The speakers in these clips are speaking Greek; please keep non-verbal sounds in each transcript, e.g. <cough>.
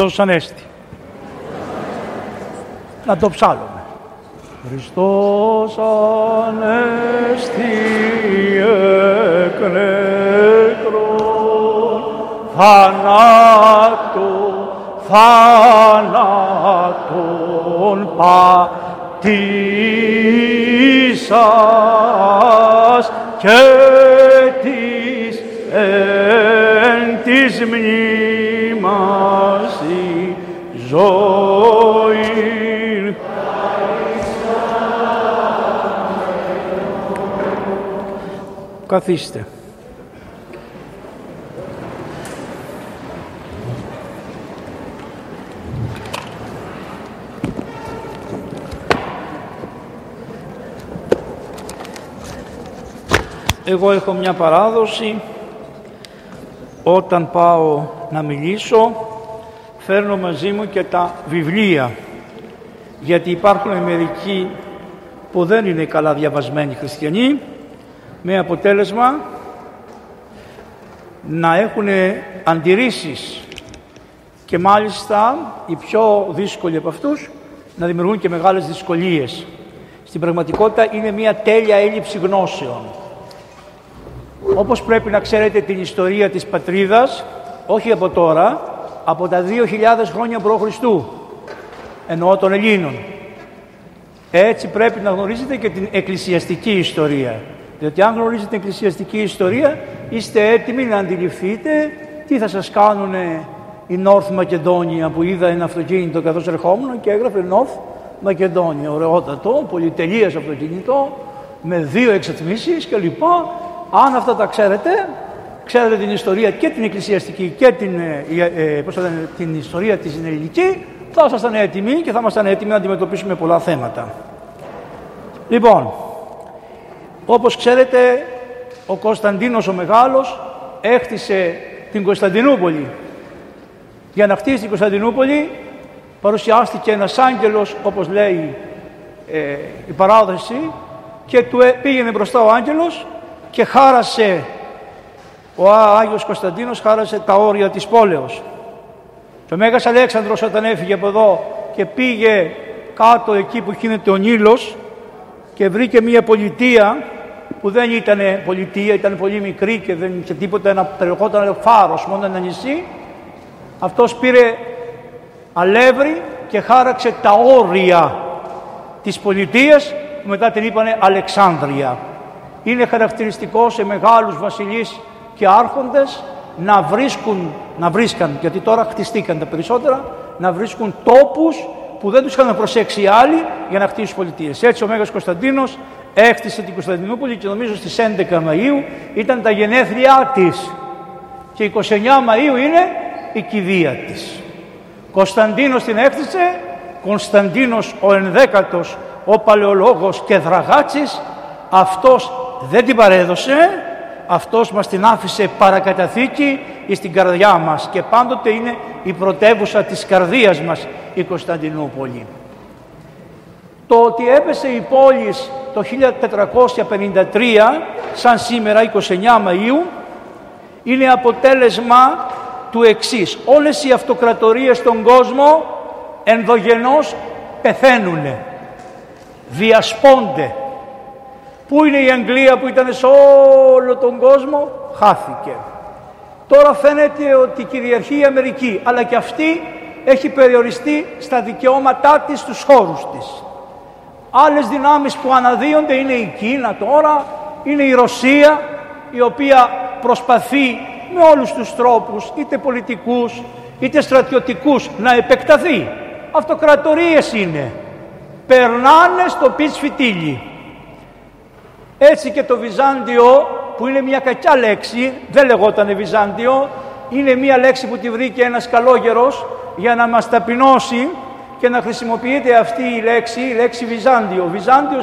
Χριστός Ανέστη. Να το ψάλουμε. Χριστός Ανέστη εκ νεκρών θανάτου θάνατον πατήσας και της εν της μνήμας η ζωή. Καθίστε. Εγώ έχω μια παράδοση όταν πάω να μιλήσω φέρνω μαζί μου και τα βιβλία γιατί υπάρχουν μερικοί που δεν είναι καλά διαβασμένοι χριστιανοί με αποτέλεσμα να έχουν αντιρρήσεις και μάλιστα οι πιο δύσκολοι από αυτούς να δημιουργούν και μεγάλες δυσκολίες. Στην πραγματικότητα είναι μια τέλεια έλλειψη γνώσεων. Όπως πρέπει να ξέρετε την ιστορία της πατρίδας, όχι από τώρα, από τα 2.000 χρόνια π.Χ. εννοώ των Ελλήνων. Έτσι πρέπει να γνωρίζετε και την εκκλησιαστική ιστορία. Διότι αν γνωρίζετε την εκκλησιαστική ιστορία, είστε έτοιμοι να αντιληφθείτε τι θα σας κάνουν η North Μακεδόνια που είδα ένα αυτοκίνητο καθώς ερχόμουν και έγραφε North Μακεδόνια. Ωραιότατο, πολυτελείας αυτοκίνητο, με δύο εξατμίσεις κλπ. Αν αυτά τα ξέρετε, ξέρετε την ιστορία και την εκκλησιαστική και την, ε, ε, πώς λένε, την ιστορία της ελληνική, θα ήσασταν έτοιμοι και θα ήμασταν έτοιμοι να αντιμετωπίσουμε πολλά θέματα. Λοιπόν, όπως ξέρετε, ο Κωνσταντίνος ο Μεγάλος έχτισε την Κωνσταντινούπολη. Για να χτίσει την Κωνσταντινούπολη παρουσιάστηκε ένας άγγελος, όπως λέει ε, η παράδοση, και του ε, πήγαινε μπροστά ο άγγελος και χάρασε ο Άγιος Κωνσταντίνος χάρασε τα όρια της πόλεως. Και ο Μέγας Αλέξανδρος όταν έφυγε από εδώ και πήγε κάτω εκεί που γίνεται ο Νείλος και βρήκε μια πολιτεία που δεν ήταν πολιτεία, ήταν πολύ μικρή και δεν είχε τίποτα, ένα περιοχόταν φάρος, μόνο ένα νησί. Αυτός πήρε αλεύρι και χάραξε τα όρια της πολιτείας που μετά την είπανε Αλεξάνδρεια. Είναι χαρακτηριστικό σε μεγάλους βασιλείς και άρχοντες να βρίσκουν, να βρίσκαν, γιατί τώρα χτιστήκαν τα περισσότερα, να βρίσκουν τόπους που δεν τους είχαν προσέξει οι άλλοι για να χτίσουν πολιτείες. Έτσι ο Μέγας Κωνσταντίνος έκτισε την Κωνσταντινούπολη και νομίζω στις 11 Μαΐου ήταν τα γενέθλιά της και 29 Μαΐου είναι η κηδεία της. Κωνσταντίνος την έκτισε, Κωνσταντίνος ο ενδέκατος, ο παλαιολόγος και δραγάτσης, αυτός δεν την παρέδωσε, αυτός μας την άφησε παρακαταθήκη στην καρδιά μας και πάντοτε είναι η πρωτεύουσα της καρδίας μας η Κωνσταντινούπολη. Το ότι έπεσε η πόλη το 1453 σαν σήμερα 29 Μαΐου είναι αποτέλεσμα του εξής. Όλες οι αυτοκρατορίες στον κόσμο ενδογενώς πεθαίνουνε, διασπώνται, Πού είναι η Αγγλία που ήταν σε όλο τον κόσμο, χάθηκε. Τώρα φαίνεται ότι κυριαρχεί η Αμερική, αλλά και αυτή έχει περιοριστεί στα δικαιώματά της, στους χώρους της. Άλλες δυνάμεις που αναδύονται είναι η Κίνα τώρα, είναι η Ρωσία, η οποία προσπαθεί με όλους τους τρόπους, είτε πολιτικούς, είτε στρατιωτικούς, να επεκταθεί. Αυτοκρατορίες είναι. Περνάνε στο πιτς φυτίλι. Έτσι και το Βυζάντιο που είναι μια κακιά λέξη, δεν λεγόταν Βυζάντιο, είναι μια λέξη που τη βρήκε ένας καλόγερος για να μας ταπεινώσει και να χρησιμοποιείται αυτή η λέξη, η λέξη Βυζάντιο. Βυζάντιο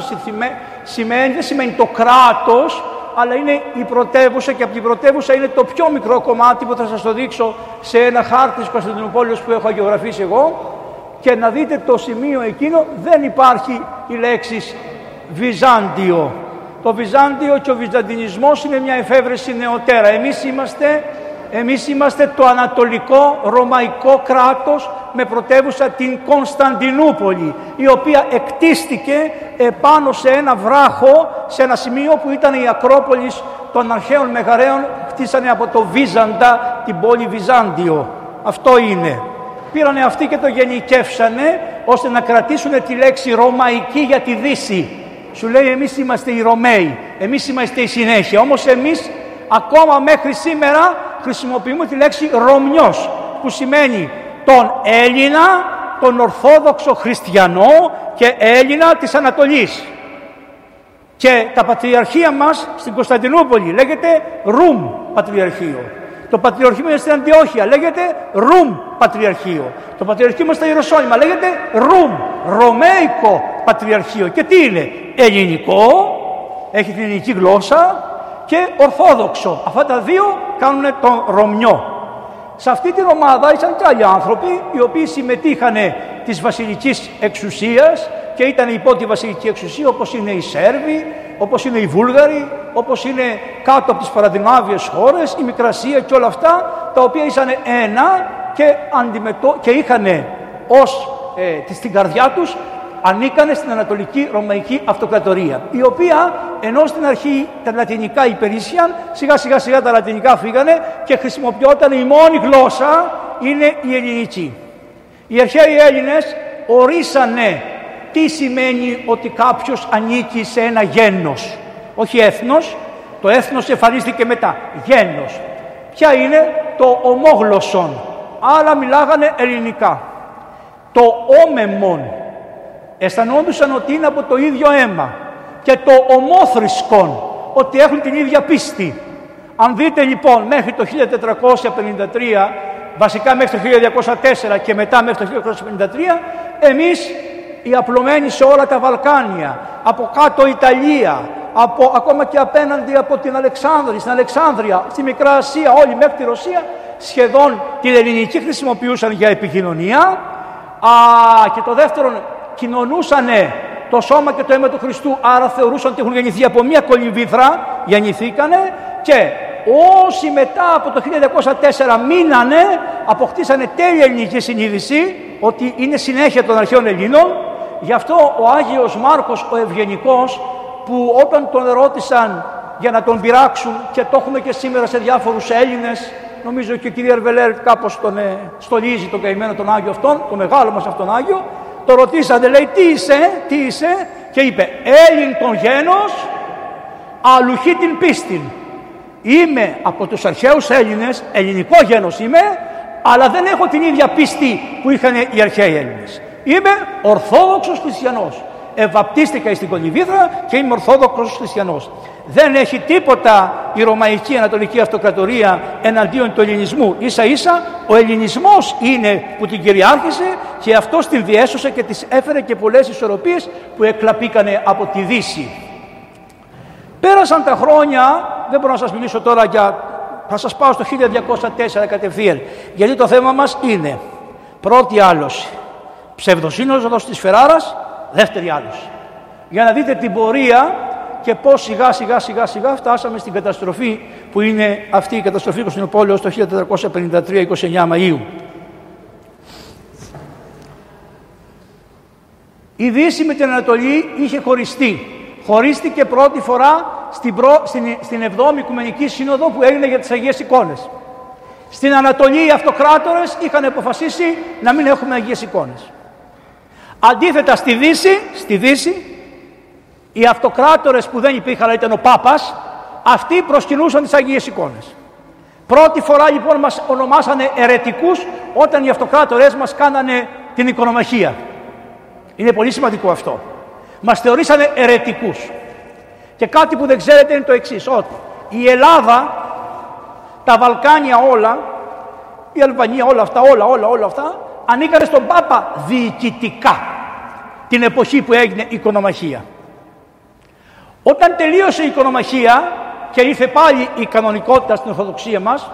σημαίνει, δεν σημαίνει το κράτος, αλλά είναι η πρωτεύουσα και από την πρωτεύουσα είναι το πιο μικρό κομμάτι που θα σας το δείξω σε ένα χάρτη της Κωνσταντινούπολης που έχω αγιογραφήσει εγώ και να δείτε το σημείο εκείνο δεν υπάρχει η λέξη Βυζάντιο. Το Βυζάντιο και ο Βυζαντινισμός είναι μια εφεύρεση νεωτέρα. Εμείς είμαστε Εμείς είμαστε το ανατολικό ρωμαϊκό κράτος με πρωτεύουσα την Κωνσταντινούπολη, η οποία εκτίστηκε πάνω σε ένα βράχο, σε ένα σημείο που ήταν η Ακρόπολη των αρχαίων μεγαρέων, χτίσανε από το Βίζαντα την πόλη Βυζάντιο. Αυτό είναι. Πήρανε αυτοί και το γενικεύσανε, ώστε να κρατήσουν τη λέξη Ρωμαϊκή για τη Δύση. Σου λέει εμείς είμαστε οι Ρωμαίοι, εμείς είμαστε η συνέχεια. Όμως εμείς ακόμα μέχρι σήμερα χρησιμοποιούμε τη λέξη Ρωμιός, που σημαίνει τον Έλληνα, τον Ορθόδοξο Χριστιανό και Έλληνα της Ανατολής. Και τα πατριαρχία μας στην Κωνσταντινούπολη λέγεται Ρουμ Πατριαρχείο. Το Πατριαρχείο μας στην Αντιόχεια λέγεται Ρουμ Πατριαρχείο. Το Πατριαρχείο μας στα Ιεροσόλυμα λέγεται Ρουμ, Ρωμαϊκό Πατριαρχείο. Και τι είναι, ελληνικό, έχει την ελληνική γλώσσα και ορθόδοξο. Αυτά τα δύο κάνουν τον Ρωμιό. Σε αυτή την ομάδα ήσαν και άλλοι άνθρωποι οι οποίοι συμμετείχαν της βασιλικής εξουσίας και ήταν υπό τη βασιλική εξουσία όπως είναι οι Σέρβοι, όπως είναι οι Βούλγαροι, όπως είναι κάτω από τις παραδεινάβιες χώρες, η Μικρασία και όλα αυτά τα οποία ήσαν ένα και, αντιμετω... και είχαν ως ε, στην καρδιά τους ανήκανε στην Ανατολική Ρωμαϊκή Αυτοκρατορία, η οποία ενώ στην αρχή τα λατινικά υπερίσχυαν, σιγά σιγά σιγά τα λατινικά φύγανε και χρησιμοποιόταν η μόνη γλώσσα είναι η ελληνική. Οι αρχαίοι Έλληνες ορίσανε τι σημαίνει ότι κάποιος ανήκει σε ένα γένος; Όχι έθνος, το έθνος εμφανίστηκε μετά. Γένος. Ποια είναι; Το ομόγλωσσον. Άλλα μιλάγανε ελληνικά. Το όμεμον αισθανόντουσαν ότι είναι από το ίδιο αίμα και το ομόθρησκον ότι έχουν την ίδια πίστη. Αν δείτε λοιπόν μέχρι το 1453, βασικά μέχρι το 1204 και μετά μέχρι το 1253, εμείς οι απλωμένοι σε όλα τα Βαλκάνια, από κάτω Ιταλία, από, ακόμα και απέναντι από την Αλεξάνδρεια, στην Αλεξάνδρεια, στη Μικρά Ασία, όλοι μέχρι τη Ρωσία, σχεδόν την ελληνική χρησιμοποιούσαν για επικοινωνία. Α, και το δεύτερο, κοινωνούσαν το σώμα και το αίμα του Χριστού, άρα θεωρούσαν ότι έχουν γεννηθεί από μία κολυμβήθρα, γεννηθήκανε και όσοι μετά από το 1204 μείνανε, αποκτήσανε τέλεια ελληνική συνείδηση ότι είναι συνέχεια των αρχαίων Ελλήνων. Γι' αυτό ο Άγιος Μάρκος ο Ευγενικός που όταν τον ερώτησαν για να τον πειράξουν και το έχουμε και σήμερα σε διάφορους Έλληνες νομίζω και η κυρία Ερβελέρ κάπως τον ε, στολίζει τον καημένο τον Άγιο αυτόν, τον μεγάλο μας αυτόν Άγιο το ρωτήσατε, λέει, τι είσαι, τι είσαι, και είπε, Έλλην τον γένος, αλουχή την πίστη. Είμαι από τους αρχαίους Έλληνες, ελληνικό γένος είμαι, αλλά δεν έχω την ίδια πίστη που είχαν οι αρχαίοι Έλληνες. Είμαι Ορθόδοξος Χριστιανός. Ευαπτίστηκα στην Κολυβίδα και είμαι Ορθόδοξος Χριστιανός. Δεν έχει τίποτα η Ρωμαϊκή Ανατολική Αυτοκρατορία εναντίον του ελληνισμού. Ίσα ίσα ο ελληνισμός είναι που την κυριάρχησε και αυτό την διέσωσε και της έφερε και πολλές ισορροπίες που εκλαπήκανε από τη Δύση. Πέρασαν τα χρόνια, δεν μπορώ να σας μιλήσω τώρα για... Θα σας πάω στο 1204 κατευθείαν, γιατί το θέμα μας είναι πρώτη άλωση, ψευδοσύνοδος της Φεράρας, δεύτερη άλωση. Για να δείτε την πορεία και πώς σιγά σιγά σιγά σιγά φτάσαμε στην καταστροφή που είναι αυτή η καταστροφή Κωνσταντινοπόλεως το 1453-29 Μαΐου. Η Δύση με την Ανατολή είχε χωριστεί. Χωρίστηκε πρώτη φορά στην, προ... στην... στην 7η Οικουμενική Σύνοδο που έγινε για τις Αγίες Εικόνες. Στην Ανατολή οι αυτοκράτορες είχαν αποφασίσει να μην έχουμε Αγίες Εικόνες. Αντίθετα στη Δύση, στη Δύση οι αυτοκράτορες που δεν υπήρχαν, αλλά ήταν ο Πάπας, αυτοί προσκυνούσαν τις Αγίες Εικόνες. Πρώτη φορά λοιπόν μας ονομάσανε ερετικούς όταν οι αυτοκράτορες μας κάνανε την οικονομαχία. Είναι πολύ σημαντικό αυτό. Μας θεωρήσανε ερετικούς. Και κάτι που δεν ξέρετε είναι το εξής ότι η Ελλάδα, τα Βαλκάνια όλα, η Αλβανία όλα αυτά, όλα όλα όλα αυτά, ανήκανε στον Πάπα διοικητικά την εποχή που έγινε η οικονομαχία. Όταν τελείωσε η οικονομαχία και ήρθε πάλι η κανονικότητα στην Ορθοδοξία μας,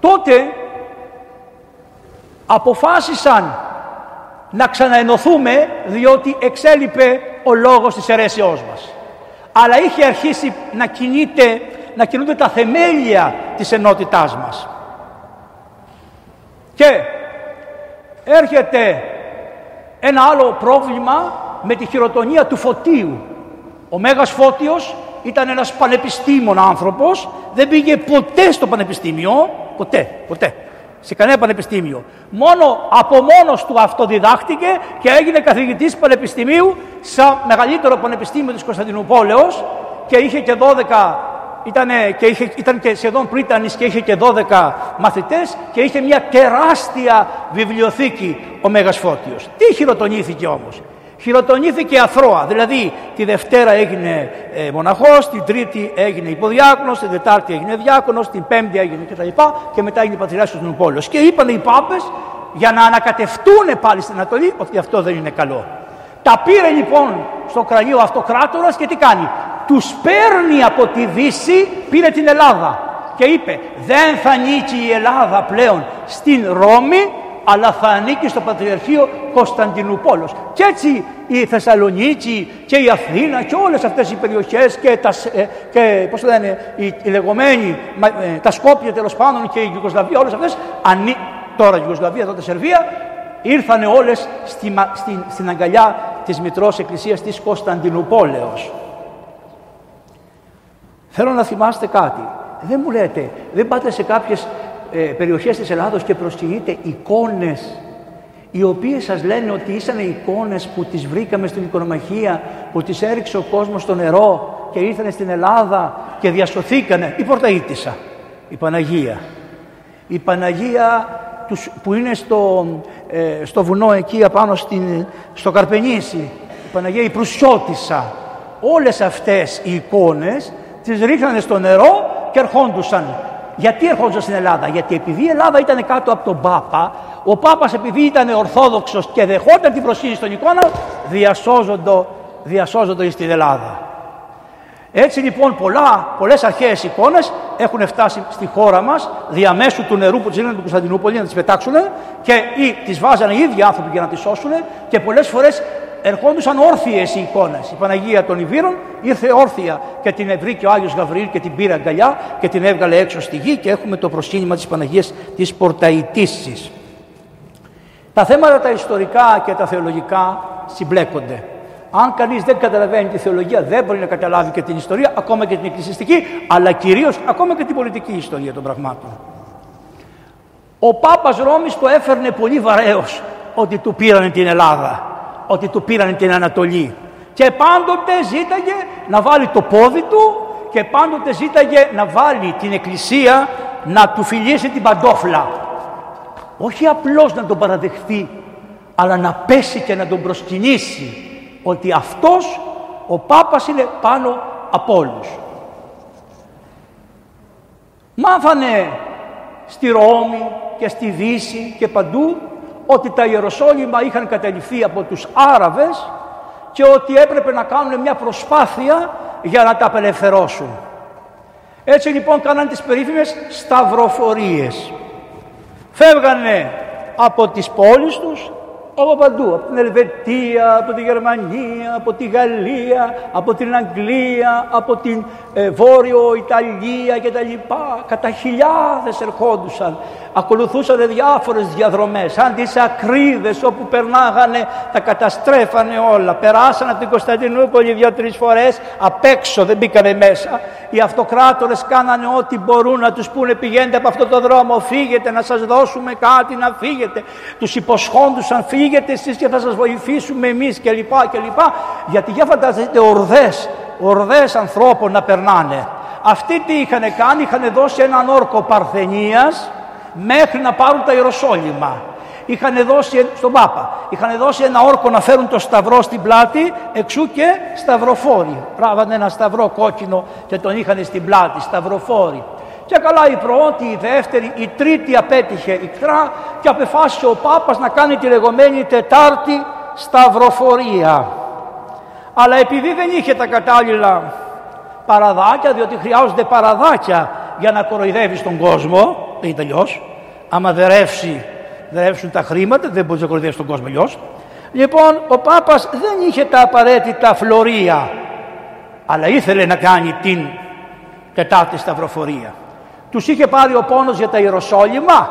τότε αποφάσισαν να ξαναενωθούμε διότι εξέλιπε ο λόγος της αιρέσεώς μας. Αλλά είχε αρχίσει να κινείται να κινούνται τα θεμέλια της ενότητάς μας. Και έρχεται ένα άλλο πρόβλημα με τη χειροτονία του Φωτίου. Ο Μέγας Φώτιος ήταν ένας πανεπιστήμων άνθρωπος, δεν πήγε ποτέ στο πανεπιστήμιο, ποτέ, ποτέ, σε κανένα πανεπιστήμιο. Μόνο από μόνος του αυτοδιδάχτηκε και έγινε καθηγητής πανεπιστημίου σε μεγαλύτερο πανεπιστήμιο της Κωνσταντινούπολεως και είχε και 12 ήτανε και είχε, ήταν και σχεδόν πρίτανης και είχε και 12 μαθητές και είχε μια τεράστια βιβλιοθήκη ο Μέγας Φώτιος. Τι χειροτονήθηκε όμως; Χειροτονήθηκε αθρώα, δηλαδή τη Δευτέρα έγινε ε, μοναχός, την Τρίτη έγινε υποδιάκονος, την Τετάρτη έγινε διάκονος, την Πέμπτη έγινε κτλ. Και, και μετά έγινε πατριάρχης του Πόλος. Και είπαν οι Πάπες για να ανακατευτούν πάλι στην Ανατολή ότι αυτό δεν είναι καλό. Τα πήρε λοιπόν στο κρανίο αυτοκράτορας και τι κάνει; Τους παίρνει από τη Δύση, πήρε την Ελλάδα και είπε δεν θα νίκει η Ελλάδα πλέον στην Ρώμη αλλά θα ανήκει στο Πατριαρχείο Κωνσταντινούπολος. Και έτσι η Θεσσαλονίκη και η Αθήνα και όλες αυτές οι περιοχές και, τα, ε, και πώς λένε, οι, οι λεγόμενοι, ε, τα Σκόπια τέλος πάντων και η Ιουγκοσλαβία, όλες αυτές, ανή, τώρα η Ιουγκοσλαβία, τότε Σερβία, ήρθανε όλες στη, στην, στην αγκαλιά της Μητρός Εκκλησίας της Κωνσταντινούπολεως. Θέλω να θυμάστε κάτι. Δεν μου λέτε, δεν πάτε σε κάποιες ε, περιοχές της Ελλάδος και προσκυνείτε εικόνες οι οποίες σας λένε ότι ήσαν εικόνες που τις βρήκαμε στην οικονομαχία, που τις έριξε ο κόσμος στο νερό και ήρθαν στην Ελλάδα και διασωθήκανε. Η Πορταΐτισσα, η Παναγία. Η Παναγία που είναι στο, ε, στο βουνό εκεί απάνω στην, στο Καρπενήσι, η Παναγία η Προυσιώτισσα. Όλες αυτές οι εικόνες τις ρίχνανε στο νερό και ερχόντουσαν γιατί ερχόντουσαν στην Ελλάδα, Γιατί επειδή η Ελλάδα ήταν κάτω από τον Πάπα, ο Πάπας επειδή ήταν Ορθόδοξος και δεχόταν την προσοχή στον εικόνα, διασώζοντο, διασώζοντο στην Ελλάδα. Έτσι λοιπόν πολλά, πολλές αρχαίες εικόνες έχουν φτάσει στη χώρα μας διαμέσου του νερού που τις του Κωνσταντινούπολη να τις πετάξουν και ή τις βάζανε οι ίδιοι άνθρωποι για να τις σώσουν και πολλές φορές ερχόντουσαν όρθιες οι εικόνες. Η Παναγία των Ιβύρων ήρθε όρθια και την βρήκε ο Άγιος Γαβριήλ και την πήρε αγκαλιά και την έβγαλε έξω στη γη και έχουμε το προσκύνημα της Παναγίας της Πορταϊτήσης. Τα θέματα τα ιστορικά και τα θεολογικά συμπλέκονται. Αν κανείς δεν καταλαβαίνει τη θεολογία, δεν μπορεί να καταλάβει και την ιστορία, ακόμα και την εκκλησιαστική, αλλά κυρίως ακόμα και την πολιτική ιστορία των πραγμάτων. Ο Πάπας Ρώμης το έφερνε πολύ βαρέως ότι του πήραν την Ελλάδα ότι του πήραν την Ανατολή. Και πάντοτε ζήταγε να βάλει το πόδι του και πάντοτε ζήταγε να βάλει την εκκλησία να του φιλήσει την παντόφλα. Όχι απλώς να τον παραδεχθεί, αλλά να πέσει και να τον προσκυνήσει ότι αυτός ο Πάπας είναι πάνω από όλους. Μάθανε στη Ρώμη και στη Δύση και παντού ότι τα Ιεροσόλυμα είχαν καταληφθεί από τους Άραβες και ότι έπρεπε να κάνουν μια προσπάθεια για να τα απελευθερώσουν. Έτσι λοιπόν κάναν τις περίφημες σταυροφορίες. Φεύγανε από τις πόλεις τους από παντού, από την Ελβετία, από τη Γερμανία, από τη Γαλλία, από την Αγγλία, από την ε, Βόρειο Ιταλία και τα λοιπά. Κατά χιλιάδες ερχόντουσαν, ακολουθούσαν διάφορες διαδρομές, σαν τις ακρίδες όπου περνάγανε, τα καταστρέφανε όλα. Περάσαν από την Κωνσταντινούπολη δύο-τρεις φορές, απ' έξω δεν μπήκανε μέσα. Οι αυτοκράτορες κάνανε ό,τι μπορούν να τους πούνε πηγαίνετε από αυτό το δρόμο, φύγετε να σας δώσουμε κάτι να φύγετε. Τους υποσχόντουσαν φύγετε εσείς και θα σας βοηθήσουμε εμείς κλπ. λοιπά Γιατί για φαντάζεστε ορδές, ορδές ανθρώπων να περνάνε. Αυτοί τι είχαν κάνει, είχαν δώσει έναν όρκο παρθενίας μέχρι να πάρουν τα Ιεροσόλυμα. Είχαν δώσει στον Πάπα, είχαν δώσει ένα όρκο να φέρουν το σταυρό στην πλάτη, εξού και σταυροφόροι. Πράβανε ένα σταυρό κόκκινο και τον είχαν στην πλάτη, σταυροφόροι. Και καλά η πρώτη, η δεύτερη, η τρίτη απέτυχε ικτρά και απεφάσισε ο Πάπας να κάνει τη λεγόμενη Τετάρτη Σταυροφορία. Αλλά επειδή δεν είχε τα κατάλληλα παραδάκια, διότι χρειάζονται παραδάκια για να κοροϊδεύει τον κόσμο, δεν είναι αλλιώ. Άμα δεν ρεύσουν τα χρήματα, δεν μπορεί να κοροϊδεύει τον κόσμο αλλιώς. Λοιπόν, ο Πάπας δεν είχε τα απαραίτητα φλωρία, αλλά ήθελε να κάνει την Τετάρτη Σταυροφορία. Τους είχε πάρει ο πόνος για τα Ιεροσόλυμα;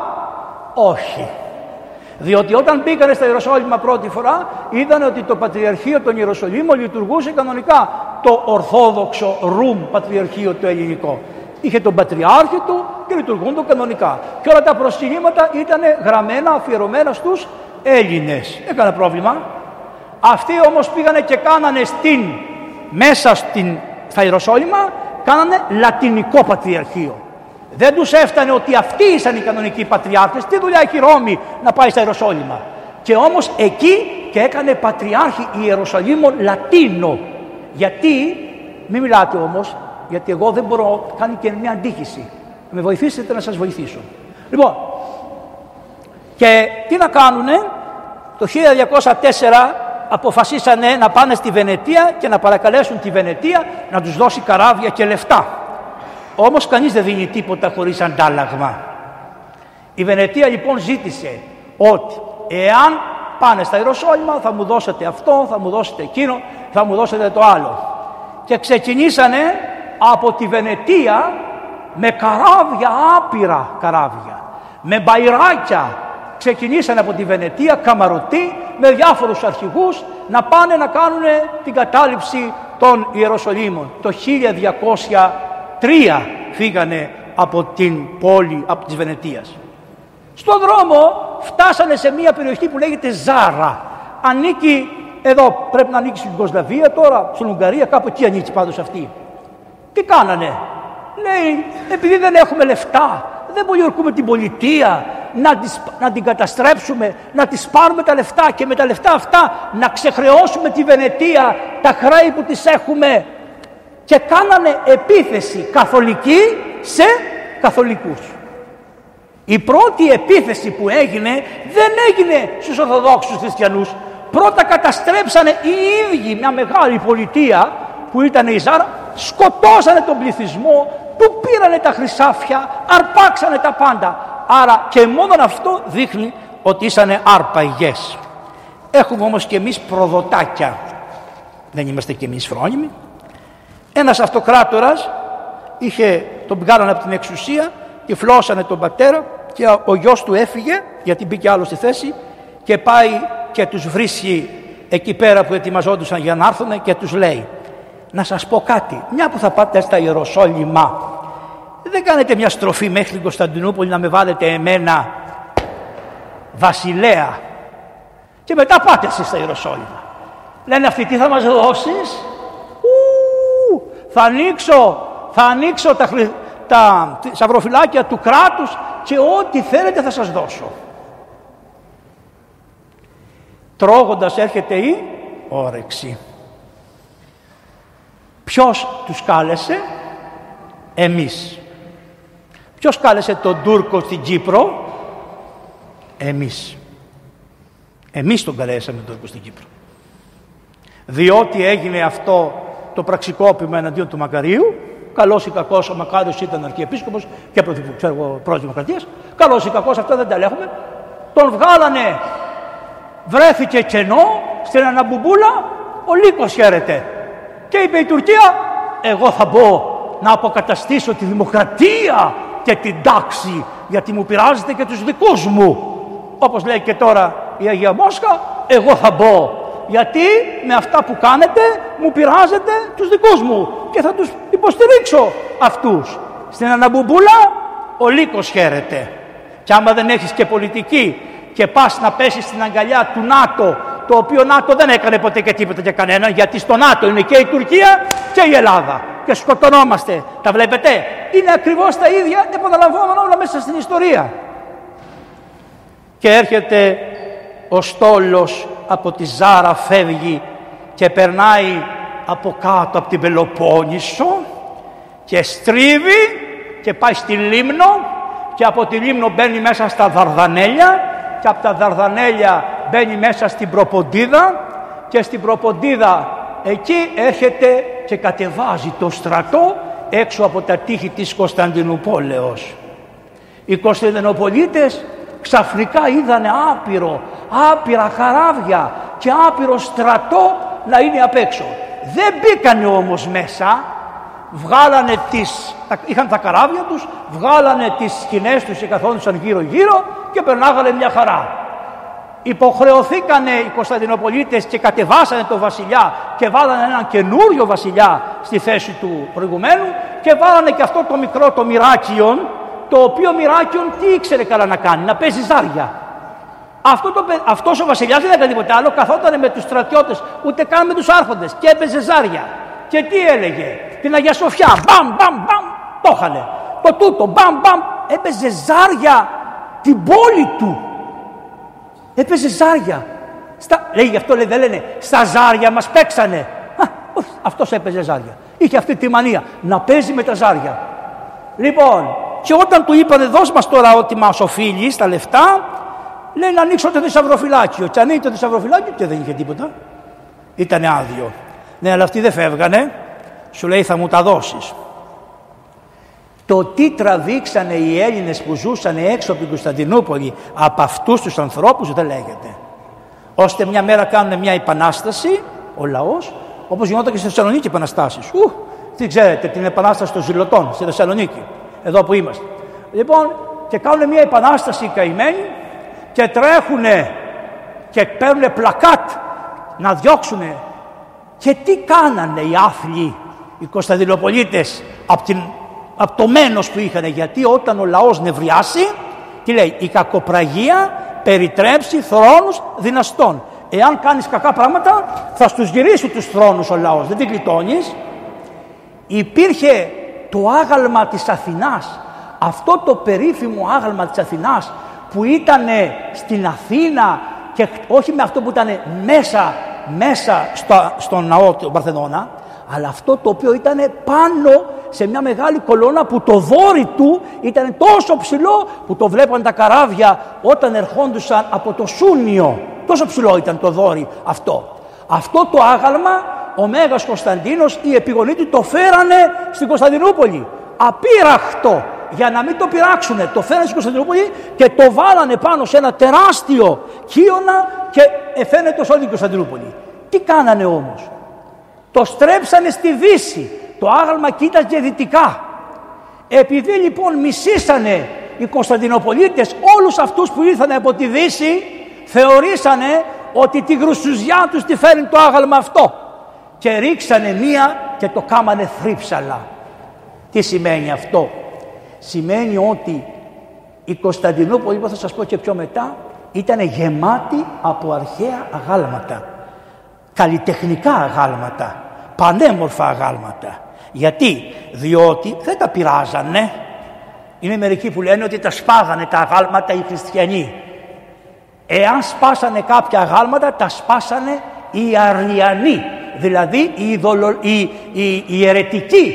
Όχι. Διότι όταν μπήκανε στα Ιεροσόλυμα πρώτη φορά, είδαν ότι το Πατριαρχείο των Ιεροσολύμων λειτουργούσε κανονικά το Ορθόδοξο Ρουμ Πατριαρχείο το ελληνικό. Είχε τον Πατριάρχη του και λειτουργούν το κανονικά. Και όλα τα προσκυνήματα ήταν γραμμένα, αφιερωμένα στους Έλληνες. Έκανε πρόβλημα. Αυτοί όμως πήγανε και κάνανε στην, μέσα στην, στα Ιεροσόλυμα, κάνανε λατινικό πατριαρχείο. Δεν τους έφτανε ότι αυτοί ήσαν οι κανονικοί πατριάρχες. Τι δουλειά έχει η Ρώμη να πάει στα Ιεροσόλυμα; Και όμως εκεί και έκανε πατριάρχη Ιεροσολύμων Λατίνο. Γιατί, μην μιλάτε όμως, γιατί εγώ δεν μπορώ, κάνει και μια αντίχηση. Να με βοηθήσετε να σας βοηθήσω. Λοιπόν, και τι να κάνουνε, το 1204 αποφασίσανε να πάνε στη Βενετία και να παρακαλέσουν τη Βενετία να τους δώσει καράβια και λεφτά. Όμως κανείς δεν δίνει τίποτα χωρίς αντάλλαγμα. Η Βενετία λοιπόν ζήτησε ότι εάν πάνε στα Ιεροσόλυμα θα μου δώσετε αυτό, θα μου δώσετε εκείνο, θα μου δώσετε το άλλο. Και ξεκινήσανε από τη Βενετία με καράβια, άπειρα καράβια, με μπαϊράκια. Ξεκινήσανε από τη Βενετία, καμαρωτή, με διάφορους αρχηγούς να πάνε να κάνουν την κατάληψη των Ιεροσολύμων. Το 1203 φύγανε από την πόλη, από της Βενετίας. Στον δρόμο φτάσανε σε μια περιοχή που λέγεται Ζάρα. Ανήκει, εδώ πρέπει να ανήκει στην Ιουγκοσλαβία τώρα, στην Ουγγαρία, κάπου εκεί ανήκει πάντως αυτή. Τι κάνανε; Λέει, επειδή δεν έχουμε λεφτά, δεν πολιορκούμε την πολιτεία, να, τις, να την καταστρέψουμε, να τις πάρουμε τα λεφτά και με τα λεφτά αυτά να ξεχρεώσουμε τη Βενετία, τα χρέη που τις έχουμε. Και κάνανε επίθεση καθολική σε καθολικούς. Η πρώτη επίθεση που έγινε δεν έγινε στους Ορθοδόξους Χριστιανούς. Πρώτα καταστρέψανε οι ίδιοι μια μεγάλη πολιτεία που ήταν η Ζάρα, σκοτώσανε τον πληθυσμό, του πήρανε τα χρυσάφια, αρπάξανε τα πάντα. Άρα και μόνο αυτό δείχνει ότι ήσανε άρπαγες. Έχουμε όμως και εμείς προδοτάκια. Δεν είμαστε και εμείς φρόνιμοι. Ένας αυτοκράτορας είχε, τον βγάλανε από την εξουσία, τυφλώσανε τον πατέρα και ο γιος του έφυγε γιατί μπήκε άλλο στη θέση και πάει και τους βρίσκει εκεί πέρα που ετοιμαζόντουσαν για να έρθουν και τους λέει να σας πω κάτι, μια που θα πάτε στα Ιεροσόλυμα δεν κάνετε μια στροφή μέχρι την Κωνσταντινούπολη να με βάλετε εμένα βασιλέα και μετά πάτε εσείς στα Ιεροσόλυμα. Λένε αυτοί τι θα μας δώσεις; Ου, θα ανοίξω, θα ανοίξω τα, τα σαυροφυλάκια του κράτους και ό,τι θέλετε θα σας δώσω. Τρώγοντας έρχεται η όρεξη. Ποιος τους κάλεσε, εμείς. Ποιος κάλεσε τον Τούρκο στην Κύπρο, εμείς. Εμείς τον καλέσαμε τον Τούρκο στην Κύπρο. Διότι έγινε αυτό το πραξικόπημα εναντίον του Μακαρίου, καλός ή κακός ο Μακάριος ήταν αρχιεπίσκοπος και πρόεδρος Δημοκρατίας. Καλός ή κακός, αυτό δεν τα λέγουμε. Τον βγάλανε, βρέθηκε κενό στην Αναμπουμπούλα, ο Λύκος χαίρεται. Και είπε η Τουρκία, εγώ θα μπω να αποκαταστήσω τη δημοκρατία και την τάξη γιατί μου πειράζετε και τους δικούς μου. Όπως λέει και τώρα η Αγία Μόσχα, εγώ θα μπω γιατί με αυτά που κάνετε μου πειράζετε τους δικούς μου και θα τους υποστηρίξω αυτούς. Στην Αναμπουμπούλα ο λύκος χαίρεται. Και άμα δεν έχεις και πολιτική και πας να πέσεις στην αγκαλιά του ΝΑΤΟ το οποίο ΝΑΤΟ δεν έκανε ποτέ και τίποτα για κανέναν γιατί στο ΝΑΤΟ είναι και η Τουρκία και η Ελλάδα και σκοτωνόμαστε. Τα βλέπετε; Είναι ακριβώς τα ίδια επαναλαμβάνω όλα μέσα στην ιστορία. Και έρχεται ο στόλος από τη Ζάρα φεύγει και περνάει από κάτω από την Πελοπόννησο και στρίβει και πάει στη Λίμνο και από τη Λίμνο μπαίνει μέσα στα Δαρδανέλια και από τα Δαρδανέλια μπαίνει μέσα στην Προποντίδα και στην Προποντίδα εκεί έρχεται και κατεβάζει το στρατό έξω από τα τείχη της Κωνσταντινούπολεως. Οι Κωνσταντινοπολίτες ξαφνικά είδανε άπειρο, άπειρα χαράβια και άπειρο στρατό να είναι απ' έξω. Δεν μπήκανε όμως μέσα βγάλανε τις, είχαν τα καράβια τους, βγάλανε τις σκηνές τους και καθόντουσαν γύρω γύρω και περνάγανε μια χαρά. Υποχρεωθήκανε οι Κωνσταντινοπολίτες και κατεβάσανε τον βασιλιά και βάλανε έναν καινούριο βασιλιά στη θέση του προηγουμένου και βάλανε και αυτό το μικρό το Μυράκιον, το οποίο Μυράκιον τι ήξερε καλά να κάνει, να παίζει ζάρια. Αυτό το, αυτός ο βασιλιάς δεν έκανε τίποτα άλλο, καθόταν με τους στρατιώτες, ούτε καν με τους άρχοντες και έπαιζε ζάρια. Και τι έλεγε, την Αγία Σοφιά, μπαμ, μπαμ, μπαμ, το είχανε. Το τούτο, μπαμ, μπαμ, έπαιζε ζάρια την πόλη του. Έπαιζε ζάρια. Στα, λέει γι' αυτό λέει, δεν λένε, στα ζάρια μας παίξανε. Αυτό αυτός έπαιζε ζάρια. Είχε αυτή τη μανία να παίζει με τα ζάρια. Λοιπόν, και όταν του είπανε δώσ' μας τώρα ό,τι μας οφείλεις τα λεφτά, λέει να ανοίξω το θησαυροφυλάκιο. Και ανοίγει το θησαυροφυλάκιο και δεν είχε τίποτα. Ήταν άδειο. Ναι, αλλά αυτοί δεν φεύγανε. Σου λέει θα μου τα δώσεις. Το τι τραβήξανε οι Έλληνες που ζούσαν έξω από την Κωνσταντινούπολη από αυτούς τους ανθρώπους δεν λέγεται. Ώστε μια μέρα κάνουν μια επανάσταση, ο λαός, όπως γινόταν και στη Θεσσαλονίκη επαναστάσεις. Ου, τι ξέρετε, την επανάσταση των ζηλωτών στη Θεσσαλονίκη, εδώ που είμαστε. Λοιπόν, και κάνουν μια επανάσταση οι καημένοι και τρέχουνε και παίρνουν πλακάτ να διώξουν. Και τι κάνανε οι άθλοι, οι Κωνσταντινοπολίτες από, την, από το μένος που είχαν. Γιατί όταν ο λαός νευριάσει, τι λέει, η κακοπραγία περιτρέψει θρόνους δυναστών. Εάν κάνεις κακά πράγματα θα στους γυρίσει τους θρόνους ο λαός, δεν την κλειτώνεις. Υπήρχε το άγαλμα της Αθηνάς, αυτό το περίφημο άγαλμα της Αθηνάς που ήταν στην Αθήνα και όχι με αυτό που ήταν μέσα, μέσα στο, στον ναό του Παρθενώνα, αλλά αυτό το οποίο ήταν πάνω σε μια μεγάλη κολόνα που το δόρι του ήταν τόσο ψηλό που το βλέπαν τα καράβια όταν ερχόντουσαν από το Σούνιο. Τόσο ψηλό ήταν το δόρι αυτό. Αυτό το άγαλμα ο Μέγας Κωνσταντίνος, οι επιγονοί του το φέρανε στην Κωνσταντινούπολη. Απείραχτο για να μην το πειράξουν. Το φέρανε στην Κωνσταντινούπολη και το βάλανε πάνω σε ένα τεράστιο κύωνα και εφαίνεται σε όλη την Κωνσταντινούπολη. Τι κάνανε όμως; Το στρέψανε στη Δύση. Το άγαλμα κοίταζε δυτικά. Επειδή λοιπόν μισήσανε οι Κωνσταντινοπολίτες όλους αυτούς που ήρθαν από τη Δύση θεωρήσανε ότι τη γρουσουζιά τους τη φέρνει το άγαλμα αυτό και ρίξανε μία και το κάμανε θρύψαλα. Τι σημαίνει αυτό; Σημαίνει ότι η Κωνσταντινούπολη, που θα σας πω και πιο μετά, ήταν γεμάτη από αρχαία αγάλματα. Καλλιτεχνικά αγάλματα, πανέμορφα αγάλματα. Γιατί, διότι δεν τα πειράζανε. Είναι μερικοί που λένε ότι τα σπάγανε τα αγάλματα οι χριστιανοί. Εάν σπάσανε κάποια αγάλματα, τα σπάσανε οι αριανοί, δηλαδή οι, ειδωλο... οι, οι, οι αιρετικοί.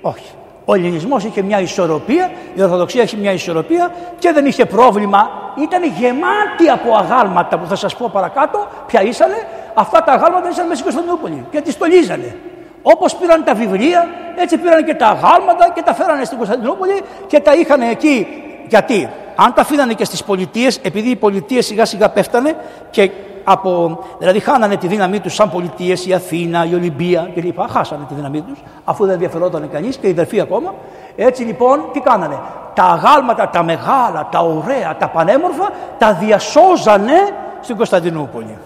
Όχι. Ο ελληνισμός είχε μια ισορροπία, η Ορθοδοξία είχε μια ισορροπία και δεν είχε πρόβλημα. Ήταν γεμάτη από αγάλματα που θα σας πω παρακάτω, ποια ήσανε. Αυτά τα αγάλματα ήσαν μέσα στην Κωνσταντινούπολη και τη στολίζανε. Όπως πήραν τα βιβλία, έτσι πήραν και τα αγάλματα και τα φέρανε στην Κωνσταντινούπολη και τα είχαν εκεί. Γιατί, αν τα αφήνανε και στις πολιτείες, επειδή οι πολιτείες σιγά σιγά πέφτανε και από, δηλαδή χάνανε τη δύναμή τους σαν πολιτείες, η Αθήνα, η Ολυμπία κλπ. Χάσανε τη δύναμή τους, αφού δεν ενδιαφερόταν κανείς και οι δερφοί ακόμα. Έτσι λοιπόν τι κάνανε; Τα αγάλματα, τα μεγάλα, τα ωραία, τα πανέμορφα, τα διασώζανε στην Κωνσταντινούπολη.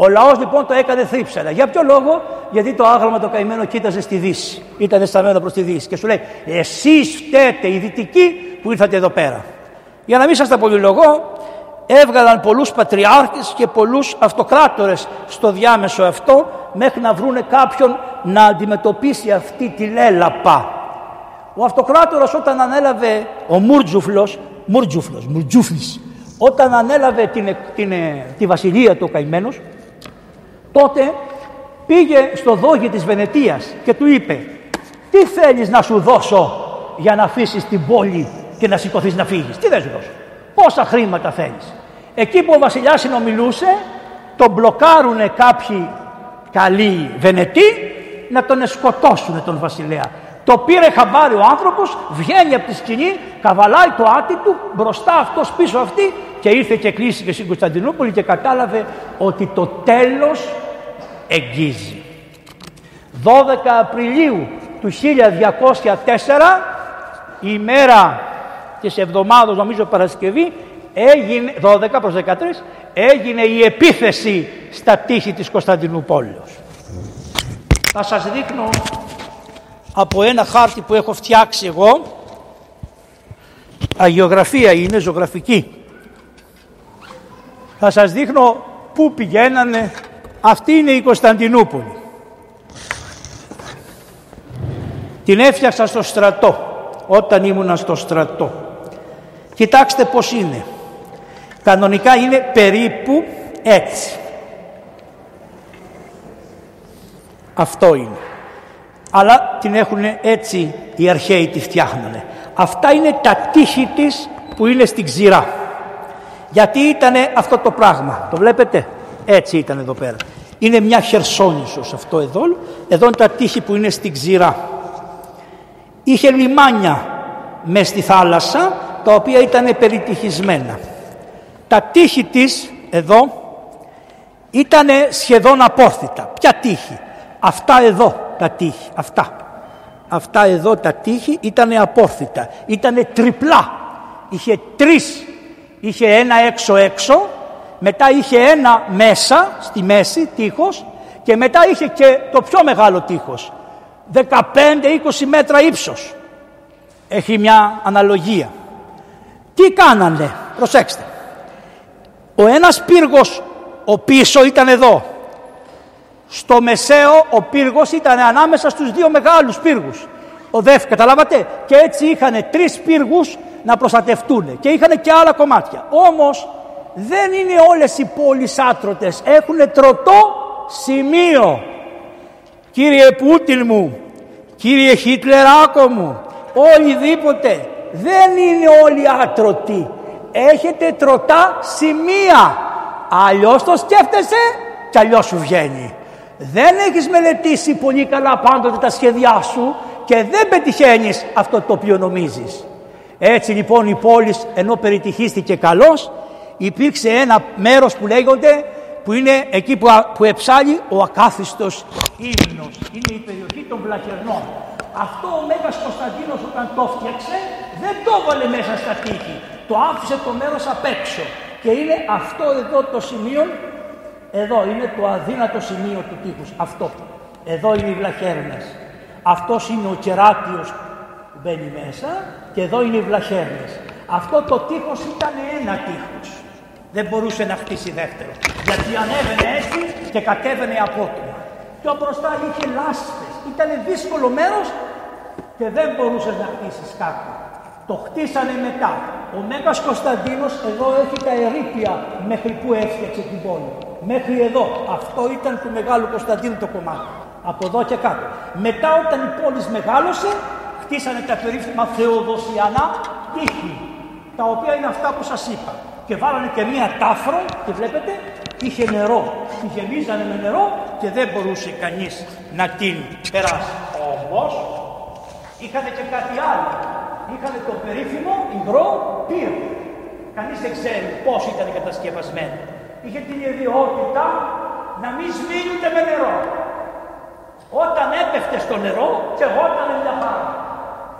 Ο λαός λοιπόν το έκανε θρύψαλα. Για ποιο λόγο, γιατί το άγαλμα το καημένο κοίταζε στη Δύση. Ήταν στραμμένο προς τη Δύση. Και σου λέει, εσείς φταίτε οι δυτικοί που ήρθατε εδώ πέρα. Για να μην σας τα πολυλογώ, έβγαλαν πολλούς πατριάρχες και πολλούς αυτοκράτορες στο διάμεσο αυτό μέχρι να βρούνε κάποιον να αντιμετωπίσει αυτή τη λέλαπα. Ο αυτοκράτορας όταν ανέλαβε, ο Μουρτζουφλος, Μουρτζουφλος, Μουρτζουφλης, όταν ανέλαβε την, την, τη βασιλεία του ο καημένος, τότε πήγε στο δόγι της Βενετίας και του είπε «Τι θέλεις να σου δώσω για να αφήσεις την πόλη και να σηκωθείς να φύγεις, τι δεν σου δώσω, πόσα χρήματα θέλεις». Εκεί που ο βασιλιάς συνομιλούσε, τον μπλοκάρουνε κάποιοι καλοί Βενετοί να τον σκοτώσουν τον βασιλέα. Το πήρε χαμπάρι ο άνθρωπος, βγαίνει από τη σκηνή, καβαλάει το άτι του, μπροστά αυτός πίσω αυτή και ήρθε και κλείστηκε στην Κωνσταντινούπολη και κατάλαβε ότι το τέλος εγγίζει. 12 Απριλίου του 1204 η ημέρα της εβδομάδος νομίζω Παρασκευή έγινε 12 προς 13 έγινε η επίθεση στα τείχη της Κωνσταντινούπολης. Θα σας δείχνω από ένα χάρτη που έχω φτιάξει εγώ. Αγιογραφία είναι ζωγραφική. Θα σας δείχνω πού πηγαίνανε. Αυτή είναι η Κωνσταντινούπολη. Την έφτιαξα στο στρατό όταν ήμουνα στο στρατό. Κοιτάξτε πως είναι κανονικά είναι περίπου έτσι αυτό είναι αλλά την έχουν έτσι οι αρχαίοι τη φτιάχνανε. Αυτά είναι τα τείχη της που είναι στην ξηρά. Γιατί ήταν αυτό το πράγμα, το βλέπετε, έτσι ήταν εδώ πέρα. Είναι μια χερσόνησος αυτό εδώ, εδώ είναι τα τείχη που είναι στην ξηρά. Είχε λιμάνια μες στη θάλασσα, τα οποία ήταν περιτυχισμένα. Τα τείχη της εδώ ήταν σχεδόν απόρθητα. Ποια τείχη, αυτά εδώ τα τείχη, αυτά. Αυτά εδώ τα τείχη ήταν απόρθητα, ήταν τριπλά. Είχε τρεις, είχε ένα έξω έξω, μετά είχε ένα μέσα, στη μέση τείχος και μετά είχε και το πιο μεγάλο τείχος, 15-20 μέτρα ύψος. Έχει μια αναλογία. Τι κάνανε, προσέξτε. Ο ένας πύργος, ο πίσω ήταν εδώ, στο μεσαίο ο πύργος ήταν ανάμεσα στους δύο μεγάλους πύργους. Ο ΔΕΦ, καταλάβατε; Και έτσι είχαν τρεις πύργους να προστατευτούν και είχαν και άλλα κομμάτια. Όμως δεν είναι όλες οι πόλεις άτρωτες. Έχουν τροτό σημείο. Κύριε Πούτιν μου, κύριε Χίτλεράκο μου, ολιδήποτε, δεν είναι όλοι άτρωτοι. Έχετε τροτά σημεία. Αλλιώς το σκέφτεσαι και αλλιώς σου βγαίνει δεν έχεις μελετήσει πολύ καλά πάντοτε τα σχέδιά σου και δεν πετυχαίνεις αυτό το οποίο νομίζεις. Έτσι λοιπόν η πόλη ενώ περιτυχίστηκε καλώς υπήρξε ένα μέρος που λέγονται που είναι εκεί που, που εψάλει ο ακάθιστος ύμνος. Είναι η περιοχή των Βλαχερνών. Αυτό ο Μέγας Κωνσταντίνος όταν το φτιάξε δεν το έβαλε μέσα στα τείχη. Το άφησε το μέρος απ' έξω. Και είναι αυτό εδώ το σημείο εδώ είναι το αδύνατο σημείο του τείχους. Αυτό. Εδώ είναι οι βλαχέρνες. Αυτός είναι ο κεράτιος που μπαίνει μέσα και εδώ είναι οι βλαχέρνες. Αυτό το τείχος ήταν ένα τείχος. Δεν μπορούσε να χτίσει δεύτερο. Γιατί ανέβαινε έτσι και κατέβαινε απότομα. Πιο μπροστά είχε λάσπες. Ήταν δύσκολο μέρος και δεν μπορούσε να χτίσει κάτι. Το χτίσανε μετά. Ο Μέγας Κωνσταντίνος εδώ έχει τα ερήπια μέχρι που έφτιαξε την πόλη μέχρι εδώ. Αυτό ήταν του Μεγάλου Κωνσταντίνου το κομμάτι. Από εδώ και κάτω. Μετά όταν η πόλη μεγάλωσε, χτίσανε τα περίφημα Θεοδοσιανά τείχη, τα οποία είναι αυτά που σας είπα. Και βάλανε και μία τάφρο, και βλέπετε, είχε νερό. Τη γεμίζανε με νερό και δεν μπορούσε κανείς να την περάσει. Όμως, είχαν και κάτι άλλο. Είχαν το περίφημο υγρό πύρο. Κανείς δεν ξέρει πώς ήταν κατασκευασμένο είχε την ιδιότητα να μην σβήνεται με νερό. Όταν έπεφτε στο νερό, και όταν μια χαρά.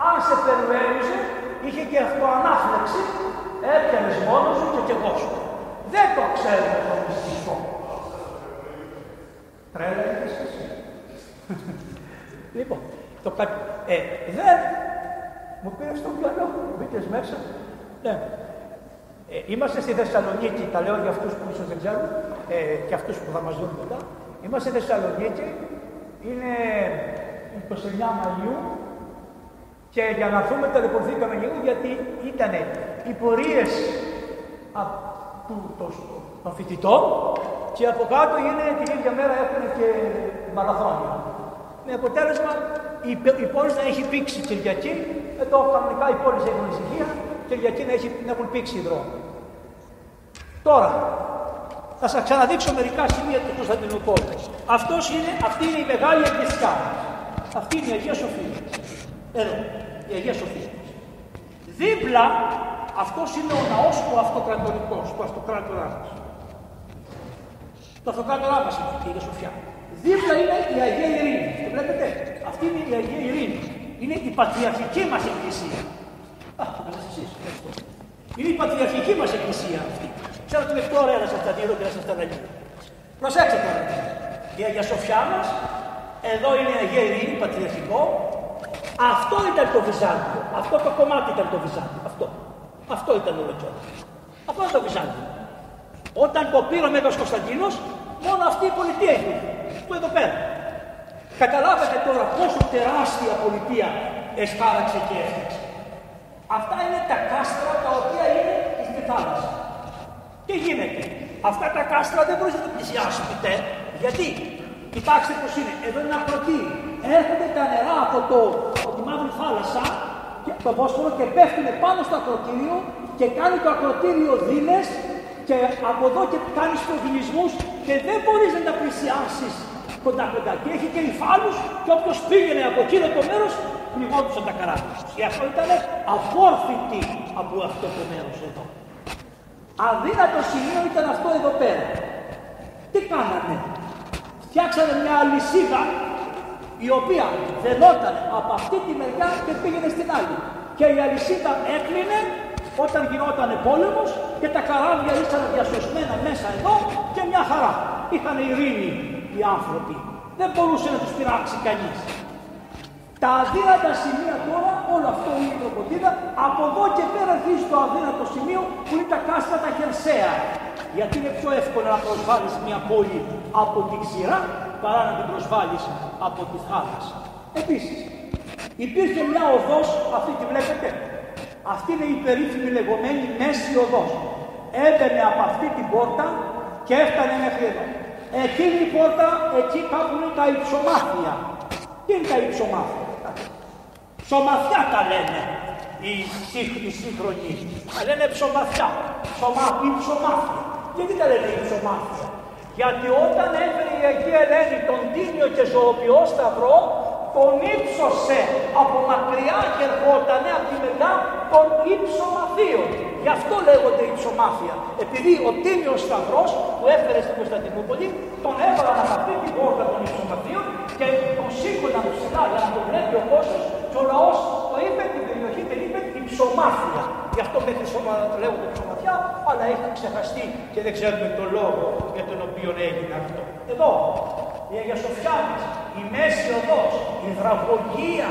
Αν σε περιέριζε, είχε και αυτό ανάφλεξη, έπιανες μόνος σου και σου. Δεν το ξέρουμε το μυστικό. Τρέλα είναι εσύ. <laughs> λοιπόν, το κα... ε, δεν μου πήρε στο μυαλό, μπήκες μέσα. Ναι. Ε, είμαστε στη Θεσσαλονίκη, τα λέω για αυτούς που ίσως δεν ξέρουν ε, και αυτούς που θα μας δουν μετά. Είμαστε στη Θεσσαλονίκη, είναι 29 Μαΐου και για να έρθουμε ταλαιπωρηθήκαμε λίγο γιατί ήταν οι πορείες των φοιτητών και από κάτω είναι την ίδια μέρα έχουν και μαραθώνια. Με αποτέλεσμα η, η πόλη να έχει πήξει Κυριακή, εδώ κανονικά οι πόλεις έχουν ησυχία, Κυριακή να, έχει, να έχουν πήξει οι δρόμοι. Τώρα, θα σας ξαναδείξω μερικά σημεία του Κωνσταντινούπολου. Αυτός είναι, αυτή είναι η μεγάλη εκκλησιά. Αυτή είναι η Αγία Σοφία. Εδώ, η Αγία Σοφία. Δίπλα, αυτός είναι ο ναός ο αυτοκρατορικός, ο αυτοκράτοράς μας. Το αυτοκράτορά μας είναι η Αγία Σοφιά. Δίπλα είναι η Αγία Ειρήνη. Το βλέπετε; Αυτή είναι η Αγία Ειρήνη. Είναι η πατριαρχική μας εκκλησία. Α, εσείς. Είναι η πατριαρχική μας εκκλησία αυτή. Ξέρω ότι είναι πιο ωραία να σα τα δίνω και να σα τα λέγω. Προσέξτε τώρα. Η Αγία Σοφιά μας, εδώ είναι η Αγία Ειρήνη, πατριαρχικό. Αυτό ήταν το Βυζάντιο. Αυτό το κομμάτι ήταν το Βυζάντιο. Αυτό. Αυτό ήταν ο Λετσόνα. Αυτό ήταν το Βυζάντιο. Όταν το πήρε ο Μέγας Κωνσταντίνος, μόνο αυτή η πολιτεία έχει. Που εδώ πέρα. Καταλάβατε τώρα πόσο τεράστια πολιτεία εσχάραξε και έφτιαξε. Αυτά είναι τα κάστρα τα οποία είναι στη θάλασσα. Τι γίνεται; Αυτά τα κάστρα δεν μπορείς να τα πλησιάσεις ποτέ. Γιατί; Κοιτάξτε πώς είναι. Εδώ είναι ένα ακροτήριο. Έρχονται τα νερά από, το, από τη μαύρη θάλασσα, και, το Βόσπορο και πέφτουν πάνω στο ακροτήριο και κάνει το ακροτήριο δίνες και από εδώ και κάνεις προβινισμού και δεν μπορείς να τα πλησιάσεις κοντά κοντά. Και έχει και υφάλους και όποιος πήγαινε από εκείνο το μέρος πνιγόντουσαν τα καράβια. Και αυτό ήταν αφόρφητη από αυτό το μέρος εδώ. Αδύνατο σημείο ήταν αυτό εδώ πέρα. Τι κάνανε; Φτιάξανε μια αλυσίδα η οποία δενόταν από αυτή τη μεριά και πήγαινε στην άλλη. Και η αλυσίδα έκλεινε όταν γινόταν πόλεμος και τα καράβια ήσαν διασωσμένα μέσα εδώ και μια χαρά. Είχαν ειρήνη οι άνθρωποι. Δεν μπορούσε να τους πειράξει κανείς. Τα αδύνατα σημεία τώρα, όλο αυτό είναι η κροκοδίλα, από εδώ και πέρα αρχίζει το αδύνατο σημείο που είναι τα κάστρα τα χερσαία. Γιατί είναι πιο εύκολο να προσβάλλεις μια πόλη από την ξηρά παρά να την προσβάλλεις από τη θάλασσα. Επίσης, υπήρχε μια οδός, αυτή τη βλέπετε, αυτή είναι η περίφημη λεγόμενη μέση οδός. Έμπαινε από αυτή την πόρτα και έφτανε μέχρι εδώ. Εκείνη η πόρτα, εκεί κάπου είναι τα υψομάθια. Τι είναι τα υψομάθια. Ψωμαθιά τα λένε οι, οι σύγχρονοι. Τα λένε ψωμαθιά. Ψωμά, υψομάθια. Γιατί τα λένε υψομάθια. Γιατί όταν έφερε η Αγία Ελένη τον Τίμιο και Ζωοποιό Σταυρό, τον ύψωσε από μακριά και ερχόταν από τη μεριά των ύψομαθείων. Γι' αυτό λέγονται ύψομάθεια. Επειδή ο Τίμιος Σταυρός που έφερε στην Κωνσταντινούπολη τον έβαλαν από αυτή την πόρτα των ύψομαθείων και τον σήκωναν ψηλά για να τον βλέπει ο κόσμος και ο λαός το είπε την περιοχή την είπε υψομάθεια. Γι' αυτό μέχρι σώμα λέγονται υψομαθιά, αλλά έχει ξεχαστεί και δεν ξέρουμε τον λόγο για τον οποίο έγινε αυτό. Εδώ η Αγία Σοφιά μας, η Μέση Οδός, η Δραγωγία,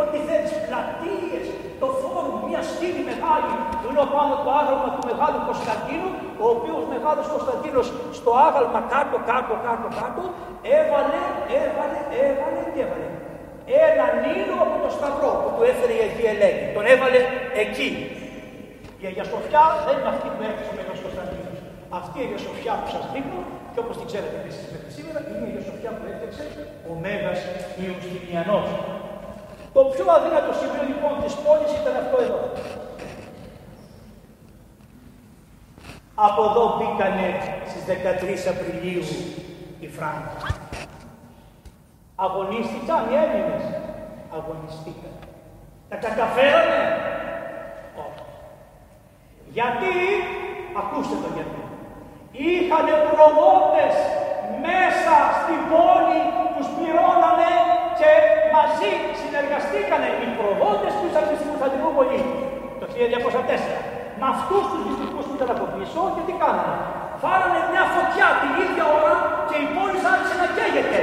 ό,τι θέλεις, πλατείες, το φόρουμ, μιας σκήνη μεγάλη, που είναι πάνω το άγαλμα του Μεγάλου Κωνσταντίνου, ο οποίος Μεγάλος Κωνσταντίνος στο άγαλμα κάτω, κάτω, κάτω, κάτω, έβαλε, έβαλε, έβαλε και έβαλε. Ένα νήλο από το Σταυρό που του έφερε η Αγία Ελένη. Τον έβαλε εκεί. Η Αγία Σοφιά δεν είναι αυτή που έφερε ο Μεγάλος Κωνσταντίνος. Αυτή η Αγία Σοφιά που σας δείχνω και όπως την ξέρετε επίσης μέχρι σήμερα, είναι η Αγία Σοφιά που έφτιαξε ο Μέγας Ιωστινιανός. Το πιο αδύνατο σημείο λοιπόν της πόλης ήταν αυτό εδώ. Από εδώ μπήκανε στις 13 Απριλίου οι Φράγκοι. Αγωνίστηκαν οι Έλληνες. Αγωνιστήκαν. Τα καταφέρανε; Όχι. Γιατί, ακούστε το γιατί. Είχανε προδότες μέσα στην πόλη, τους πληρώνανε και μαζί συνεργαστήκανε οι προδότες που ήσαν στην Κωνσταντινούπολη το 1204. Με αυτούς τους δυστυχούς που ήταν από πίσω και τι κάνανε; Φάρανε μια φωτιά την ίδια ώρα και η πόλη άρχισε να καίγεται.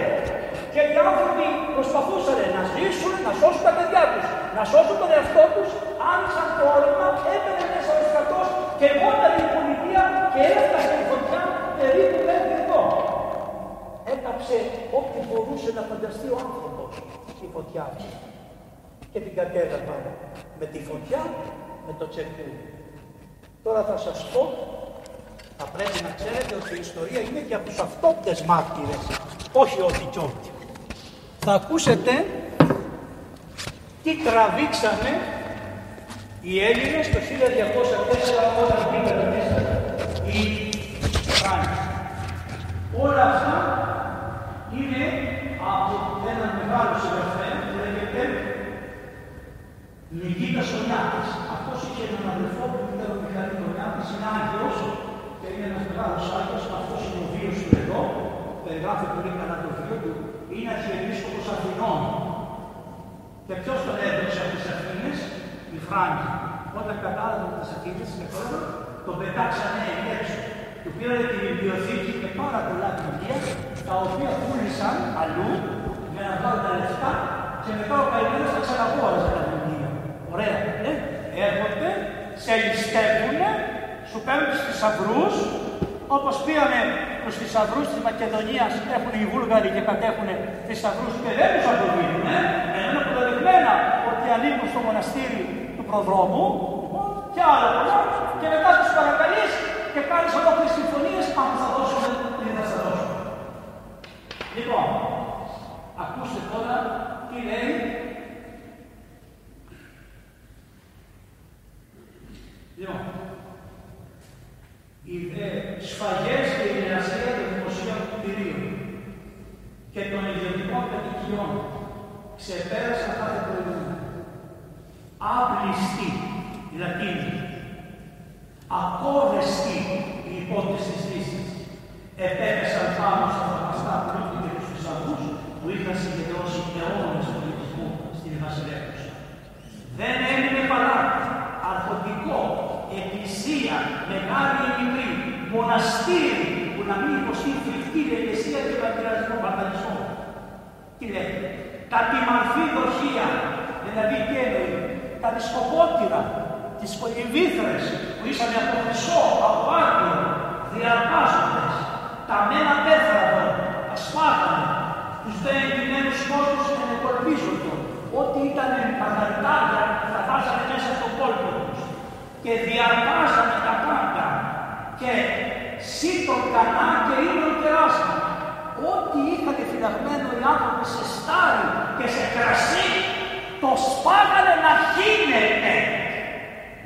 Και οι άνθρωποι προσπαθούσαν να ζήσουν, να σώσουν τα παιδιά τους, να σώσουν τον εαυτό τους, άνοιξαν το όνομα, έπαιρνε μέσα ο στρατό και όταν η πολιτεία και έφτασε η φωτιά περίπου μέχρι εδώ. Έκαψε ό,τι μπορούσε να φανταστεί ο άνθρωπος η φωτιά αυτή. Και την κατέγραφα με τη φωτιά, με το τσεκούρι. Τώρα θα σας πω, θα πρέπει να ξέρετε ότι η ιστορία είναι και από τους αυτόπτες μάρτυρες, όχι ό,τι κι ό,τι θα ακούσετε τι τραβήξαμε οι Έλληνες το 1204 όταν μπήκαν μέσα οι Φράγκοι. Όλα αυτά είναι από έναν μεγάλο συγγραφέα που λέγεται Νικήτα Σονιάτη. Αυτός είχε έναν αδελφό που ήταν ο Μιχαήλ Σονιάτη, είναι άγιος και είναι ένας μεγάλος άγιος. Αυτός είναι ο βίος του εδώ, περιγράφει πολύ καλά το βίο του. Είναι αρχιεπίσκοπος Αθηνών. Και ποιος τον έδωσε από τις Αθήνες, η Φράγκοι. Όταν κατάλαβε τις Αθήνες και τώρα, τον πετάξανε έξω. Του πήραν τη βιβλιοθήκη και πάρα πολλά βιβλία τα οποία πούλησαν αλλού για να βάλουν τα λεφτά και μετά ο καημένο θα ξαναγόραζε τα βιβλία. Ωραία, ε; Έρχονται, σε ληστεύουν, σου παίρνουν τους θησαυρούς, όπως πήγανε του θησαυρούς της Μακεδονίας, έχουν οι Βούλγαροι και κατέχουν θησαυρούς και δεν τους αποδίδουν. Ε; Ενώ είναι αποδεδειγμένα ότι ανήκουν στο μοναστήρι του προδρόμου και άλλα πολλά, και μετά τους παρακαλείς και κάνει ολόκληρες συμφωνίες αν θα δώσουμε ή δεν θα δώσουμε. Λοιπόν, ακούστε τώρα τι λέει Λοιπόν, οι σφαγές και η μοιρασία των δημοσίων κτηρίων και των ιδιωτικών κατοικιών ξεπέρασαν κάθε προηγούμενο. Άπληστη, Λατίνη, ακόδεστη η υπόθεση της λύσης, επέπεσαν πάνω στα θαυμαστά πλούτη και τους θησαυρούς που είχαν συγκεντρώσει αιώνες πολιτισμού στην Βασιλεύουσα. Δεν έμεινε παρά αρχοντικό, εκκλησία, μεγάλη ή μικρή, μοναστήρι που να μην υποστεί φρικτή διαιτησία και πατριασμό, παταρισμό. Τι λέει, τα τιμαρφή δοχεία, δηλαδή τι εννοεί, τα δισκοπότηρα, τις κολυμβήθρες που ήσαν από χρυσό, από άγριο, διαρπάζοντες, τα μένα πέθραδο, τα σπάτανε, τους δε εγγυημένους κόσμους ενεκολπίζονται, ό,τι ήταν παγαριτάρια τα βάζανε μέσα στο κόλπο τους και διαρπάζανε τα πάντα και σύτον κανά και ήλιο κεράσμα. Ό,τι είχατε φυλαγμένο οι άνθρωποι σε στάρι και σε κρασί, το σπάγανε να χύνεται.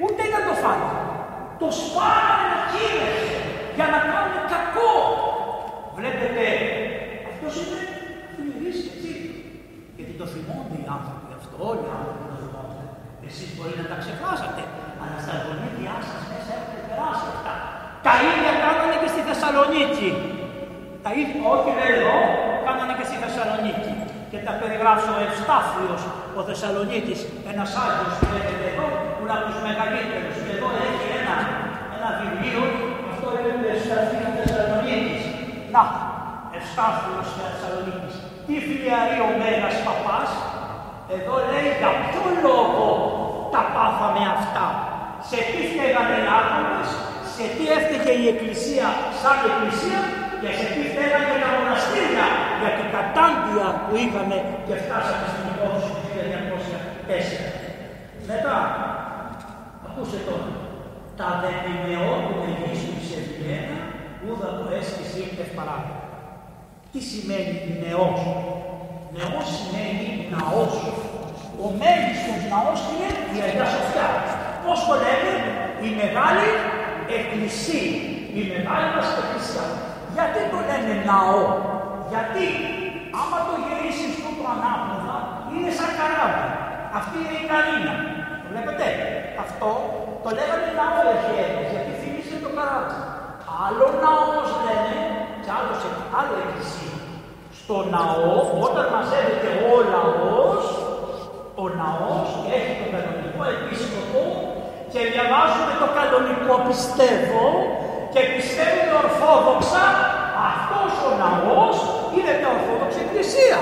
Ούτε να το φάνε. Το σπάγανε να χύνεται για να κάνουν κακό. Βλέπετε, αυτός είναι φιλιδής έτσι. Γιατί το θυμώνται οι άνθρωποι αυτό, όλοι οι άνθρωποι το θυμώνται. Εσείς μπορεί να τα ξεχάσατε, αλλά στα γονίδια σας μέσα έχετε περάσει αυτά. Τα ίδια κάνανε και στη Θεσσαλονίκη. Τα ίδια, όχι λέει εδώ, κάνανε και στη Θεσσαλονίκη. Και τα περιγράψω ο Ευστάφιος, ο Θεσσαλονίκης, ένας Άγιος που λέγεται εδώ, που είναι από τους μεγαλύτερους. Και εδώ έχει ένα, ένα βιβλίο, αυτό είναι το Ευστάφιο Θεσσαλονίκης. Να, Ευστάφιος Θεσσαλονίκης. Τι φιλιαρεί ο Μέγας Παπάς, εδώ λέει για ποιο λόγο τα πάθαμε αυτά; Σε τι φταίγανε οι άνθρωποι, σε τι έφταιγε η Εκκλησία σαν Εκκλησία; Και σε τι φταίγανε τα μοναστήρια; Για την κατάντια που είχαμε και φτάσαμε στην υπόθεση του 1904. Μετά, ακούστε τώρα, τα δεπιμεών του Μεγίστου σε Βιέννα, ούδα το έσκησε ήρθε παράδειγμα. Τι σημαίνει νεός; Νεός σημαίνει ναός. Ο μέγιστος ναός είναι η Αγία Σοφιά. Πώς το λέμε, η μεγάλη εκκλησία. Η μεγάλη μας εκκλησία. Γιατί το λένε ναό; Γιατί άμα το γυρίσεις τούτο ανάποδα είναι σαν καράβι. Αυτή είναι η καρίνα. Το βλέπετε; Αυτό το λέγανε ναό ευχαίρες γιατί θύμισε το καράβι. Άλλο ναός λένε και άλλο, σε, άλλο εκκλησία. Στο ναό, όταν μαζεύεται ο λαός, ο ναός έχει τον κανονικό επίσκοπο και διαβάζουμε το κανονικό πιστεύω και πιστεύουμε ορθόδοξα αυτός ο ναός είναι τα ορθόδοξη εκκλησία.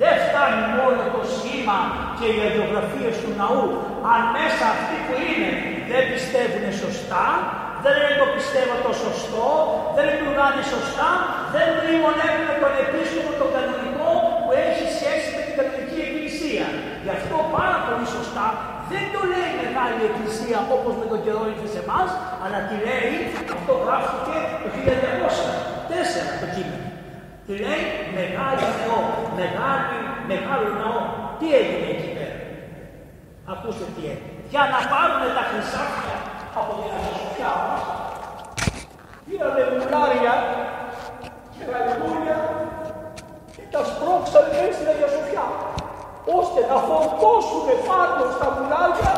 Δεν φτάνει μόνο το σχήμα και οι αδειογραφίες του ναού. Αν μέσα αυτοί που είναι δεν πιστεύουν σωστά, δεν είναι το πιστεύω το σωστό, δεν λειτουργάνε σωστά, δεν μνημονεύουν τον επίσκοπο τον κανονικό που έχει σχέση με την κανονική εκκλησία. Γι' αυτό πάρα πολύ σωστά δεν το λέει μεγάλη εκκλησία όπως με τον καιρό ήρθε σε εμάς, αλλά τη λέει, αυτό γράφτηκε το 1204 το κείμενο. Τη λέει μεγάλη νεό, μεγάλη, μεγάλο ναό. Τι έγινε εκεί πέρα; Ακούστε τι έγινε. Για να πάρουν τα χρυσάφια από την Αγία μας, πήρανε μουλάρια και γαλιούρια και τα σπρώξανε μέσα στην Αγία Σοφιά, ώστε να φορτώσουν πάνω στα μουλάρια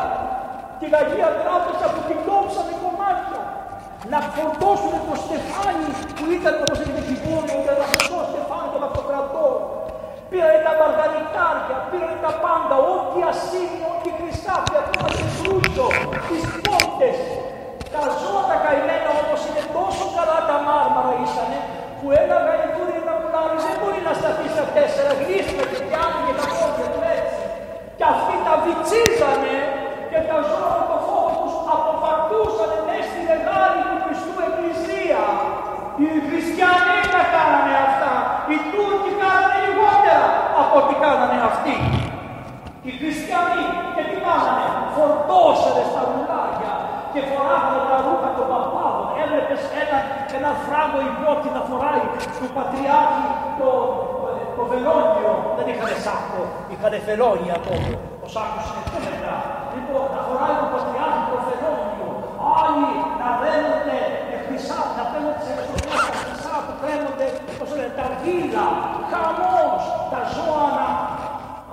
την Αγία Τράπεζα που την κόψανε κομμάτια. Να φορτώσουν το στεφάνι που ήταν όπως έχετε την πόλη, ο γεραπετός στεφάνι των αυτοκρατών. Πήρανε τα μαργαριτάρια, πήραν τα πάντα, ό,τι ασύνη, ό,τι χρυσάφι, ακόμα και φρούτο, τις πόρτες. Τα ζώα τα καημένα όμως είναι τόσο καλά τα μάρμαρα ήσανε, που ένα γαϊδούρι ένα πουλάρι δεν μπορεί να σταθεί στα τέσσερα, γλύσουμε και πιάνει και τα πόδια του έτσι. Και αυτοί τα βιτσίζανε και τα ζώα με το φόβο τους αποφαρτούσαν μέσα στη μεγάλη του Χριστού Εκκλησία. Οι χριστιανοί τα κάνανε αυτά. Οι Τούρκοι κάνανε λιγότερα από ό,τι κάνανε αυτοί. Οι χριστιανοί και τι κάνανε, φορτώσανε στα ρουλάρια και φοράγανε τα ρούχα των παπάδων. Έβλεπες ένα, ένα φράγκο υπότι να φοράει του πατριάρχη το, το βελόνιο. Δεν είχαν σάκο, είχαν φελόνια τότε. Ο σάκος είναι πιο μετά. Λοιπόν, να φοράει το πατριάρχη το φελόνιο. Άλλοι να δένονται χρυσά, να παίρνουν τις αριστοκράτες τα χρυσά που κρέμονται, πώς λένε, τα αργύλα, χαμός, τα ζώα να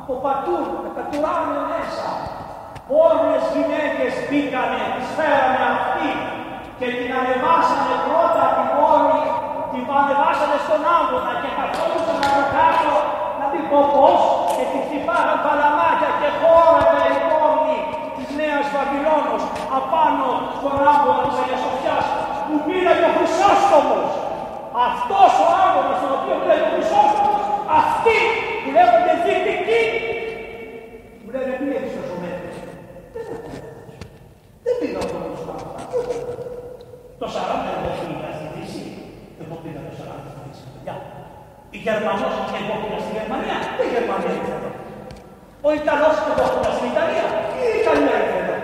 αποπατούν, να κατουράνε μέσα. Όλες γυναίκες μπήκανε, τις φέρανε αυτοί και την ανεβάσανε πρώτα την πόλη, την ανεβάσανε στον άγωνα και καθόντουσαν από κάτω, να μην πω πώς, και τη χτυπάγαν παλαμάκια και χόρευε η πόλη της Νέας Βαβυλώνος απάνω στον άγωνα της Αγίας Σοφιάς που πήρε ο Χρυσόστομος. Αυτός ο άγωνας τον οποίο πήρε ο Χρυσόστομος, αυτοί που λέγονται δυτικοί, μου λένε τι έχεις τόσο μέτρες. Δεν πήγα από τον Το 40 εγώ πήγα στη Δύση. Εγώ πήγα το 40 στη Δύση. Η Γερμανός και εγώ πήγα στη Γερμανία. Τι Γερμανία ήρθε εδώ; Ο Ιταλός και εγώ πήγα στην Ιταλία. Η Ιταλία ήρθε εδώ;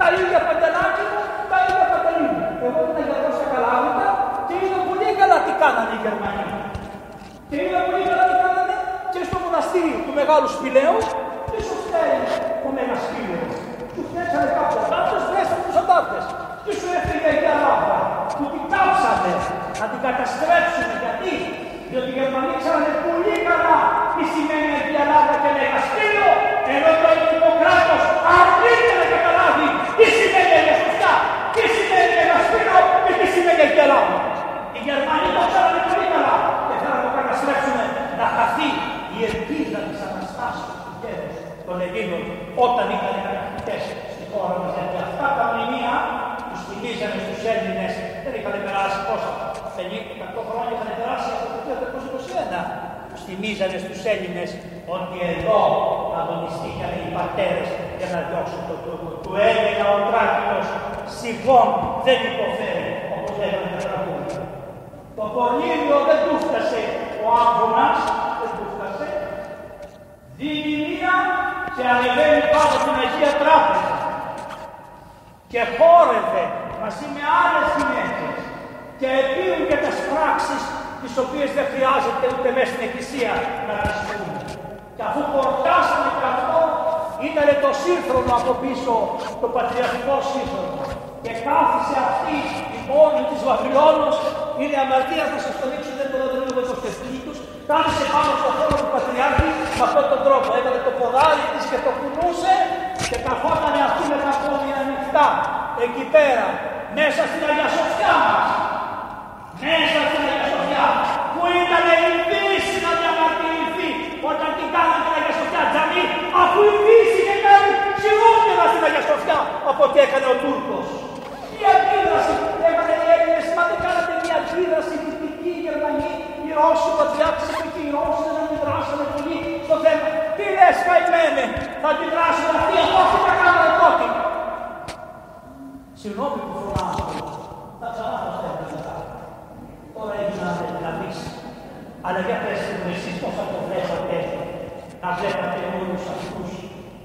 Τα ίδια παντελάκια μου, τα ίδια παντελή μου. Εγώ ήμουν γιατρό στα Καλάβητα και είδα πολύ καλά τι κάνανε οι Γερμανοί. Και είδα πολύ καλά τι κάνανε και στο μοναστήρι του Μεγάλου Σπηλαίου και σου φταίει το Μέγας Σπήλαιο. Σου φτιάξανε κάποιοι αντάρτες, βρέσανε τους αντάρτες. Και σου έφυγε η Ελλάδα που την κάψανε να την καταστρέψουν. Γιατί, διότι οι Γερμανοί ξέρανε πολύ καλά τι σημαίνει η Ελλάδα και Μέγα Σπήλαιο, ενώ το ελληνικό κράτος αρνείται να καταλάβει τι σημαίνει η Σοφιά, τι σημαίνει ένα σπίτι και τι σημαίνει η Ελλάδα. Οι Γερμανοί το ξέρανε πολύ καλά και θέλουν να το καταστρέψουν να χαθεί η ελπίδα της Αναστάσεως του τέλους των Ελλήνων όταν ήταν κατακτητές στη χώρα μας. Γιατί αυτά τα μνημεία τους θυμίζανε στους Έλληνες δεν είχαν περάσει πόσα, 50-100 χρόνια είχαν περάσει από το 1921 τους θυμίζανε στους Έλληνες ότι εδώ αγωνιστήκαν οι πατέρες για να διώξουν το τούμπο. Του έλεγε ο Τράκυλος, σιγόν δεν υποφέρει, όπως λέγανε τα τραγούδια. Το Κορνήλιο δεν του φτάσε, ο Άμπονας δεν του φτάσε, δίνει μία και ανεβαίνει πάνω στην Αγία Τράπεζα και χόρευε μαζί με άλλες γυναίκες και επίουν και τις πράξεις τις οποίες δεν χρειάζεται ούτε μέσα στην εκκλησία να τις πούμε. Και αφού πορτάσανε και αυτό, ήταν το σύγχρονο από πίσω, το πατριαρχικό σύγχρονο. Και κάθισε αυτή η πόλη της Βαβυλώνος, είναι αμαρτίας να σας το δείξω, δεν μπορώ να το δούμε το στεφτή τους, κάθισε πάνω στο χώρο του Πατριάρχη με αυτόν τον τρόπο. Έβαλε το ποδάρι της και το κουνούσε και καθόταν αυτή με τα πόδια ανοιχτά, εκεί πέρα, μέσα στην Αγία Σοφιά μας. Μέσα στην Αγία Σοφιά, που ήταν η Δύση να διαμαρτυρηθεί όταν την κάνανε την Αγία Σοφιά τζαμί, αφού η Δύση είχε κάνει χειρότερα στην Αγία Σοφιά από ό,τι έκανε ο Τούρκος. Τι αντίδραση έκανε οι Έλληνες, μα δεν κάνατε μια αντίδραση δυτική οι Γερμανοί, οι Ρώσοι, οι Πατριάρχες και οι Ρώσοι δεν αντιδράσανε πολύ στο θέμα. Τι λες καημένε, θα αντιδράσουν αυτοί, αυτό τι τα κάνανε τότε. Συγγνώμη που φωνάζω, τα ξανά θα στέλνω Τώρα έγιναν δηλαδή. Αλλά για πες μου εσείς πώς θα το βλέπατε να βλέπατε όλους αυτούς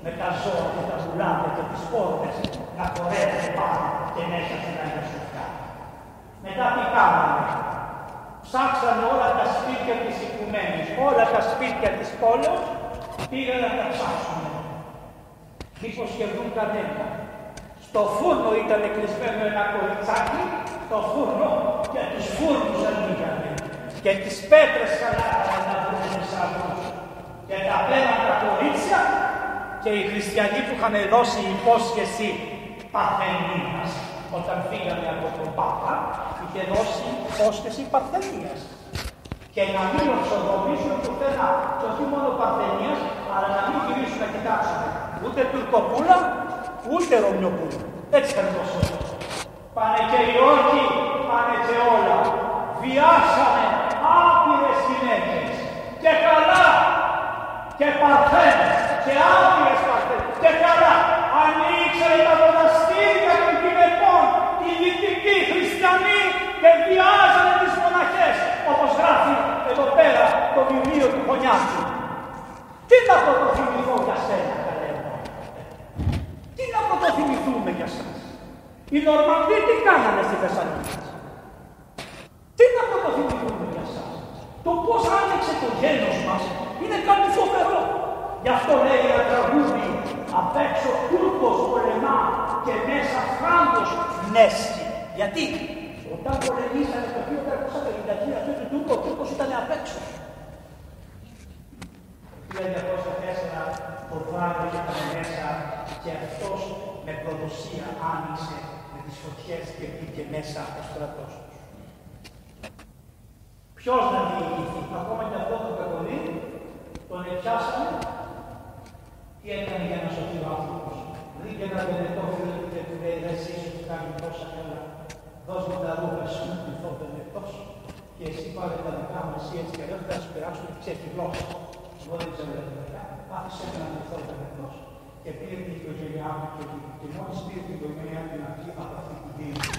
με τα ζώα και τα πουλάδια και τις πόρτες να χορεύουν πάνω και μέσα στην Αγία Σοφιά. Μετά τι κάνανε. Ψάξανε όλα τα σπίτια της οικουμένης, όλα τα σπίτια της πόλεως, πήγαν να τα ψάξουν. Μήπως και βρουν κανένα. Στο φούρνο ήταν κλεισμένο ένα κοριτσάκι, στο φούρνο και τους φούρνους ανοίγανε. Και τις πέτρες καλάγανε να βρουν τους αγρούς. Και τα πέραν τα κορίτσια και οι χριστιανοί που είχαν δώσει υπόσχεση παρθενίας. Όταν φύγανε από τον Πάπα, είχε δώσει υπόσχεση παρθενίας. Και να μην ορθοδομήσουμε πουθενά. Και όχι μόνο Παρθενίας, αλλά να μην γυρίσουμε να κοιτάξουμε. Ούτε Τουρκοπούλα, ούτε Ρωμιοπούλα. Έτσι ακριβώς Πάνε και οι όρκοι, πάνε και όλα. Βιάσανε άπειρες γυναίκες. Και καλά. Και παρθένες. Και άπειρες παρθένες. Και καλά. Ανοίξανε τα μοναστήρια των γυναικών. Οι δυτικοί χριστιανοί και βιάζανε τις μοναχές. Όπως γράφει εδώ πέρα το βιβλίο του Χωνιάκη. Τι να πρωτοθυμηθώ για σένα, καλέ Τι να πρωτοθυμηθούμε για σας. Οι Νορμανδοί τι κάνανε στη Θεσσαλονίκη; Τι να πρωτοθυμηθούμε για σας; Το πώς άνοιξε το γένος μας είναι κάτι φοβερό. Γι' αυτό λέει ένα τραγούδι απ' έξω Τούρκος πολεμά και μέσα Φράγκος νέστη. Γιατί; Όταν πολεμήσανε το 1853 αυτό το Τούρκο, ο Τούρκος ήταν απ' έξω. Το 1904 ο Φράγκος ήταν μέσα και αυτός με προδοσία άνοιξε με τις φωτιές και μπήκε μέσα ο στρατός του. Ποιος να διηγηθεί, ακόμα και αυτό το κακολί, τον επιάσανε, τι έκανε για να σωθεί ο άνθρωπος. Βρήκε ένα βενετό φίλο του και του λέει, δεν εσύ σου κάνει τόσα καλά. Δώσ' μου τα ρούχα σου, κρυφό βενετός, και εσύ πάρε τα δικά μου, εσύ έτσι και αλλιώς θα σου περάσουν και ξέρει τη γλώσσα. Εγώ δεν ξέρω τα δικά, άφησε ένα κρυφό βενετός. Και πήρε την οικογένειά μου και, και μόλις πήρε την οικογένειά του να βγει από αυτή τη δίνηση,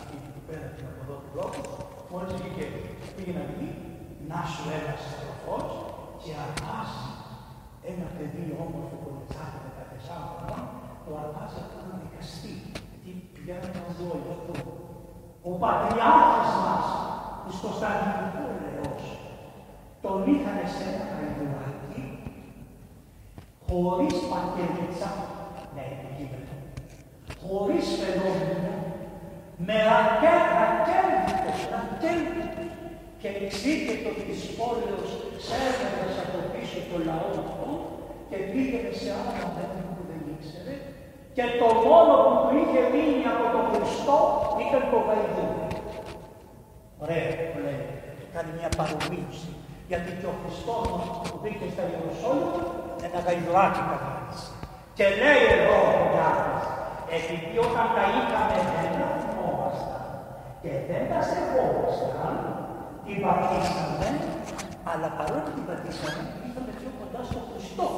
αυτή την πέρα την από εδώ του λόγου, μόλις βγήκε, πήγε να βγει, να σου ένα στροφός και αρπάζει ένα παιδί όμορφο κοριτσάκι 14 χρονών, το αρπάζεις αυτό να δικαστεί. Τι πηγαίνει να δω αυτό. Ο πατριάρχης μας, της Κωνσταντινικού Λεός, τον είχαν σε ένα καλλιδουράκι, χωρίς πακέτιτσα, ναι, το κείμενο, χωρίς φαινόμενο, με ρακέτ, ρακέλβητος, ρακέλβητος, και εξήγητο της πόλεως ξέροντας από πίσω το λαό αυτό και πήγαινε σε άλλα μέρη που δεν ήξερε και το μόνο που του είχε μείνει από τον Χριστό ήταν το γαϊδούρι. Ωραία, που λέει, κάνει μια παρομοίωση. Γιατί και ο Χριστός μας που μπήκε στα Ιεροσόλυμα ένα γαϊδουράκι καθάρισε. Και λέει εδώ ο Γιάννης, επειδή όταν τα είχαμε δεν τα θυμόμασταν και δεν τα σεβόμασταν, την πατήσαμε, αλλά παρότι την πατήσαμε, ήρθαμε πιο κοντά στον Χριστό.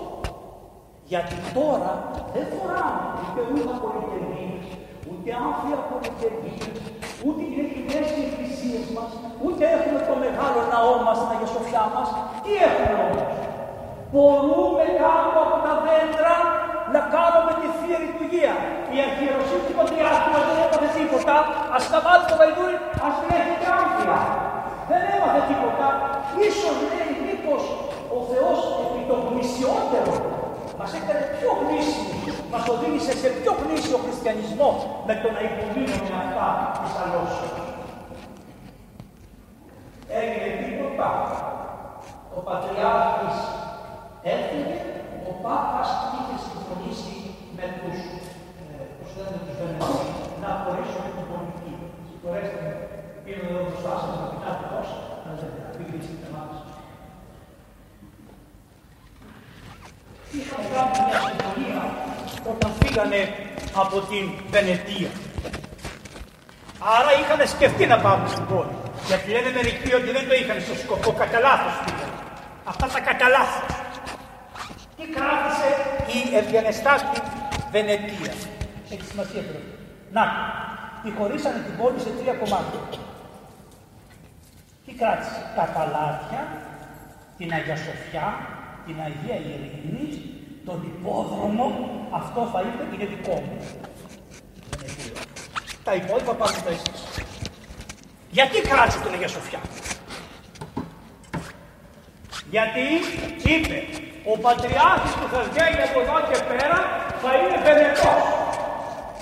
Γιατί τώρα δεν φοράμε ούτε ούχα πολυτελείας, ούτε άμφια πολυτελείας, ούτε είναι κοινές οι εκκλησίες μας, ούτε έχουμε το μεγάλο ναό μας στην Αγία Σοφιά μας. Τι έχουμε όμως; Μπορούμε κάτω από τα δέντρα να κάνουμε τη Θεία Λειτουργία. Η αρχιεροσύνη του Πατριάρχη μας δεν έπαθε τίποτα, ας τα βάλει στο βαϊδούρι, ας τρέχει και άμφια. Δεν έμαθε τίποτα. Ίσως λέει μήπως ο Θεός επί το γνησιότερο μας έκανε πιο γνήσιμο, μας οδήγησε σε πιο γνήσιο χριστιανισμό με το να υπομείνουμε αυτά τις αλώσεις. Έγινε τίποτα. Ο Πατριάρχης έφυγε, ο Πάπας είχε συμφωνήσει με τους, ε, πώς λένε, τους Βενετούς να χωρίσουν την πολιτική. Συγχωρέστε με, πήρε εδώ μπροστά σας να πεινάτε πώς, να δεν μην κρίσετε εμάς. Είχαν κάνει μια συμφωνία όταν φύγανε από την Βενετία. Άρα είχαν σκεφτεί να πάμε στην πόλη. Γιατί λένε μερικοί ότι δεν το είχαν στο σκοπό, κατά λάθος πήγαν. Αυτά τα κατά λάθος. Τι κράτησε η ευγενεστά στη Βενετία. Έχει σημασία τώρα. Να, τη χωρίσανε την πόλη σε τρία κομμάτια. Τι κράτησε, τα παλάτια, την Αγία Σοφιά, την Αγία Ειρήνη, τον υπόδρομο, αυτό θα είπε είναι δικό μου. Τα υπόλοιπα πάνε τα εσείς. Γιατί κράτησε την Αγία Σοφιά; Γιατί είπε ο Πατριάρχης που θα βγαίνει από εδώ και πέρα θα είναι Βενετός.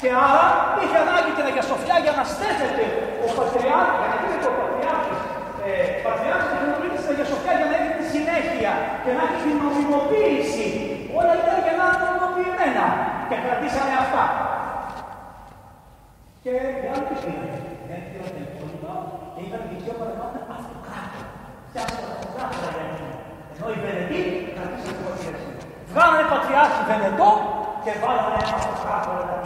Και άρα είχε ανάγκη την Αγία Σοφιά για να στέκεται ο Πατριάρχης, γιατί είναι ο Πατριάρχης, ε, Πατριάρχης και να στην Αγία Σοφιά για να έχει τη συνέχεια και να έχει την νομιμοποίηση. Όλα ήταν για να είναι νομιμοποιημένα και κρατήσανε αυτά. Και οι άλλοι τι πήγανε. Δεν πήραν το υπόλοιπο και είχαν δικαίωμα να κάνουν αυτοκράτο. Και ο Βγάλανε πατριάρχη Βενετό και βάλανε ένα φωτογράφο ένα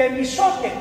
que mis ojos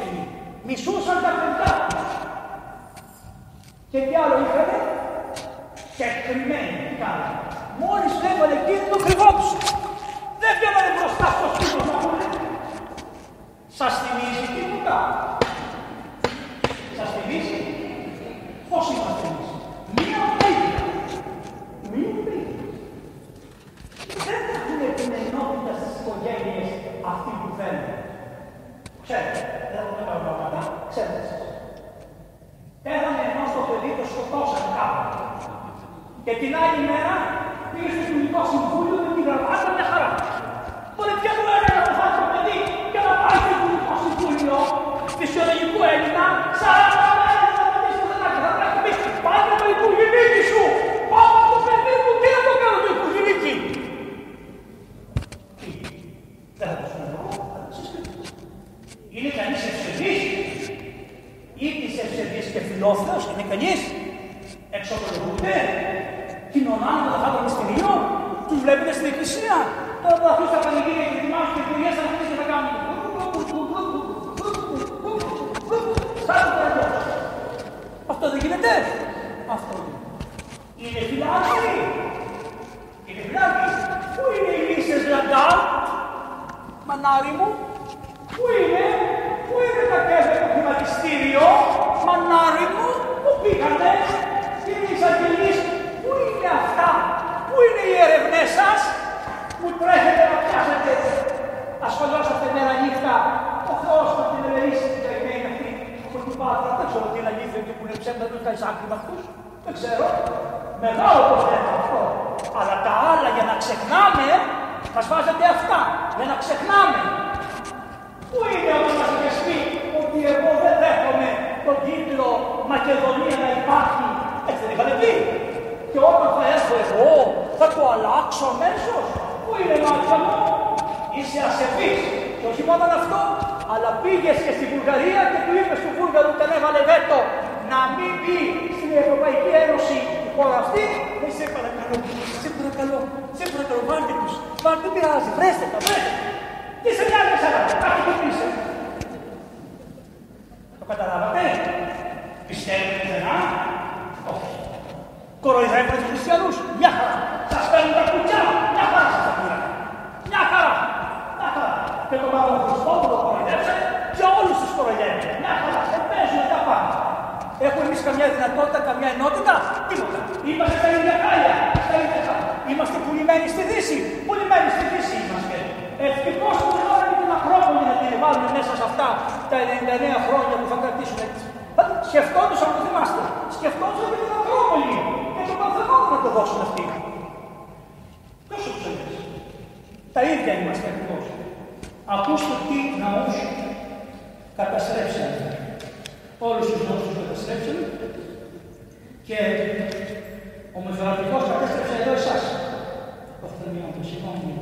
το συγγνώμη.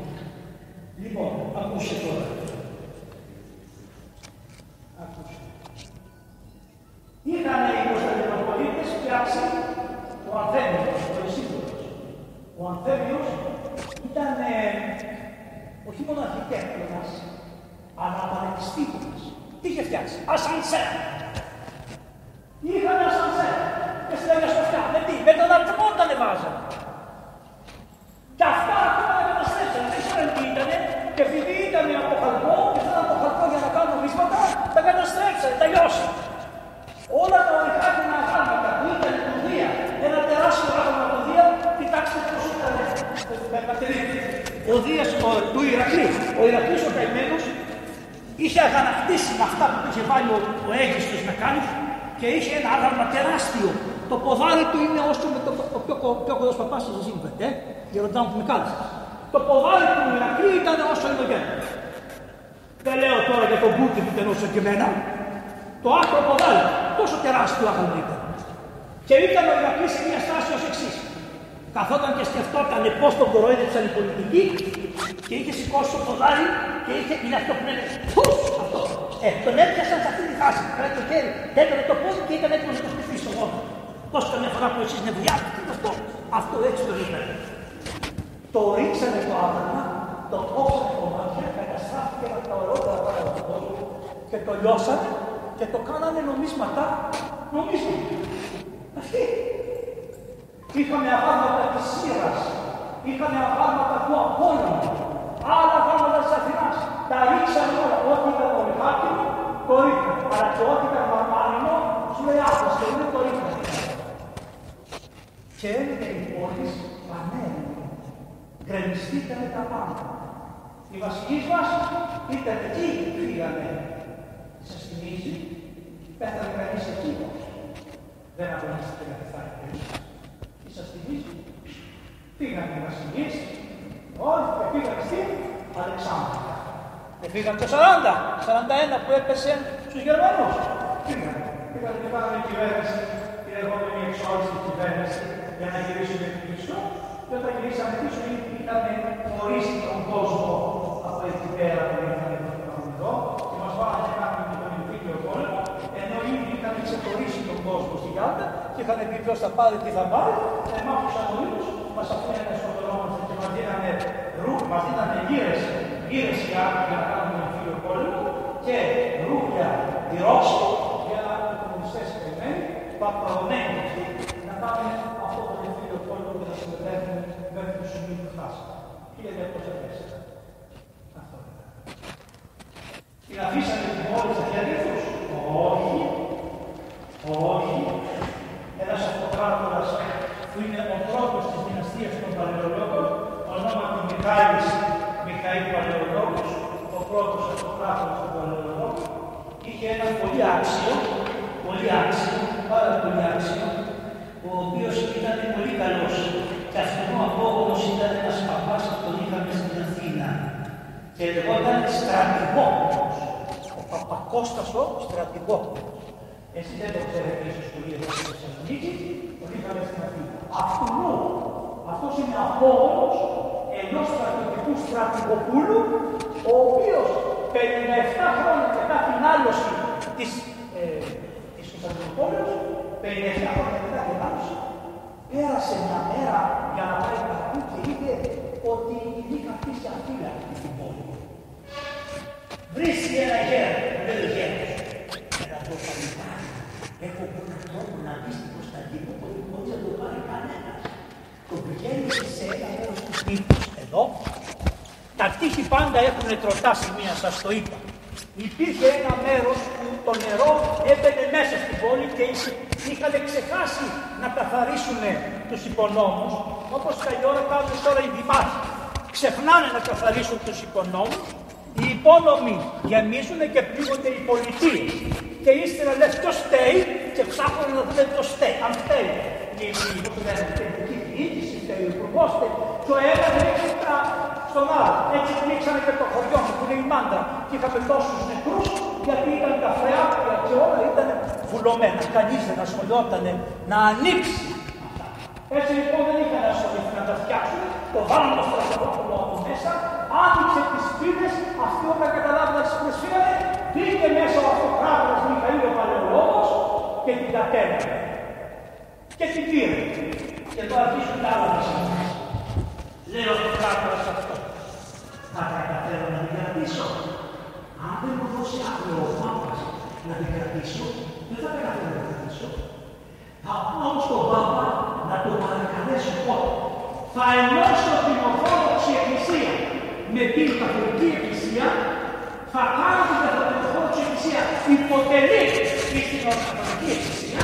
Λοιπόν, ακούσε τώρα. Ακούσε. Είχαν οι Κωνσταντινοπολίτε φτιάξει ο Ανθέμιο, ο Ισίδωρο. Ο Ανθέμιο ήταν ε, όχι μόνο αρχιτέκτονας, αλλά πανεπιστήμονας. Τι είχε φτιάξει, Ασανσέρ. Γεροντά μου που με κάλεσε. Το ποδάρι του Ηρακλή ήταν όσο είναι ο γέρος. Δεν λέω τώρα για τον Μπούτι που ήταν όσο και εμένα. Το άκρο ποδάρι, τόσο τεράστιο άγαλμα ήταν. Και ήταν ο Ηρακλής σε μια στάση ως εξής καθόταν και σκεφτόταν πώς τον κοροϊδεύσαν οι πολιτικοί και είχε σηκώσει το ποδάρι και είχε, είναι αυτό που λένε Φους, αυτό. Ε, τον έπιασαν σε αυτή τη φάση. Κράτη το χέρι, έκανε το πόδι και ήταν έτοιμος να το χτυπήσει στο γόνος. Πώ καμιά φορά που εσείς νευριάζετε, τι αυτό. Αυτό έτσι το είπατε. Το ρίξανε το άβραμα, το κόψανε κομμάτια, καταστράφηκε με τα ορότερα πάνω από τον κόσμο και το λιώσανε και το κάνανε νομίσματα. Νομίσματα. Αυτή Είχαμε αγάλματα της Σύρας, είχαμε αγάλματα του Απόλλωνα, άλλα αγάλματα της Αθηνάς. Τα ρίξαμε όλα. Ό,τι ήταν πολυχάρτινο, το ρίχναμε. Αλλά και ό,τι ήταν μαρμάρινο, σου λέει άπως και δεν το ρίχναμε. Και έμεινε η πόλης πανέμενη. Γκρεμιστήκανε τα πάντα. Οι βασιλείς μας ήταν εκεί που φύγανε. Σας θυμίζει, πέθανε κανείς εκεί. Δεν αγωνίστηκε να πεθάνει σας θυμίζει; Πήγαν οι βασιλείς, όλοι και πήγαν στην Αλεξάνδρα. Και πήγαν το 40, 41 που έπεσε στους Γερμανούς. Πήγαν. Πήγαν και πάνε κυβέρνηση, την ερχόμενη εξόριστη κυβέρνηση για να γυρίσουν πίσω. Και όταν γυρίσαν πίσω ήταν χωρίς τον κόσμο από εκεί πέρα που ήρθαν εδώ και μας βάλανε κάποιον με τον Ινδίκιο πόλεμο, ενώ ήδη είχαν ξεχωρίσει τον κόσμο στη Γάλτα και είχαν πει ποιος θα πάρει, τι θα πάρει, εμάς τους Αμορίτους μας αφήνανε στο δρόμο και μας δίνανε ρου, μας δίνανε γύρες, γύρες για να κάνουμε φίλο πόλεμο και ρούπια πυρόξο για οι κομμουνιστές περιμένει, παπαγωμένοι να κάνουμε 1204. Αυτό ήταν. Την αφήσαμε την πόλη στα χέρια τους; Όχι. Όχι. Ένας αυτοκράτορας που είναι ο πρώτος της δυναστείας των Παλαιολόγων, ονόματι Μιχάλης Μιχαήλ Παλαιολόγος, ο πρώτος αυτοκράτορας των Παλαιολόγων, είχε ένα πολύ άξιο, πολύ άξιο, πάρα πολύ άξιο, και λεγόταν στρατηγόπουλος, ο Παπακώστας ο στρατηγόπουλος. Εσύ δεν το ξέρετε ίσως πολύ εδώ στη Θεσσαλονίκη, τον είχαμε στην Αθήνα. Αυτού αυτός είναι απόγονος ενός στρατιωτικού στρατηγοπούλου, ο οποίος 57 χρόνια μετά την άλωση της, ε, της Κωνσταντινούπολης, 57 χρόνια μετά την άλωση, πέρασε μια μέρα για να πάει παντού και είπε ότι είχα αφήσει αφύλακτη την πόλη. Βρίσκει ένα γέρο, δεν είναι γέρος. Ένα το παλιτάρι. Έχω έναν τρόπο να δεις στην Κωνσταντινούπολη χωρίς να το πάρει κανένα. Το πηγαίνει σε ένα μέρος του τύπου, εδώ. Τα τείχη πάντα έχουν τροτά σημεία, σας το είπα. Υπήρχε ένα μέρος που το νερό έμπαινε μέσα στην πόλη και είχαν ξεχάσει να καθαρίσουν τους υπονόμους, όπως καλή ώρα κάνουν τώρα οι δημάρχοι. Ξεχνάνε να καθαρίσουν τους υπονόμους, οι υπόνομοι γεμίζουν και πλήγονται οι πολιτείες. Και ύστερα λες ποιος φταίει και ψάχνουν να δούμε ποιος φταίει. Αν φταίει η διοίκηση, φταίει ο υπουργός, και ο ένας ρίξει στον άλλο. Έτσι πνίξανε και το χωριό μου που είναι η Μάντρα και είχαμε τόσους νεκρούς γιατί ήταν τα φρεάτια και όλα ήταν βουλωμένα. Κανείς δεν ασχολιόταν να ανοίξει έτσι λοιπόν δεν είχαν ασχοληθεί να τα φτιάξουν, το βάλουν στο στρατόπουλο από μέσα, άνοιξε τις πίνες, αυτοί όταν καταλάβουν να τις προσφύγανε, μπήκε μέσα ο αυτοκράτορας Μιχαήλ ο Παλαιολόγος και την κατέβαινε. Και την πήρε. Και εδώ αρχίζουν τα άλλα βασιλιά. Λέει ο αυτοκράτορας αυτό. Θα τα καταφέρω να την κρατήσω. Αν δεν μου δώσει αύριο ο Πάπας να την κρατήσω, δεν θα καταφέρω να την κρατήσω. Θα πάω στον Πάπα να το παρακαλέσω πότε. Θα ενώσω την Ορθόδοξη Εκκλησία με την καθολική εκκλησία θα πάρει τον καθολικό χώρο της εκκλησία. Υποτελεί και στην καθολική εκκλησία,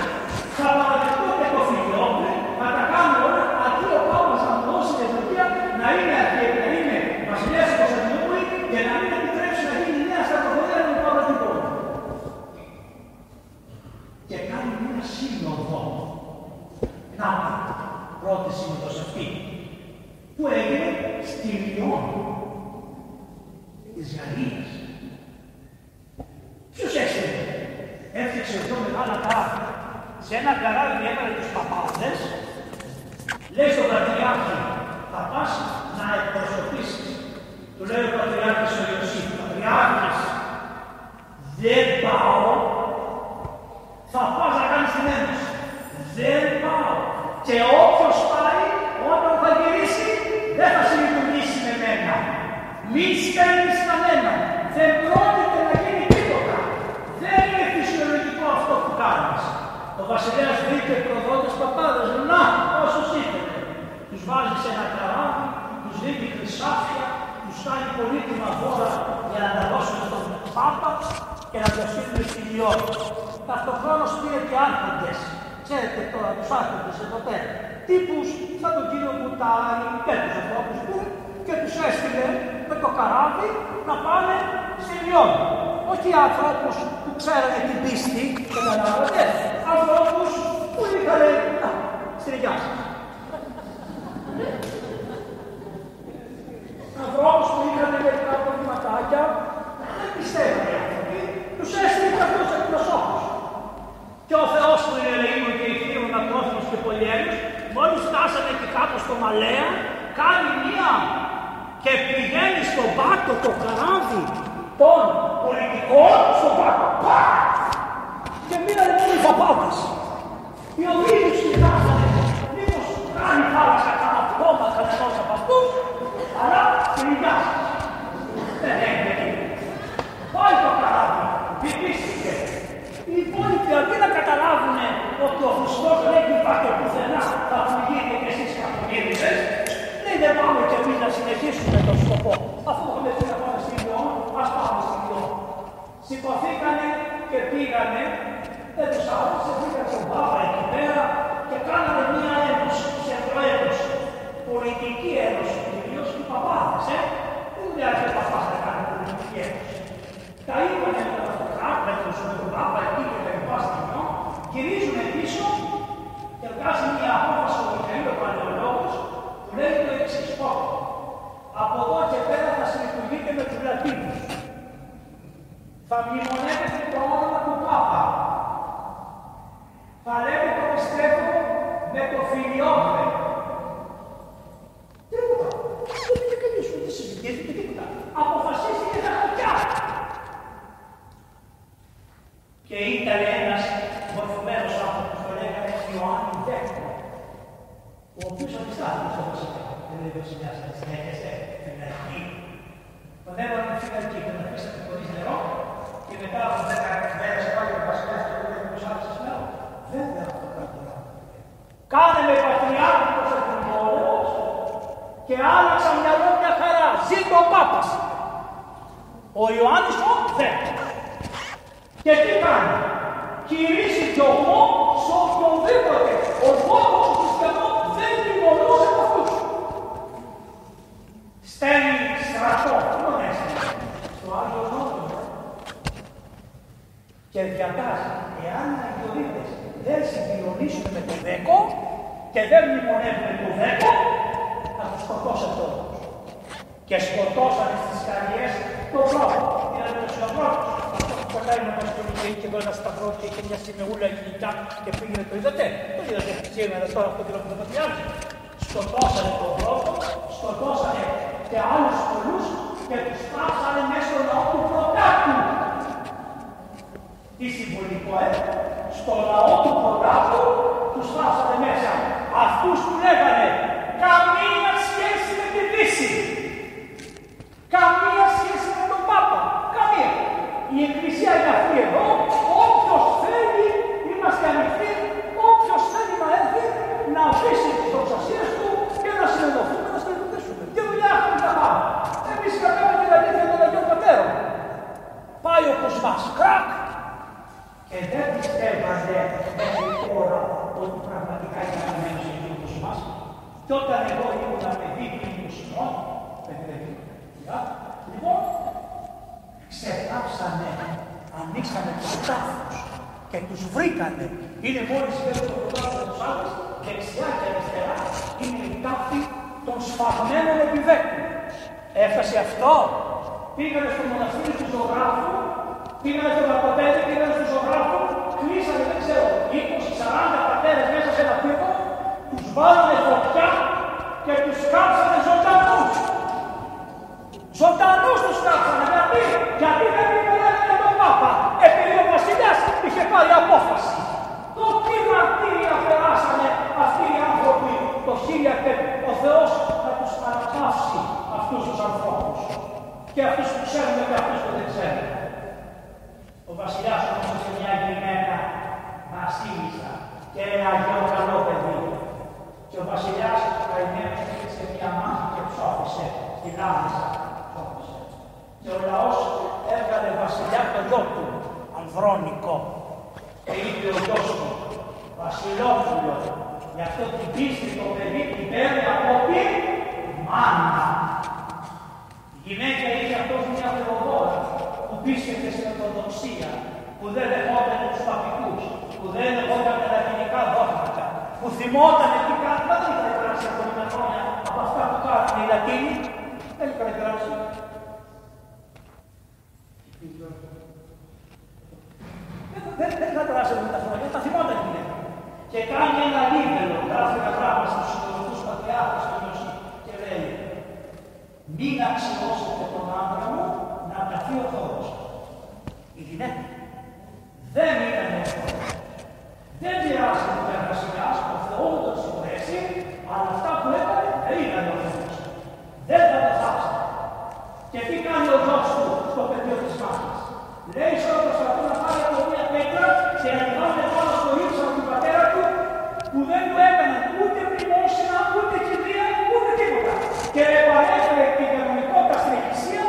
θα παραδεχτώ και το φιλιόπλε, θα τα κάνουμε όλα, αντί ο Πάπα να δώσει την Τουρκία να είναι αρχή, να είναι βασιλιάς του Κωνσταντινούπολη και να μην επιτρέψει να γίνει νέα σταυροδία του Πάπα του Πόλου. Και κάνει μια σύνοδο. Να πρώτη σύνοδος αυτή που έγινε στη Λιόν της Γαλλίας. Ποιος έστειλε, έφτιαξε εδώ μεγάλα καράβια. Σε ένα καράβι έβαλε τους παπάδες, λέει στον Πατριάρχη, θα πας να εκπροσωπήσεις. Του λέει ο Πατριάρχης ο Ιωσήφ, Πατριάρχης, δεν πάω, θα πας να κάνεις την ένωση. Δεν πάω. Και όποιος πάει, όταν θα γυρίσει, δεν θα συλλειτουργήσει με μένα. Μη στέλνεις κανέναν. Δεν πρόκειται να γίνει τίποτα. Δεν είναι φυσιολογικό αυτό που κάνεις. Ο βασιλέας βρήκε προδότες παπάδες. Να, όσους ήθελε. Τους βάζει σε ένα καράβι, τους δίνει χρυσάφια, τους κάνει πολύτιμα δώρα για να τα δώσουν στον Πάπα και να τα στείλουν στη Λιώτη. Ταυτοχρόνως πήρε και άρχοντες. Ξέρετε τώρα τους άρχοντες εδώ πέρα. Τύπους σαν τον κύριο Μπουτάρη και τους ανθρώπους που και τους έστειλε με το καράβι να πάνε στη Λιώτη. Όχι ανθρώπους που ξέρανε την πίστη, καταλάβατε, ανθρώπους που είχαν, να, στην υγειά σας. Ανθρώπους που είχαν μερικά προβληματάκια, δεν πιστεύανε οι άνθρωποι, τους έστειλε και αυτούς εκπροσώπους. Και ο Θεός που είναι ελεήμων και ηχθείων ακρόφωνος και πολυέλους, μόλις φτάσανε και κάπου στο Μαλέα, κάνει μία και πηγαίνει στον πάτο το καράβι των πολιτικών στον πάτο. Πα! Και μείνανε μόνο οι παπάδες. Οι οποίοι τους κοιτάζανε, μήπως κάνει θάλασσα κανένα πτώμα κανένας από αυτούς, αλλά στην υγειά σας. Δεν έγινε τίποτα. Πάει το καράβι, βυθίστηκε. Οι υπόλοιποι αντί να καταλάβουν ότι ο Χριστός δεν υπάρχει πουθενά, θα φυγείτε κι εσείς καθοδίδητες, λέει δεν πάμε κι εμείς να συνεχίσουμε τον σκοπό. Αφού έχουμε πει να πάμε στη Λιόν, ας πάμε στη Λιόν. Σηκωθήκανε και πήγανε, δεν τους άρεσε, πήγαν στον Πάπα εκεί πέρα και κάνανε μία ένωση, ψευδοένωση. Πολιτική ένωση κυρίως οι παπάδες, ε. Δεν χρειάζεται ο παπάς να κάνει πολιτική ένωση. Τα είπανε με τον με τον με τον Πάπα εκεί και τα λοιπά στη Λιόν, γυρίζουν πίσω και βγάζει μια απόφαση ο Μιχαήλ ο Παλαιολόγος που λέει το εξής Από εδώ και πέρα θα συλλειτουργείτε με τους Λατίνους. Θα μνημονεύετε το όνομα του Πάπα. Θα λέτε το πιστεύω με το φιλιόμαι. Τίποτα. Δεν είναι κανείς ούτε συζητήθηκε τίποτα. Αποφασίστηκε τα χαρτιά. Και ήταν ένας μορφωμένος άνθρωπος, το λέγανε Ιωάννη Δέκτο, ο οποίος αντιστάθηκε στο βασιλιά. Δεν λέει βασιλιάς, να συνέχεστε την αρχή. Τον έβαλε στην φυλακή και τον αφήσατε χωρίς νερό και μετά από 10 μέρες πάλι ο βασιλιάς και ο οποίος άρχισε νερό. Βέβαια αυτό κάνει Κάνε με πατριάρχητος εθνικόλεμος και άλλαξα μυαλό μια χαρά. Ζήτω ο Πάπας. Ο Ιωάννης ο Δέκτος. Και τι κάνει; Κηρύσσει και ομό σε οποιονδήποτε. Ο λόγος του χριστιανού δεν τιμωρούσε αυτούς. Στέλνει στρατό, δεν έστειλε, στο Άγιο Νότο. Και διατάζει, εάν οι αγιορείτες δεν συγκοινωνήσουν με το δέκο και δεν μνημονεύουν το δέκο, θα τους σκοτώσουν όλους. Και σκοτώσανε στις καρδιές τον πρώτο, δηλαδή τους ανθρώπους. Αυτό που κολλάει να μας και είχε εδώ ένα σταυρό και είχε μια σημεούλα ελληνικά και πήγαινε το είδατε. Το είδατε σήμερα τώρα αυτό το το πατριάρχη. Σκοτώσανε τον πρώτο, σκοτώσανε και άλλους πολλούς και τους πάψανε μέσα στο λαό του προκάτου. Τι συμβολικό, ε, στο λαό του προκάτου τους πάψανε μέσα. Αυτούς που λέγανε καμία σχέση με τη Δύση. Καμία σχέση με τον Πάπα. Καμία. Η Εκκλησία είναι αυτή εδώ. Όποιος θέλει, είμαστε ανοιχτοί. Όποιος θέλει να έρθει, να αφήσει τις δοξασίες του και να συνενωθούμε, να συνενωθήσουμε. Τι δουλειά έχουμε να πάμε. Εμείς κρατάμε την αλήθεια των Αγίων Πατέρων. Πάει ο Κοσμάς. Κρακ. Και δεν πιστεύανε μέχρι τώρα ότι πραγματικά ήταν αμένος ο Αγίος Κοσμάς. Και όταν εγώ ήμουν με δίπλη του Σιμών, με την Λοιπόν, ξεπάψανε, ανοίξανε τους τάφους και τους βρήκανε. Είναι μόλις πέρα το πρωτάθλημα τους άλλους, δεξιά και αριστερά, αφημένων επιβέκων. Έφτασε αυτό. Πήγανε στο μοναστήρι του ζωγράφου, πήγανε στο Βαρκοπέδι, πήγανε στο ζωγράφου, κλείσανε, δεν ξέρω, 20-40 πατέρες μέσα σε ένα πύργο, τους βάλανε φωτιά και τους κάψανε ζωντανούς. Ζωντανούς τους κάψανε. Γιατί, γιατί δεν υπηρέτανε τον Πάπα. Επειδή ο βασιλιάς είχε πάρει απόφαση. Το τι μαρτύρια περάσανε αυτοί οι άνθρωποι το χίλια και ο Θεός θα τους αναπαύσει αυτούς τους ανθρώπους. Και αυτούς που ξέρουν και αυτούς που δεν ξέρουν. Ο βασιλιάς όμως είχε μια γυναίκα βασίλισσα και ένα αγιό καλό παιδί. Και ο βασιλιάς ο καημένος σε μια μάχη και ψώφισε στην άμεσα. Και ο λαός έβγαλε βασιλιά το γιο του, Ανδρώνικο. Και είπε ο γιος του, βασιλόπουλο, γι' αυτό την πίστη το παιδί την παίρνει από την μάνα. Η γυναίκα είχε αυτός μια θεοδόρα που πίστευε στην Ορθοδοξία, που δεν δεχόταν τους παπικούς, που δεν δεχόταν τα λατινικά δόγματα, που θυμόταν τι κάνει, δεν είχαν περάσει από χρόνια από αυτά που κάνουν οι Λατίνοι, δεν είχαν περάσει. Δεν, δεν θα περάσει από τα χρόνια, τα θυμόταν η γυναίκα. Και κάνει ένα λίβελο, γράφει ένα πράγμα στους συντηρητικούς πατριάρχες και λέει μην αξιώσετε τον άντρα μου να ταθεί ο Θεός. Η γυναίκα δεν ήταν εύκολο. Δεν πειράζει ο εργασιάς, ο Θεός το συγχωρέσει, αλλά αυτά που έκανε δεν ήταν ο Θεός. Δεν θα το θάψει. Και τι κάνει ο γιος του στο πεδίο της μάχης; Λέει στο προσπαθώ να πάρει από μια πέτρα και να την βάλει πάνω στο ύψο από τον πατέρα του που δεν του έκανε ούτε μνημόσυνα, ούτε κηδεία, ούτε τίποτα. Και επανέφερε την κανονικότητα στην Εκκλησία,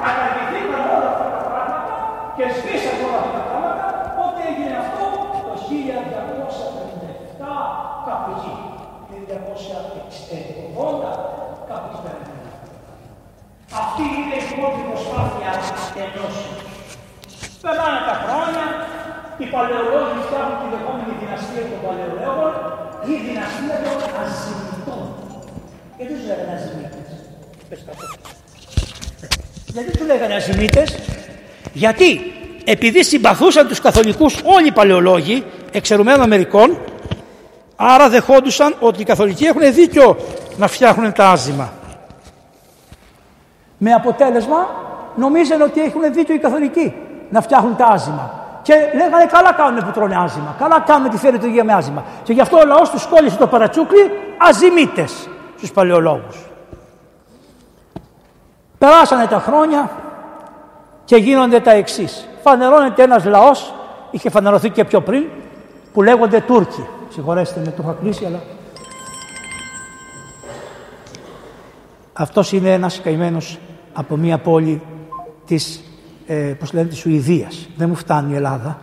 καταργηθήκαν όλα αυτά τα πράγματα και σβήσαν όλα αυτά τα πράγματα. Πότε έγινε αυτό το 1257 κάπου εκεί. 1980 κάπου εκεί πέρα. Αυτή είναι η πρώτη προσπάθεια ενώσεως. Περνάνε τα χρόνια, οι παλαιολόγοι φτιάχνουν τη λεγόμενη δυναστεία των παλαιολόγων ή η δυναστεία των αζημιτών. Γιατί τους λέγανε αζημίτες; Γιατί τους λέγανε αζημίτες; Γιατί επειδή συμπαθούσαν τους καθολικούς όλοι οι παλαιολόγοι εξαιρουμένων μερικών άρα δεχόντουσαν ότι οι καθολικοί έχουν δίκιο να φτιάχνουν τα άζημα. Με αποτέλεσμα νομίζαν ότι έχουν δίκιο οι καθολικοί να φτιάχνουν τα άζημα. Και λέγανε καλά κάνουν που τρώνε άζημα. Καλά κάνουν τη φέρει το με άζημα. Και γι' αυτό ο λαός τους κόλλησε το παρατσούκλι αζημίτες στους παλαιολόγους. Περάσανε τα χρόνια και γίνονται τα εξής. Φανερώνεται ένας λαός, είχε φανερωθεί και πιο πριν, που λέγονται Τούρκοι. Συγχωρέστε με, το είχα κλείσει, αλλά... Αυτός είναι ένας καημένος από μια πόλη της, ε, πώς λένε, της Σουηδίας. Δεν μου φτάνει η Ελλάδα.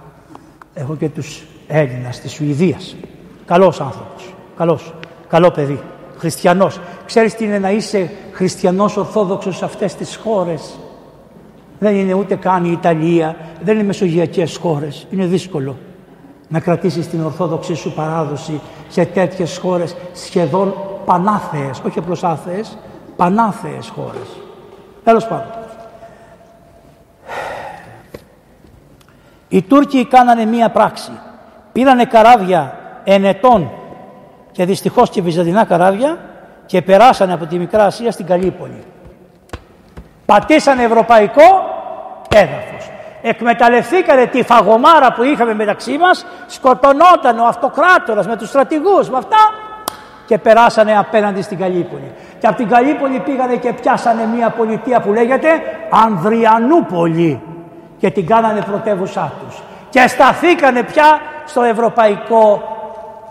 Έχω και τους Έλληνας της Σουηδίας. Καλός άνθρωπος. Καλός. Καλό παιδί. Χριστιανός. Ξέρεις τι είναι να είσαι χριστιανός ορθόδοξος σε αυτές τις χώρες; Δεν είναι ούτε καν η Ιταλία, δεν είναι μεσογειακές χώρες. Είναι δύσκολο να κρατήσεις την ορθόδοξη σου παράδοση σε τέτοιες χώρες σχεδόν πανάθεες, όχι απλώς άθεες, πανάθεες χώρες. Τέλος πάντων. Οι Τούρκοι κάνανε μία πράξη. Πήρανε καράβια ενετών και δυστυχώς και βυζαντινά καράβια και περάσανε από τη Μικρά Ασία στην Καλύπολη. Πατήσανε ευρωπαϊκό έδαφος. Εκμεταλλευθήκανε τη φαγωμάρα που είχαμε μεταξύ μας, σκοτωνόταν ο αυτοκράτορας με τους στρατηγούς, με αυτά και περάσανε απέναντι στην Καλύπολη. Και από την Καλύπολη πήγανε και πιάσανε μια πολιτεία που λέγεται Ανδριανούπολη και την κάνανε πρωτεύουσά τους. Και σταθήκανε πια στο ευρωπαϊκό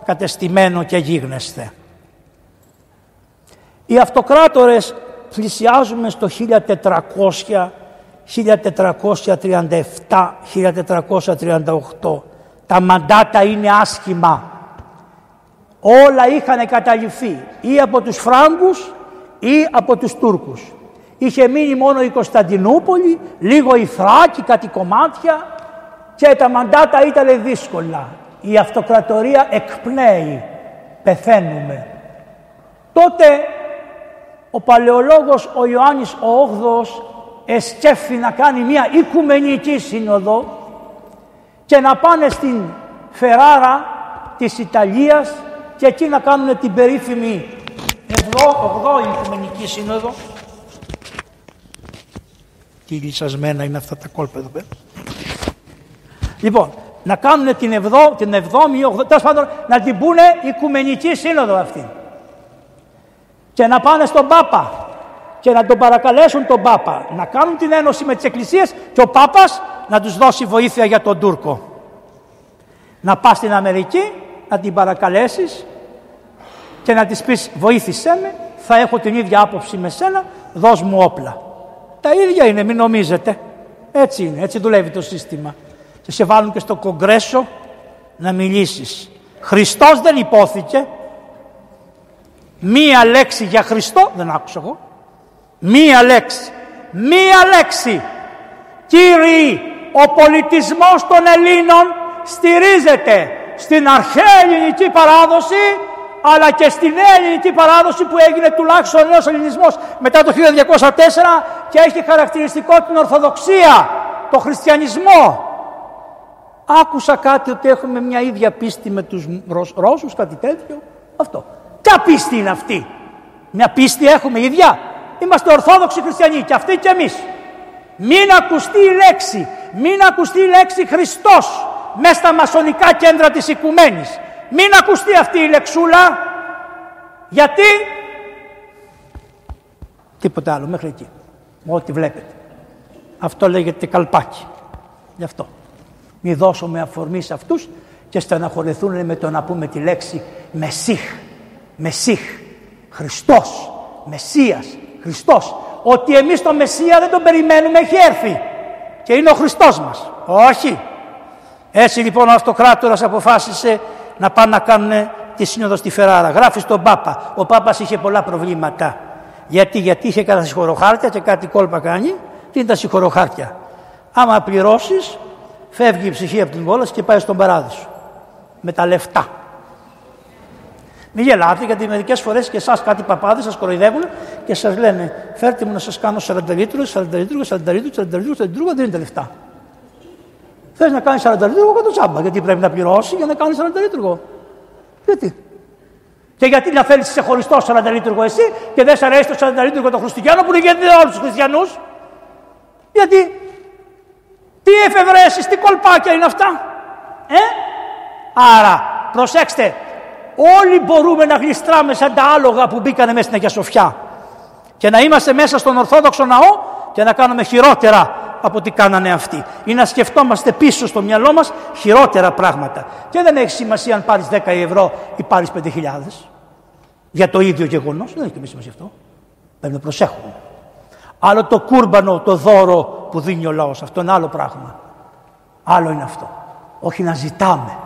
κατεστημένο και γίγνεσθε. Οι αυτοκράτορες πλησιάζουμε στο 1400, 1437, 1438. Τα μαντάτα είναι άσχημα. Όλα είχαν καταληφθεί ή από τους Φράγκους ή από τους Τούρκους. Είχε μείνει μόνο η Κωνσταντινούπολη, λίγο η Θράκη, κάτι κομμάτια και τα μαντάτα ήταν δύσκολα. Η αυτοκρατορία εκπνέει, πεθαίνουμε. Τότε ο παλαιολόγος ο Ιωάννης ο 8 εσκέφθη να κάνει μια οικουμενική σύνοδο και να πάνε στην Φεράρα της Ιταλίας και εκεί να κάνουν την περίφημη 8η Οικουμενική Σύνοδο. Τι λυσασμένα είναι αυτά τα κόλπα εδώ πέρα. Λοιπόν, να κάνουν την, ευδό, την 7η, 8 πάντων, να την πούνε Οικουμενική Σύνοδο αυτή. Και να πάνε στον Πάπα και να τον παρακαλέσουν τον Πάπα να κάνουν την ένωση με τις εκκλησίες και ο Πάπας να τους δώσει βοήθεια για τον Τούρκο. Να πας στην Αμερική, να την παρακαλέσεις και να της πεις βοήθησέ με, θα έχω την ίδια άποψη με σένα, δώσ' μου όπλα. Τα ίδια είναι, μην νομίζετε. Έτσι είναι, έτσι δουλεύει το σύστημα. Και σε βάλουν και στο κογκρέσο να μιλήσεις. Χριστός δεν υπόθηκε. Μία λέξη για Χριστό, δεν άκουσα εγώ. Μία λέξη. Μία λέξη. Κύριοι, ο πολιτισμός των Ελλήνων στηρίζεται στην αρχαία ελληνική παράδοση αλλά και στη νέα ελληνική παράδοση που έγινε τουλάχιστον ο νέος ελληνισμός μετά το 1204 και έχει χαρακτηριστικό την Ορθοδοξία, το Χριστιανισμό. Άκουσα κάτι ότι έχουμε μια ίδια πίστη με τους Ρώσους, κάτι τέτοιο. Αυτό. Ποια πίστη είναι αυτή; Μια πίστη έχουμε ίδια; Είμαστε Ορθόδοξοι Χριστιανοί και αυτοί και εμείς. Μην ακουστεί η λέξη, μην ακουστεί η λέξη Χριστός μέσα στα μασονικά κέντρα της οικουμένης. Μην ακουστεί αυτή η λεξούλα. Γιατί; Τίποτα άλλο μέχρι εκεί. Ό,τι βλέπετε. Αυτό λέγεται καλπάκι. Γι' αυτό. Μη δώσουμε αφορμή σε αυτούς και στεναχωρηθούν με το να πούμε τη λέξη Μεσίχ. Μεσίχ. Χριστός. Μεσσίας. Χριστός. Ότι εμείς τον Μεσσία δεν τον περιμένουμε έχει έρθει. Και είναι ο Χριστός μας. Όχι. Έτσι λοιπόν ο αυτοκράτορας αποφάσισε να πάνε να κάνουν τη σύνοδο στη Φεράρα. Γράφει στον Πάπα. Ο Πάπας είχε πολλά προβλήματα. Γιατί, γιατί είχε κατά συγχωροχάρτια και κάτι κόλπα κάνει. Τι είναι τα συγχωροχάρτια; Άμα πληρώσεις, φεύγει η ψυχή από την κόλαση και πάει στον παράδεισο. Με τα λεφτά. Μην γελάτε γιατί μερικές φορές και εσάς κάτι παπάδες σας κοροϊδεύουν και σας λένε Φέρτε μου να σας κάνω 40 λίτρου, 40 λίτρου, 40 λίτρου, 40 λίτρου, 40 λίτρου, δεν είναι λεφτά. Θες να κάνεις 40 λίτρου, το τσάμπα. Γιατί πρέπει να πληρώσεις για να κάνεις 40 λίτρου. Γιατί; Και γιατί να θέλεις ξεχωριστό 40 λίτρου εσύ και δεν σε αρέσει το 40 λίτρου των Χριστιανών που είναι για όλους τους Χριστιανούς; Γιατί; Τι εφευρέσεις, τι κολπάκια είναι αυτά; Ε; Άρα, προσέξτε, όλοι μπορούμε να γλιστράμε σαν τα άλογα που μπήκανε μέσα στην Αγία Σοφιά και να είμαστε μέσα στον Ορθόδοξο ναό και να κάνουμε χειρότερα από ό,τι κάνανε αυτοί. Ή να σκεφτόμαστε πίσω στο μυαλό μας χειρότερα πράγματα. Και δεν έχει σημασία αν πάρεις 10 ευρώ ή πάρεις 5.000 για το ίδιο γεγονός. Δεν έχει και σημασία αυτό. Πρέπει να προσέχουμε. Άλλο το κούρμπανο, το δώρο που δίνει ο λαός. Αυτό είναι άλλο πράγμα. Άλλο είναι αυτό. Όχι να ζητάμε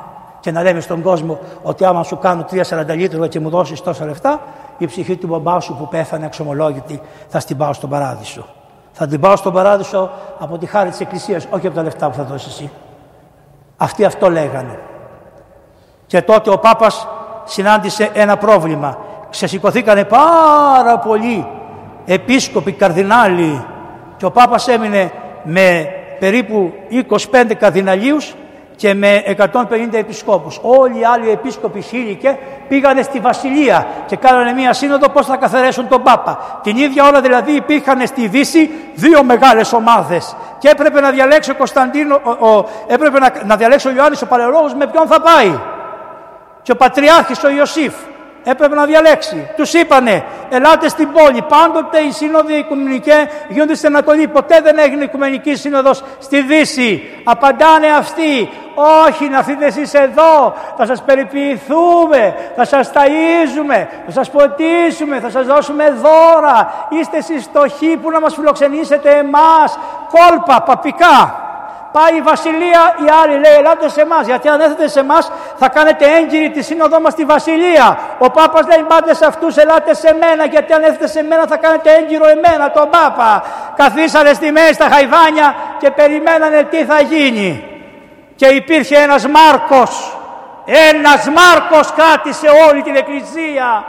και να λέμε στον κόσμο ότι άμα σου κάνω 3-40 λίτρα και μου δώσεις τόσα λεφτά, η ψυχή του μπαμπά σου που πέθανε εξομολόγητη θα στην πάω στον παράδεισο. Θα την πάω στον παράδεισο από τη χάρη της Εκκλησίας, όχι από τα λεφτά που θα δώσεις εσύ. Αυτοί αυτό λέγανε. Και τότε ο Πάπας συνάντησε ένα πρόβλημα. Ξεσηκωθήκανε πάρα πολλοί επίσκοποι, καρδινάλοι και ο Πάπας έμεινε με περίπου 25 καρδιναλίους και με 150 επισκόπους. Όλοι οι άλλοι επίσκοποι χίλικε πήγανε στη Βασιλεία και κάνανε μία σύνοδο πώς θα καθαρέσουν τον Πάπα. Την ίδια ώρα δηλαδή υπήρχαν στη Δύση δύο μεγάλες ομάδες και έπρεπε να διαλέξει ο Κωνσταντίνο, ο, έπρεπε να, να διαλέξει ο Ιωάννης ο Παλαιολόγος με ποιον θα πάει. Και ο Πατριάρχης ο Ιωσήφ έπρεπε να διαλέξει. Τους είπανε, ελάτε στην πόλη. Πάντοτε οι σύνοδοι οικουμενικέ γίνονται στην Ανατολή. Ποτέ δεν έγινε οικουμενική σύνοδος στη Δύση. Απαντάνε αυτοί, όχι να έρθετε εσείς εδώ, θα σας περιποιηθούμε, θα σας ταΐζουμε, θα σας ποτίσουμε, θα σας δώσουμε δώρα. Είστε εσείς στοχοί που να μας φιλοξενήσετε εμάς. Κόλπα, παπικά. Πάει η Βασιλεία, η άλλη λέει: Ελάτε σε εμά. Γιατί αν έρθετε σε εμά, θα κάνετε έγκυρη τη σύνοδό μας στη Βασιλεία. Ο Πάπας λέει: Πάτε σε αυτούς, ελάτε σε μένα. Γιατί αν έρθετε σε μένα, θα κάνετε έγκυρο εμένα, τον Πάπα. Καθίσανε στη μέση στα χαϊβάνια και περιμένανε τι θα γίνει. Και υπήρχε ένας Μάρκος. Ένας Μάρκος κράτησε όλη την εκκλησία.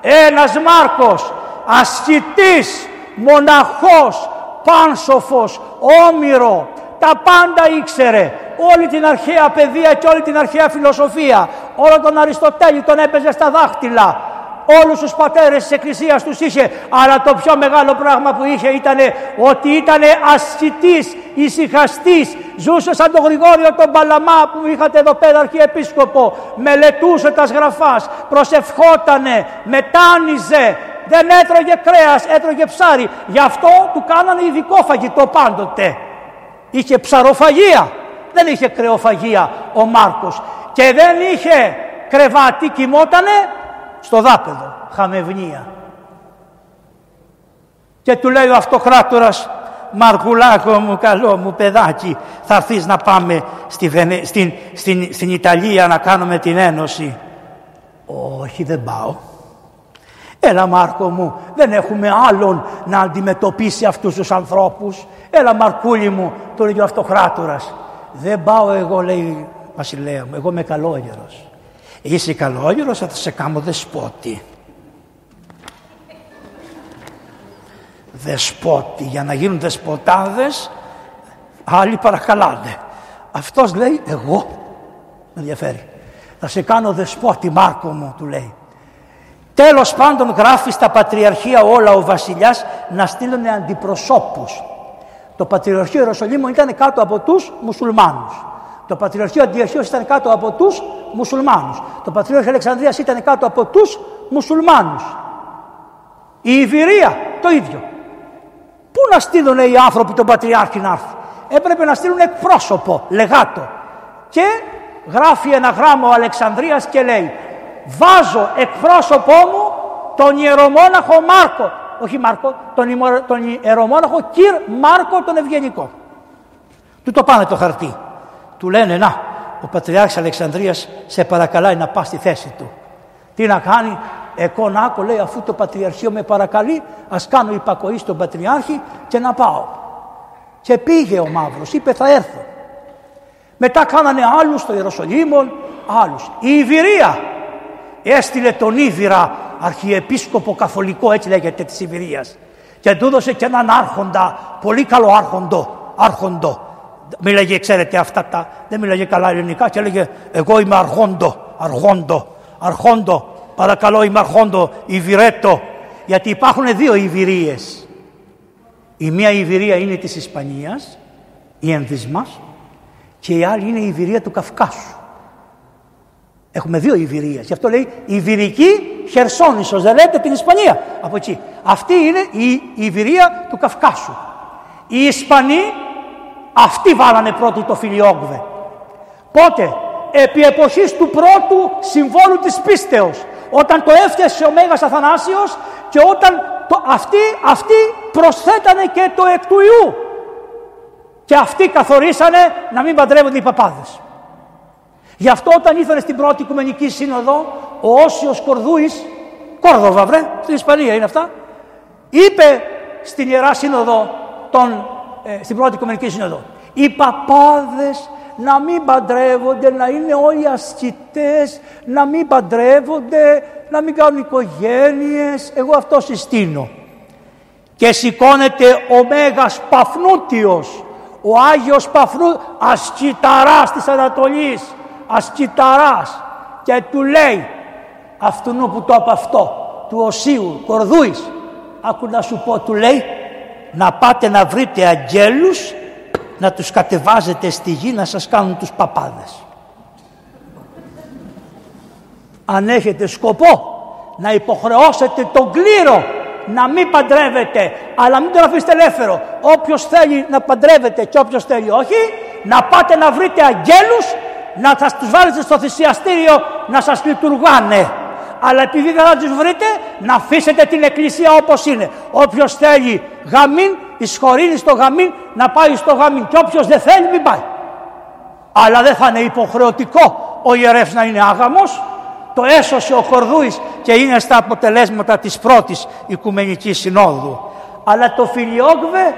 Ένας Μάρκος. ασκητής, μοναχός, πάνσοφος, όμηρο, τα πάντα ήξερε. Όλη την αρχαία παιδεία και όλη την αρχαία φιλοσοφία. Όλο τον Αριστοτέλη τον έπαιζε στα δάχτυλα. Όλους τους πατέρες της Εκκλησίας τους είχε. Αλλά το πιο μεγάλο πράγμα που είχε ήταν ότι ήταν ασκητής, ησυχαστής. Ζούσε σαν τον Γρηγόριο τον Παλαμά που είχατε εδώ πέρα αρχιεπίσκοπο. Μελετούσε τα σγραφάς, προσευχότανε, μετάνιζε, δεν έτρωγε κρέας, έτρωγε ψάρι. Γι' αυτό του κάνανε ειδικό φαγητό πάντοτε. Είχε ψαροφαγία, δεν είχε κρεοφαγία ο Μάρκος. Και δεν είχε κρεβάτι, κοιμότανε στο δάπεδο, χαμευνία. Και του λέει ο αυτοκράτορας, Μαρκουλάκο μου, καλό μου παιδάκι, θα έρθεις να πάμε στη στην, στην, στην Ιταλία να κάνουμε την ένωση. Όχι δεν πάω. Έλα Μάρκο μου, δεν έχουμε άλλον να αντιμετωπίσει αυτούς τους ανθρώπους. Έλα Μαρκούλη μου, το λέει ο αυτοκράτορας. Δεν πάω εγώ λέει βασιλέα μου, εγώ είμαι καλόγερος. Είσαι καλόγερος θα σε κάνω δεσπότη. Δεσπότη, για να γίνουν δεσποτάδες άλλοι παρακαλάνε. Αυτός λέει εγώ, με ενδιαφέρει. Θα σε κάνω δεσπότη Μάρκο μου του λέει. Τέλος πάντων γράφει στα Πατριαρχία όλα ο βασιλιάς να στείλουν αντιπροσώπους. Το Πατριαρχείο Ιεροσολύμου ήταν κάτω από τους μουσουλμάνους. Το Πατριαρχείο Αντιοχείος ήταν κάτω από τους μουσουλμάνους. Το Πατριαρχείο Αλεξανδρίας ήταν κάτω από τους μουσουλμάνους. Η Ιβυρία το ίδιο. Πού να στείλουν οι άνθρωποι τον Πατριάρχη να έρθει; Έπρεπε να στείλουν εκπρόσωπο, λεγάτο. Και γράφει ένα γράμμα ο Αλεξανδρίας και λέει βάζω εκπρόσωπό μου τον ιερομόναχο Μάρκο, όχι Μάρκο, τον, τον ιερομόναχο Κυρ Μάρκο τον Ευγενικό. Του το πάνε το χαρτί. Του λένε να, ο Πατριάρχης Αλεξανδρίας σε παρακαλάει να πας στη θέση του. Τι να κάνει, εγώ να λέει αφού το Πατριαρχείο με παρακαλεί, ας κάνω υπακοή στον Πατριάρχη και να πάω. Και πήγε ο Μαύρος, είπε θα έρθω. Μετά κάνανε άλλους στο Ιεροσολύμο, άλλους. Η Ιβυρία έστειλε τον Ήβυρα αρχιεπίσκοπο καθολικό έτσι λέγεται της Ιβυρίας και του έδωσε και έναν άρχοντα, πολύ καλό άρχοντο, άρχοντο. Μίλαγε, ξέρετε αυτά τα, δεν μίλαγε καλά ελληνικά και έλεγε εγώ είμαι αρχόντο, αρχόντο, αρχόντο, παρακαλώ είμαι αρχόντο, Ιβυρέτο. Γιατί υπάρχουν δύο Ιβυρίες. Η μία Ιβυρία είναι της Ισπανίας, η ενδυσμάς, και η άλλη είναι η Ιβυρία του Καυκάσου. Έχουμε δύο Ιβυρίες. Γι' αυτό λέει Ιβυρική Χερσόνησος. Δεν λέτε την Ισπανία από εκεί. Αυτή είναι η Ιβυρία του Καυκάσου. Οι Ισπανοί αυτοί βάλανε πρώτοι το φιλιόγβε. Πότε, επί εποχής του πρώτου συμβόλου της πίστεως, όταν το έφτιασε ο Μέγας Αθανάσιος και όταν το, αυτοί, αυτοί προσθέτανε και το εκ του Ιού. Και αυτοί καθορίσανε να μην παντρεύονται οι παπάδες. Γι' αυτό όταν ήρθε στην πρώτη Οικουμενική Σύνοδο, ο Όσιος Κορδούης, Κόρδοβα βρε, στην Ισπανία είναι αυτά, είπε στην Ιερά Σύνοδο, τον, ε, στην πρώτη Οικουμενική Σύνοδο, οι παπάδες να μην παντρεύονται, να είναι όλοι ασκητές, να μην παντρεύονται, να μην κάνουν οικογένειες. Εγώ αυτό συστήνω. Και σηκώνεται ο Μέγας Παφνούτιος, ο Άγιος Παφνού, ασκηταράς της Ανατολής, ασκηταράς και του λέει αυτού που το είπε αυτό, του Οσίου Κορδούης, άκου να σου πω, του λέει να πάτε να βρείτε αγγέλους να τους κατεβάζετε στη γη να σας κάνουν τους παπάδες. Αν έχετε σκοπό να υποχρεώσετε τον κλήρο να μην παντρεύετε, αλλά μην τον αφήσετε ελεύθερο. Όποιος θέλει να παντρεύετε και όποιος θέλει όχι, να πάτε να βρείτε αγγέλους, να σας τους βάλετε στο θυσιαστήριο να σας λειτουργάνε. Αλλά επειδή δεν θα τους βρείτε, να αφήσετε την εκκλησία όπως είναι. Όποιος θέλει γαμήν, εισχωρίνει στο γαμήν, να πάει στο γαμήν. Και όποιος δεν θέλει, μην πάει. Αλλά δεν θα είναι υποχρεωτικό ο ιερεύς να είναι άγαμος. Το έσωσε ο Κορδούης και είναι στα αποτελέσματα της πρώτης Οικουμενικής Συνόδου. Αλλά το φιλιόγβε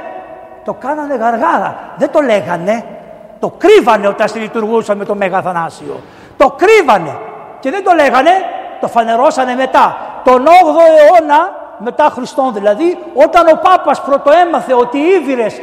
το κάνανε γαργάρα. Δεν το λέγανε. Το κρύβανε όταν συλλειτουργούσαν με το Μέγα Θανάσιο. Το κρύβανε και δεν το λέγανε, το φανερώσανε μετά. Τον 8ο αιώνα μετά Χριστόν δηλαδή, όταν ο Πάπας πρωτοέμαθε ότι οι Ήβυρες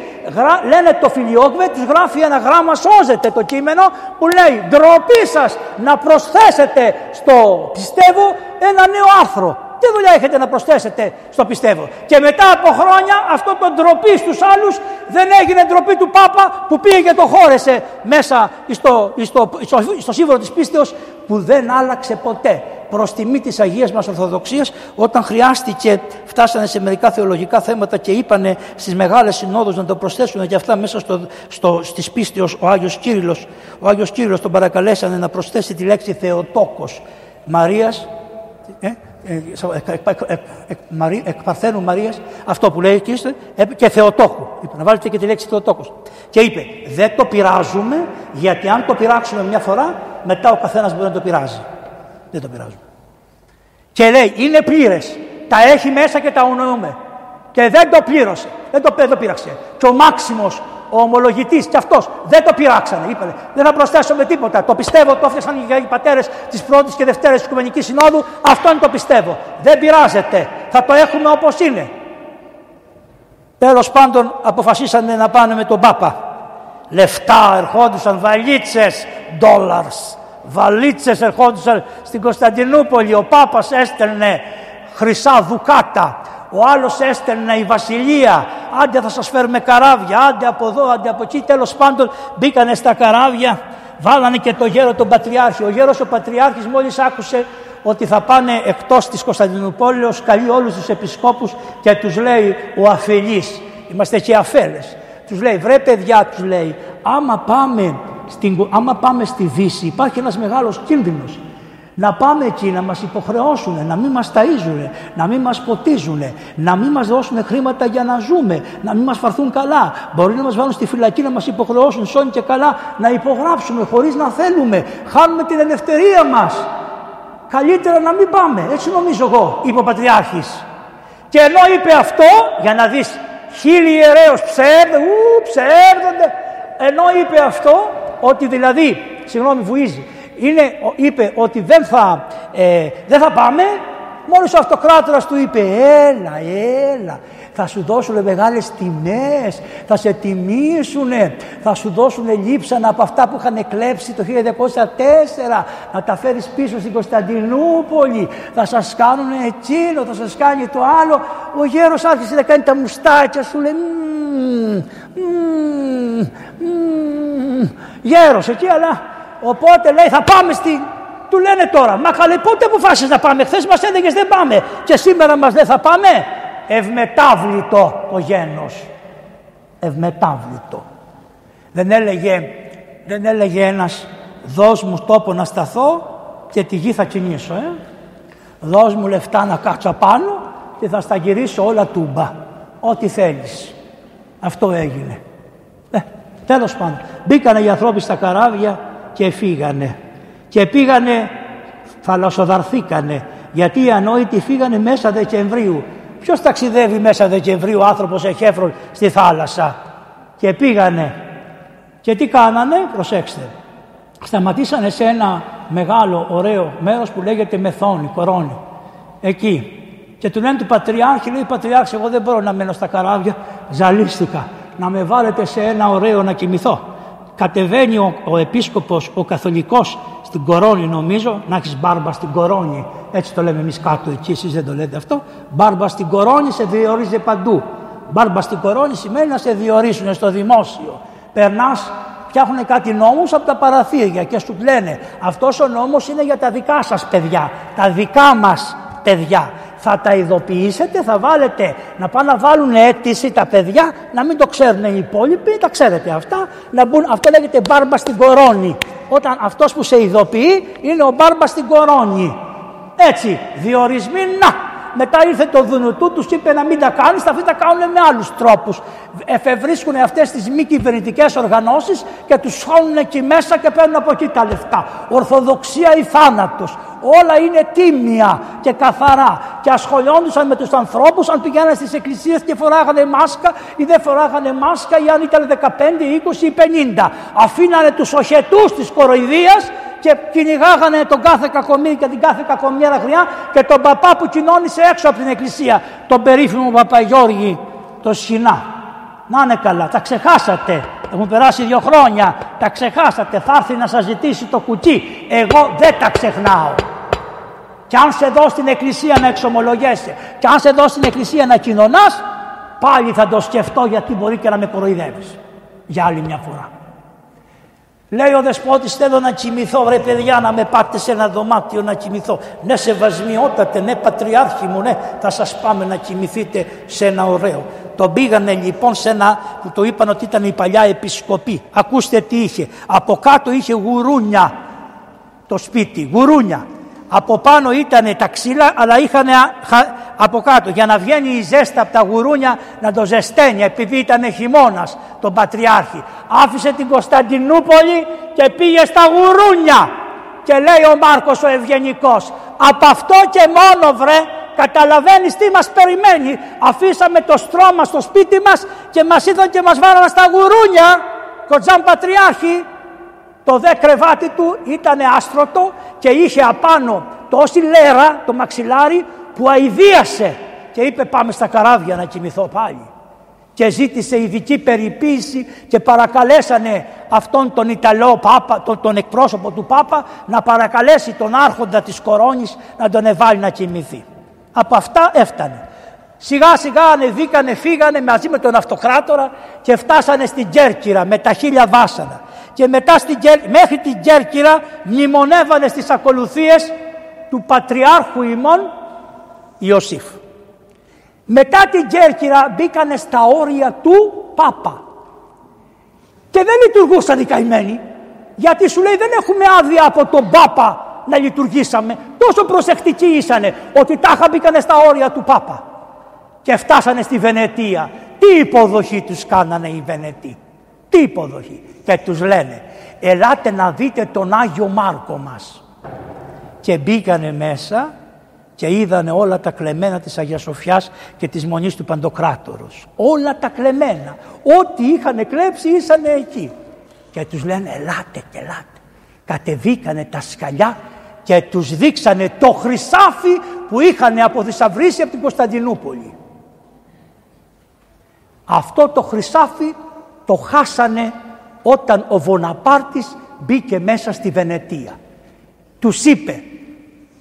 λένε το φιλιόκβε, τους γράφει ένα γράμμα, σώζεται το κείμενο που λέει ντροπή σας να προσθέσετε στο πιστεύω ένα νέο άρθρο. Τι δουλειά έχετε να προσθέσετε στο πιστεύω; Και μετά από χρόνια αυτό το ντροπή στους άλλους δεν έγινε ντροπή του Πάπα που πήγε και το χώρεσε μέσα στο, στο, στο, στο σύμβολο της πίστεως που δεν άλλαξε ποτέ προς τιμή της Αγίας μας Ορθοδοξίας όταν χρειάστηκε, φτάσανε σε μερικά θεολογικά θέματα και είπανε στις μεγάλες συνόδους να το προσθέσουν και αυτά μέσα στο, στο, στις πίστεως ο Άγιος Κύριλλος. Ο Άγιος Κύριλλος τον παρακαλέσανε να προσθέσει τη λέξη Θεοτόκος Μαρίας, ε, εκ Παρθένου Μαρίας, αυτό που λέει εκεί και Θεοτόκου. Είπε, να βάλετε και τη λέξη Θεοτόκος. Και είπε, δεν το πειράζουμε, γιατί αν το πειράξουμε μια φορά, μετά ο καθένας μπορεί να το πειράζει. Δεν το πειράζουμε. Και λέει, είναι πλήρες. Τα έχει μέσα και τα ονοούμε. Και δεν το πλήρωσε. Δεν το, δεν το πείραξε. Και ο Μάξιμος, ο ομολογητής και αυτός δεν το πειράξανε. Είπε, δεν θα προσθέσουμε τίποτα. Το πιστεύω, το έφτιαξαν οι πατέρες της πρώτης και δευτέρας της Οικουμενικής Συνόδου. Αυτό είναι το πιστεύω. Δεν πειράζεται. Θα το έχουμε όπως είναι. Τέλος πάντων αποφασίσανε να πάνε με τον Πάπα. Λεφτά ερχόντουσαν, βαλίτσες, dollars βαλίτσες ερχόντουσαν στην Κωνσταντινούπολη. Ο Πάπας έστελνε χρυσά δουκάτα. Ο άλλος έστελνε η βασιλεία. Άντε θα σας φέρουμε καράβια. Άντε από εδώ, άντε από εκεί. Τέλος πάντων μπήκανε στα καράβια. Βάλανε και το γέρο τον Πατριάρχη. Ο γέρος ο Πατριάρχης μόλις άκουσε ότι θα πάνε εκτός της Κωνσταντινούπολης, καλεί όλους τους επισκόπους και τους λέει ο αφελής. Είμαστε και αφέλες. Τους λέει βρε παιδιά τους λέει άμα πάμε στην, άμα πάμε στη Δύση υπάρχει ένας μεγάλος κίνδυνος. Να πάμε εκεί να μας υποχρεώσουν, να μην μας ταΐζουν, να μην μας ποτίζουν, να μην μας δώσουν χρήματα για να ζούμε, να μην μας φαρθούν καλά. Μπορεί να μας βάλουν στη φυλακή να μας υποχρεώσουν σώνει και καλά να υπογράψουμε χωρίς να θέλουμε. Χάνουμε την ελευθερία μας. Καλύτερα να μην πάμε. Έτσι νομίζω εγώ, είπε ο Πατριάρχης. Και ενώ είπε αυτό, για να δεις χίλιοι ιερέως ψεύδονται, ψεύδονται, ενώ είπε αυτό, ότι δηλαδή, συγγνώμη βουίζει, είναι, είπε ότι δεν θα, ε, δεν θα πάμε, μόλις ο αυτοκράτορας του είπε έλα, έλα, θα σου δώσουν μεγάλες τιμές, θα σε τιμήσουν, θα σου δώσουν λείψανα από αυτά που είχαν κλέψει το 1904, να τα φέρεις πίσω στην Κωνσταντινούπολη, θα σας κάνουν εκείνο, θα σας κάνει το άλλο. Ο γέρος άρχισε να κάνει τα μουστάκια σου, λέει γέρος εκεί, αλλά οπότε λέει θα πάμε στη... Του λένε τώρα, μα καλέ πότε αποφάσισες να πάμε, χθες μας έλεγες δεν πάμε και σήμερα μας δεν θα πάμε. Ευμετάβλητο ο γένος. Ευμετάβλητο. Δεν έλεγε, δεν έλεγε ένας δώσ' μου τόπο να σταθώ και τη γη θα κινήσω. Ε. Δώσ' μου λεφτά να κάτσω πάνω και θα στα γυρίσω όλα τούμπα. Ό,τι θέλεις. Αυτό έγινε. Ε, τέλος πάντων. Μπήκανε οι ανθρώποι στα καράβια και φύγανε. Και πήγανε, θαλασσοδαρθήκανε. Γιατί οι ανόητοι φύγανε μέσα Δεκεμβρίου. Ποιος ταξιδεύει μέσα Δεκεμβρίου άνθρωπος εχέφρον στη θάλασσα; Και πήγανε. Και τι κάνανε, προσέξτε. Σταματήσανε σε ένα μεγάλο ωραίο μέρος που λέγεται Μεθόνη, Κορώνη. Εκεί. Και του λένε του Πατριάρχη, λέει Πατριάρχη, εγώ δεν μπορώ να μένω στα καράβια, ζαλίστηκα. Να με βάλετε σε ένα ωραίο να κοιμηθώ. Κατεβαίνει ο, ο επίσκοπος, ο καθολικός στην κορώνη νομίζω, να έχεις μπάρμπα στην κορώνη. Έτσι το λέμε εμείς κάτω εκεί, εσείς δεν το λέτε αυτό. Μπάρμπα στην κορώνη σε διορίζει παντού. Μπάρμπα στην κορώνη σημαίνει να σε διορίσουν στο δημόσιο. Περνάς, φτιάχνουν κάτι νόμους από τα παραθύρια και σου λένε αυτός ο νόμος είναι για τα δικά σας παιδιά, τα δικά μας παιδιά θα τα ειδοποιήσετε, θα βάλετε να πάνε να βάλουν αίτηση τα παιδιά, να μην το ξέρουν οι υπόλοιποι, τα ξέρετε αυτά, να μπουν, αυτό λέγεται μπάρμπα στην κορώνη. Όταν αυτός που σε ειδοποιεί είναι ο μπάρμπας στην κορώνη. Έτσι, διορισμοί, να, μετά ήρθε το Δουνουτού, τους είπε να μην τα κάνεις, θα τα κάνουν με άλλους τρόπους. Εφευρίσκουν αυτές τις μη κυβερνητικές οργανώσεις και τους σχόλουν εκεί μέσα και παίρνουν από εκεί τα λεφτά. Ορθοδοξία ή θάνατος. Όλα είναι τίμια και καθαρά. Και ασχολιόντουσαν με τους ανθρώπους αν πηγαίνανε στις εκκλησίες και φοράγανε μάσκα ή δεν φοράγανε μάσκα ή αν ήταν 15, 20 ή 50. Αφήνανε τους οχετούς της κοροϊδίας και κυνηγάγανε τον κάθε κακομίρι και την κάθε κακομίρα χρειά και τον παπά που κοινώνησε έξω από την εκκλησία, τον περίφημο Παπαγιώργη, το Σινά. Να είναι καλά, τα ξεχάσατε. Έχουν περάσει δύο χρόνια, τα ξεχάσατε. Θα έρθει να σας ζητήσει το κουτί. Εγώ δεν τα ξεχνάω. Και αν σε δω στην εκκλησία να εξομολογέσαι και αν σε δω στην εκκλησία να κοινωνάς, πάλι θα το σκεφτώ γιατί μπορεί και να με κοροϊδεύεις. Για άλλη μια φορά. Λέει ο δεσπότης θέλω να κοιμηθώ βρε παιδιά να με πάτε σε ένα δωμάτιο να κοιμηθώ. Ναι σεβασμιότατε, ναι πατριάρχη μου, ναι θα σας πάμε να κοιμηθείτε σε ένα ωραίο. Τον πήγανε λοιπόν σε ένα που το είπαν ότι ήταν η παλιά επισκοπή. Ακούστε τι είχε. Από κάτω είχε γουρούνια το σπίτι, γουρούνια. Από πάνω ήταν τα ξύλα αλλά είχαν από κάτω για να βγαίνει η ζέστα από τα γουρούνια να το ζεσταίνει επειδή ήταν χειμώνας τον Πατριάρχη. Άφησε την Κωνσταντινούπολη και πήγε στα γουρούνια. Και λέει ο Μάρκος ο Ευγενικός από αυτό και μόνο βρε καταλαβαίνεις τι μας περιμένει. Αφήσαμε το στρώμα στο σπίτι μας και μας είδαν και μας βάλανε στα γουρούνια. Κοντζάν Πατριάρχη το δε κρεβάτι του ήταν άστρωτο και είχε απάνω τόση λέρα το μαξιλάρι που αηδίασε και είπε πάμε στα καράβια να κοιμηθώ πάλι και ζήτησε ειδική περιποίηση και παρακαλέσανε αυτόν τον Ιταλό Πάπα, τον, τον εκπρόσωπο του Πάπα να παρακαλέσει τον άρχοντα της κορώνης να τον εβάλει να κοιμηθεί. Από αυτά έφτανε. Σιγά σιγά ανεβήκανε, φύγανε μαζί με τον αυτοκράτορα και φτάσανε στην Κέρκυρα με τα χίλια βάσανα. Και μετά στην, μέχρι την Κέρκυρα μνημονεύανε στις ακολουθίες του Πατριάρχου ημών Ιωσήφ. Μετά την Κέρκυρα μπήκανε στα όρια του Πάπα. Και δεν λειτουργούσαν οι καημένοι. Γιατί σου λέει δεν έχουμε άδεια από τον Πάπα να λειτουργήσαμε. Τόσο προσεκτικοί ήσανε ότι τάχα μπήκανε στα όρια του Πάπα. Και φτάσανε στη Βενετία. Τι υποδοχή τους κάνανε οι Βενετοί; Τι υποδοχή; Και τους λένε ελάτε να δείτε τον Άγιο Μάρκο μας. Και μπήκανε μέσα και είδανε όλα τα κλεμμένα της Αγίας Σοφιάς και της Μονής του Παντοκράτορος. Όλα τα κλεμμένα. Ό,τι είχαν κλέψει ήσανε εκεί. Και τους λένε ελάτε και ελάτε. Κατεβήκανε τα σκαλιά και τους δείξανε το χρυσάφι που είχαν αποδυσαυρίσει από την Κωνσταντινούπολη. Αυτό το χρυσάφι το χάσανε όταν ο Βοναπάρτης μπήκε μέσα στη Βενετία. Τους είπε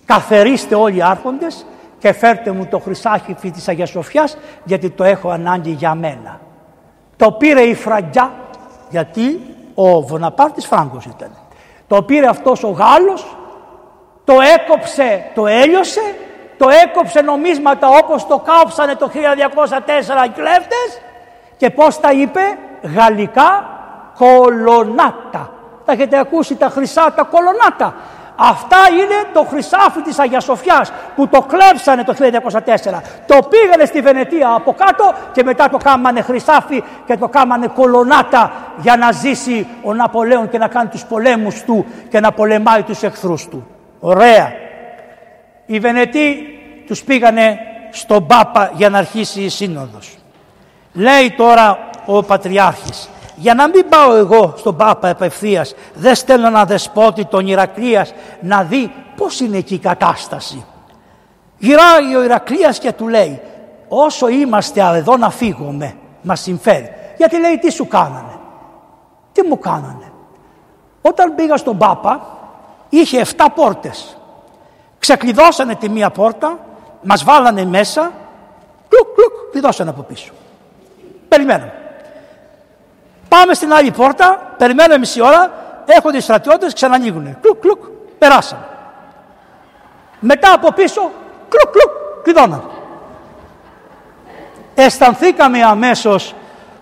καθερίστε όλοι οι άρχοντες και φέρτε μου το χρυσάφι της Αγίας Σοφιάς γιατί το έχω ανάγκη για μένα. Το πήρε η Φραγκιά γιατί ο Βοναπάρτης Φράγκος ήταν. Το πήρε αυτός ο Γάλλος το έκοψε, το έλειωσε, το έκοψε νομίσματα όπως το κάψανε το 1204 οι κλέφτες και πώς τα είπε γαλλικά κολονάτα. Τα έχετε ακούσει τα χρυσά τα κολονάτα. Αυτά είναι το χρυσάφι της Αγίας Σοφιάς που το κλέψανε το 1204. Το πήγανε στη Βενετία από κάτω και μετά το κάμανε χρυσάφι και το κάμανε κολονάτα για να ζήσει ο Ναπολέον και να κάνει τους πολέμους του και να πολεμάει τους εχθρούς του. Ωραία. Οι Βενετοί τους πήγανε στον Πάπα για να αρχίσει η σύνοδος. Λέει τώρα ο Πατριάρχης, για να μην πάω εγώ στον Πάπα επευθεία, δεν στέλνω να δεσπότη τον Ηρακλίας να δει πώς είναι εκεί η κατάσταση. Γυράει ο Ηρακλίας και του λέει, όσο είμαστε εδώ να φύγουμε, μας συμφέρει. Γιατί λέει, τι σου κάνανε. Τι μου κάνανε. Όταν πήγα στον Πάπα, είχε 7 πόρτες. Ξεκλειδώσανε τη μία πόρτα, μας βάλανε μέσα, κλουκ κλουκ, κλειδώσανε από πίσω. Περιμέναμε. Πάμε στην άλλη πόρτα, περιμένουμε μισή ώρα, έρχονται οι στρατιώτες, ξανανοίγουν. Κλουκ κλουκ, περάσαμε. Μετά από πίσω, κλουκ κλουκ, κλειδώνανε. Αισθανθήκαμε αμέσως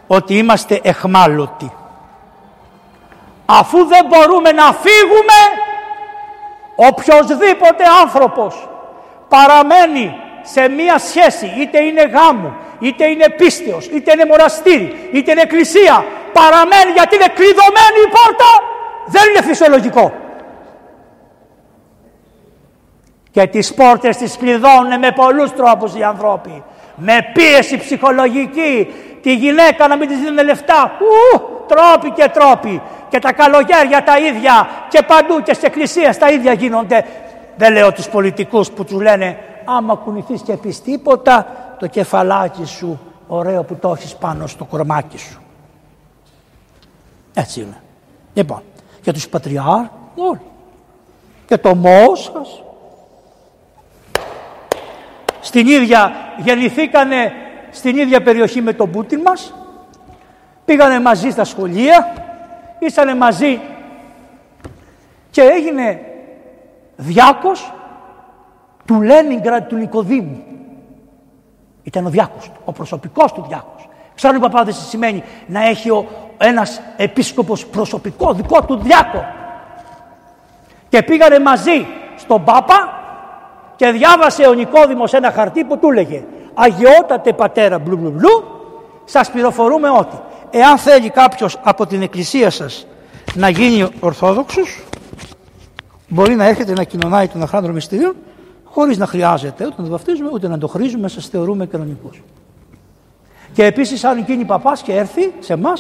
ότι είμαστε εχμάλωτοι. Αφού δεν μπορούμε να φύγουμε, οποιοδήποτε άνθρωπος παραμένει σε μία σχέση, είτε είναι γάμου, είτε είναι πίστεως, είτε είναι μοραστήρι, είτε είναι εκκλησία, παραμένει γιατί είναι κλειδωμένη η πόρτα, δεν είναι φυσιολογικό. Και τις πόρτες τις κλειδώνουν με πολλούς τρόπους οι ανθρώποι. Με πίεση ψυχολογική, τη γυναίκα να μην της δίνουν λεφτά. Ου, τρόποι και τρόποι. και τα καλογέρια τα ίδια και παντού και στι εκκλησίες τα ίδια γίνονται. Δεν λέω τους πολιτικούς που τους λένε άμα κουνηθείς και πεις τίποτα το κεφαλάκι σου ωραίο που το έχεις πάνω στο κορμάκι σου. Έτσι είναι. Λοιπόν, και τους πατριάρχες όλοι. Και το Μόσχας. Στην ίδια, γεννηθήκανε στην ίδια περιοχή με τον Πούτιν μας. Πήγανε μαζί στα σχολεία. Ήσανε μαζί και έγινε διάκος του Λένιγκραντ του Νικοδήμου. Ήταν ο διάκος του, ο προσωπικός του διάκος. Ξέρουν οι παπάδες τι σημαίνει να έχει ο, ένας επίσκοπος προσωπικό δικό του διάκο. Και πήγανε μαζί στον Πάπα και διάβασε ο Νικόδημος ένα χαρτί που του έλεγε «Αγιότατε πατέρα μπλου μπλου μπλου, σας πληροφορούμε ότι εάν θέλει κάποιος από την εκκλησία σας να γίνει ορθόδοξος, μπορεί να έρχεται να κοινωνάει τον αχράντρο μυστήριο χωρίς να χρειάζεται ούτε να το βαφτίζουμε ούτε να το χρήζουμε, σας θεωρούμε κανονικούς. Και επίσης, αν γίνει παπάς και έρθει σε εμά,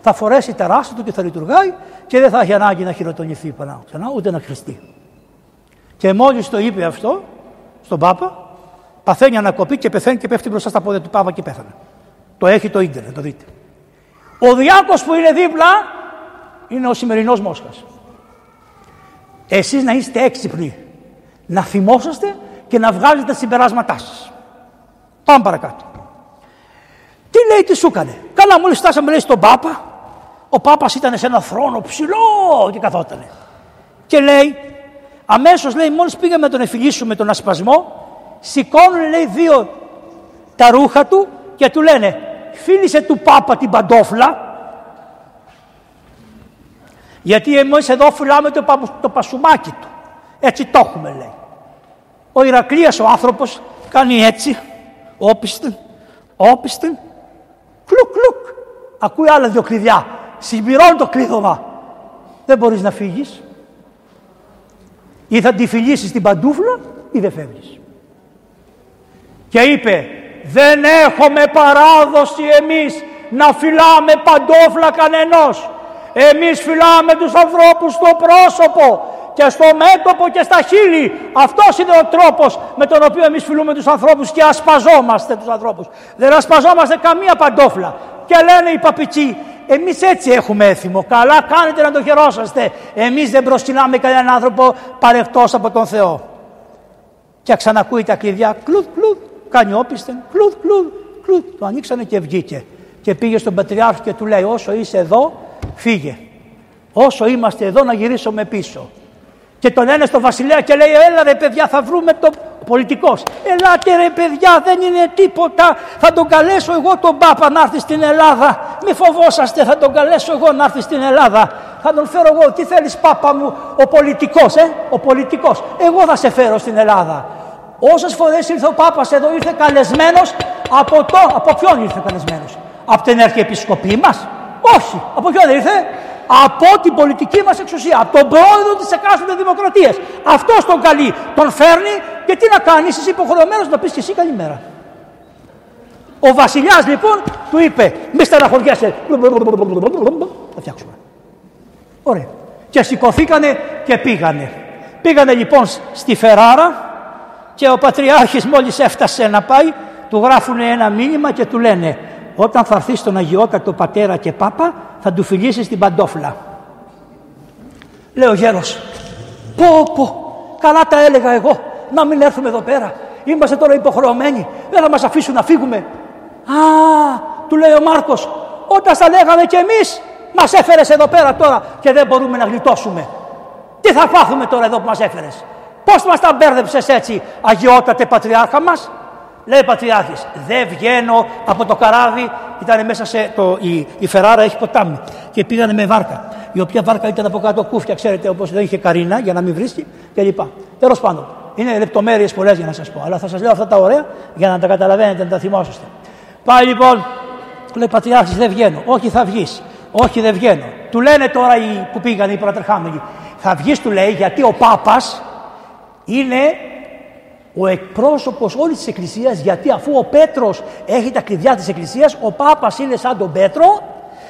θα φορέσει τα ράστα του και θα λειτουργάει και δεν θα έχει ανάγκη να χειροτονηθεί ξανά, ούτε να χρηστεί. Και μόλις το είπε αυτό στον Πάπα, παθαίνει ανακοπή και πεθαίνει και πέφτει μπροστά στα πόδια του Πάπα και πέθανε. Το έχει το ίντερνετ, το δείτε. Ο διάκος που είναι δίπλα είναι ο σημερινός Μόσχας. Εσείς να είστε έξυπνοι, να θυμόσαστε και να βγάλετε τα συμπεράσματά σας. Πάμε παρακάτω. Τι λέει, τι σου έκανε; Καλά, μόλις φτάσαμε λέει στον Πάπα, ο Πάπας ήταν σε ένα θρόνο ψηλό και καθότανε. Και λέει, αμέσως λέει, μόλις πήγαμε να τον εφηλήσουμε τον ασπασμό, σηκώνουν λέει δύο τα ρούχα του και του λένε, φίλησε του Πάπα την παντόφλα, γιατί εμείς εδώ φυλάμε το, το πασουμάκι του. Έτσι το έχουμε λέει. Ο Ηρακλείας ο άνθρωπος κάνει έτσι, όπιστη, όπιστη, κλουκ κλουκ. Ακούει άλλα δύο κλειδιά. Συμπληρώνει το κλείδωμα. Δεν μπορείς να φύγεις. Ή θα τη φιλήσεις την παντούφλα ή δεν φεύγεις. Και είπε, δεν έχουμε παράδοση εμείς να φυλάμε παντόφλα κανενός. Εμείς φυλάμε τους ανθρώπους στο πρόσωπο και στο μέτωπο και στα χείλη. Αυτός είναι ο τρόπος με τον οποίο εμείς φιλούμε τους ανθρώπους και ασπαζόμαστε τους ανθρώπους. Δεν ασπαζόμαστε καμία παντόφλα. Και λένε οι παπιτσοί, εμείς έτσι έχουμε έθιμο. Καλά κάνετε να το χαιρόσαστε. Εμείς δεν προσκυνάμε κανέναν άνθρωπο παρεκτός από τον Θεό. Και ξανακούει τα κλειδιά, κλουδ, κλουδ, κάνει όπισθεν, κλουδ, κλουδ, κλουδ. Το ανοίξανε και βγήκε. Και πήγε στον Πατριάρχη και του λέει, όσο είσαι εδώ, φύγε. Όσο είμαστε εδώ να γυρίσουμε πίσω. Και τον ένα στο βασιλέα και λέει έλα ρε παιδιά θα βρούμε το πολιτικός. Ελάτε ρε παιδιά δεν είναι τίποτα. Θα τον καλέσω εγώ τον Πάπα να έρθει στην Ελλάδα. Μη φοβόσαστε θα τον καλέσω εγώ να έρθει στην Ελλάδα. Θα τον φέρω εγώ. Τι θέλεις Πάπα μου ο πολιτικός ε. Ο πολιτικός. Εγώ θα σε φέρω στην Ελλάδα. Όσες φορές ήρθε ο Πάπας εδώ ήρθε καλεσμένος από το. Από ποιον ήρθε καλεσμένος; Από την Αρχιεπισκοπή μας; Όχι. Από ποιον ήρθε; Από την πολιτική μας εξουσία. Από τον πρόεδρο της εκάστοτε δημοκρατίας. Αυτός τον καλεί. Τον φέρνει και τι να κάνει. Είσαι υποχρεωμένος να πεις και εσύ καλημέρα. Ο βασιλιάς λοιπόν του είπε μη στεναχωριέσαι. Θα φτιάξουμε. Ωραία. Και σηκωθήκανε και πήγανε. Πήγανε λοιπόν στη Φεράρα και ο Πατριάρχης μόλις έφτασε να πάει του γράφουν ένα μήνυμα και του λένε όταν θα έρθει στον Αγιότατο Πατέρα και Πάπα θα του φιλήσεις την παντόφλα. Λέει ο γέρος, πω πω, καλά τα έλεγα εγώ, να μην έρθουμε εδώ πέρα. Είμαστε τώρα υποχρεωμένοι, δεν θα μας αφήσουν να φύγουμε. Α, του λέει ο Μάρκος, όταν στα λέγαμε κι εμείς, μας έφερες εδώ πέρα τώρα και δεν μπορούμε να γλιτώσουμε. Τι θα πάθουμε τώρα εδώ που μας έφερες; Πώς μας τα μπέρδεψες έτσι, αγιότατε πατριάρχα μας; Λέει ο Πατριάρχης, δεν βγαίνω από το καράβι, ήταν μέσα σε το, η, η Φεράρα έχει ποτάμι και πήγανε με βάρκα. Η οποία βάρκα ήταν από κάτω κούφια, ξέρετε, όπως δεν είχε καρίνα για να μην βρίσκει κλπ. Τέλος πάντων, είναι λεπτομέρειες πολλές για να σας πω, αλλά θα σας λέω αυτά τα ωραία για να τα καταλαβαίνετε, να τα θυμόσαστε. Πάει λοιπόν, λέει Πατριάρχης, δεν βγαίνω. Όχι, θα βγεις. Όχι, δεν βγαίνω. Του λένε τώρα οι που πήγαν οι προτρεχάμενοι. Θα βγεις, του λέει, γιατί ο Πάπας είναι ο εκπρόσωπος όλης της Εκκλησίας γιατί αφού ο Πέτρος έχει τα κλειδιά της Εκκλησίας ο Πάπας είναι σαν τον Πέτρο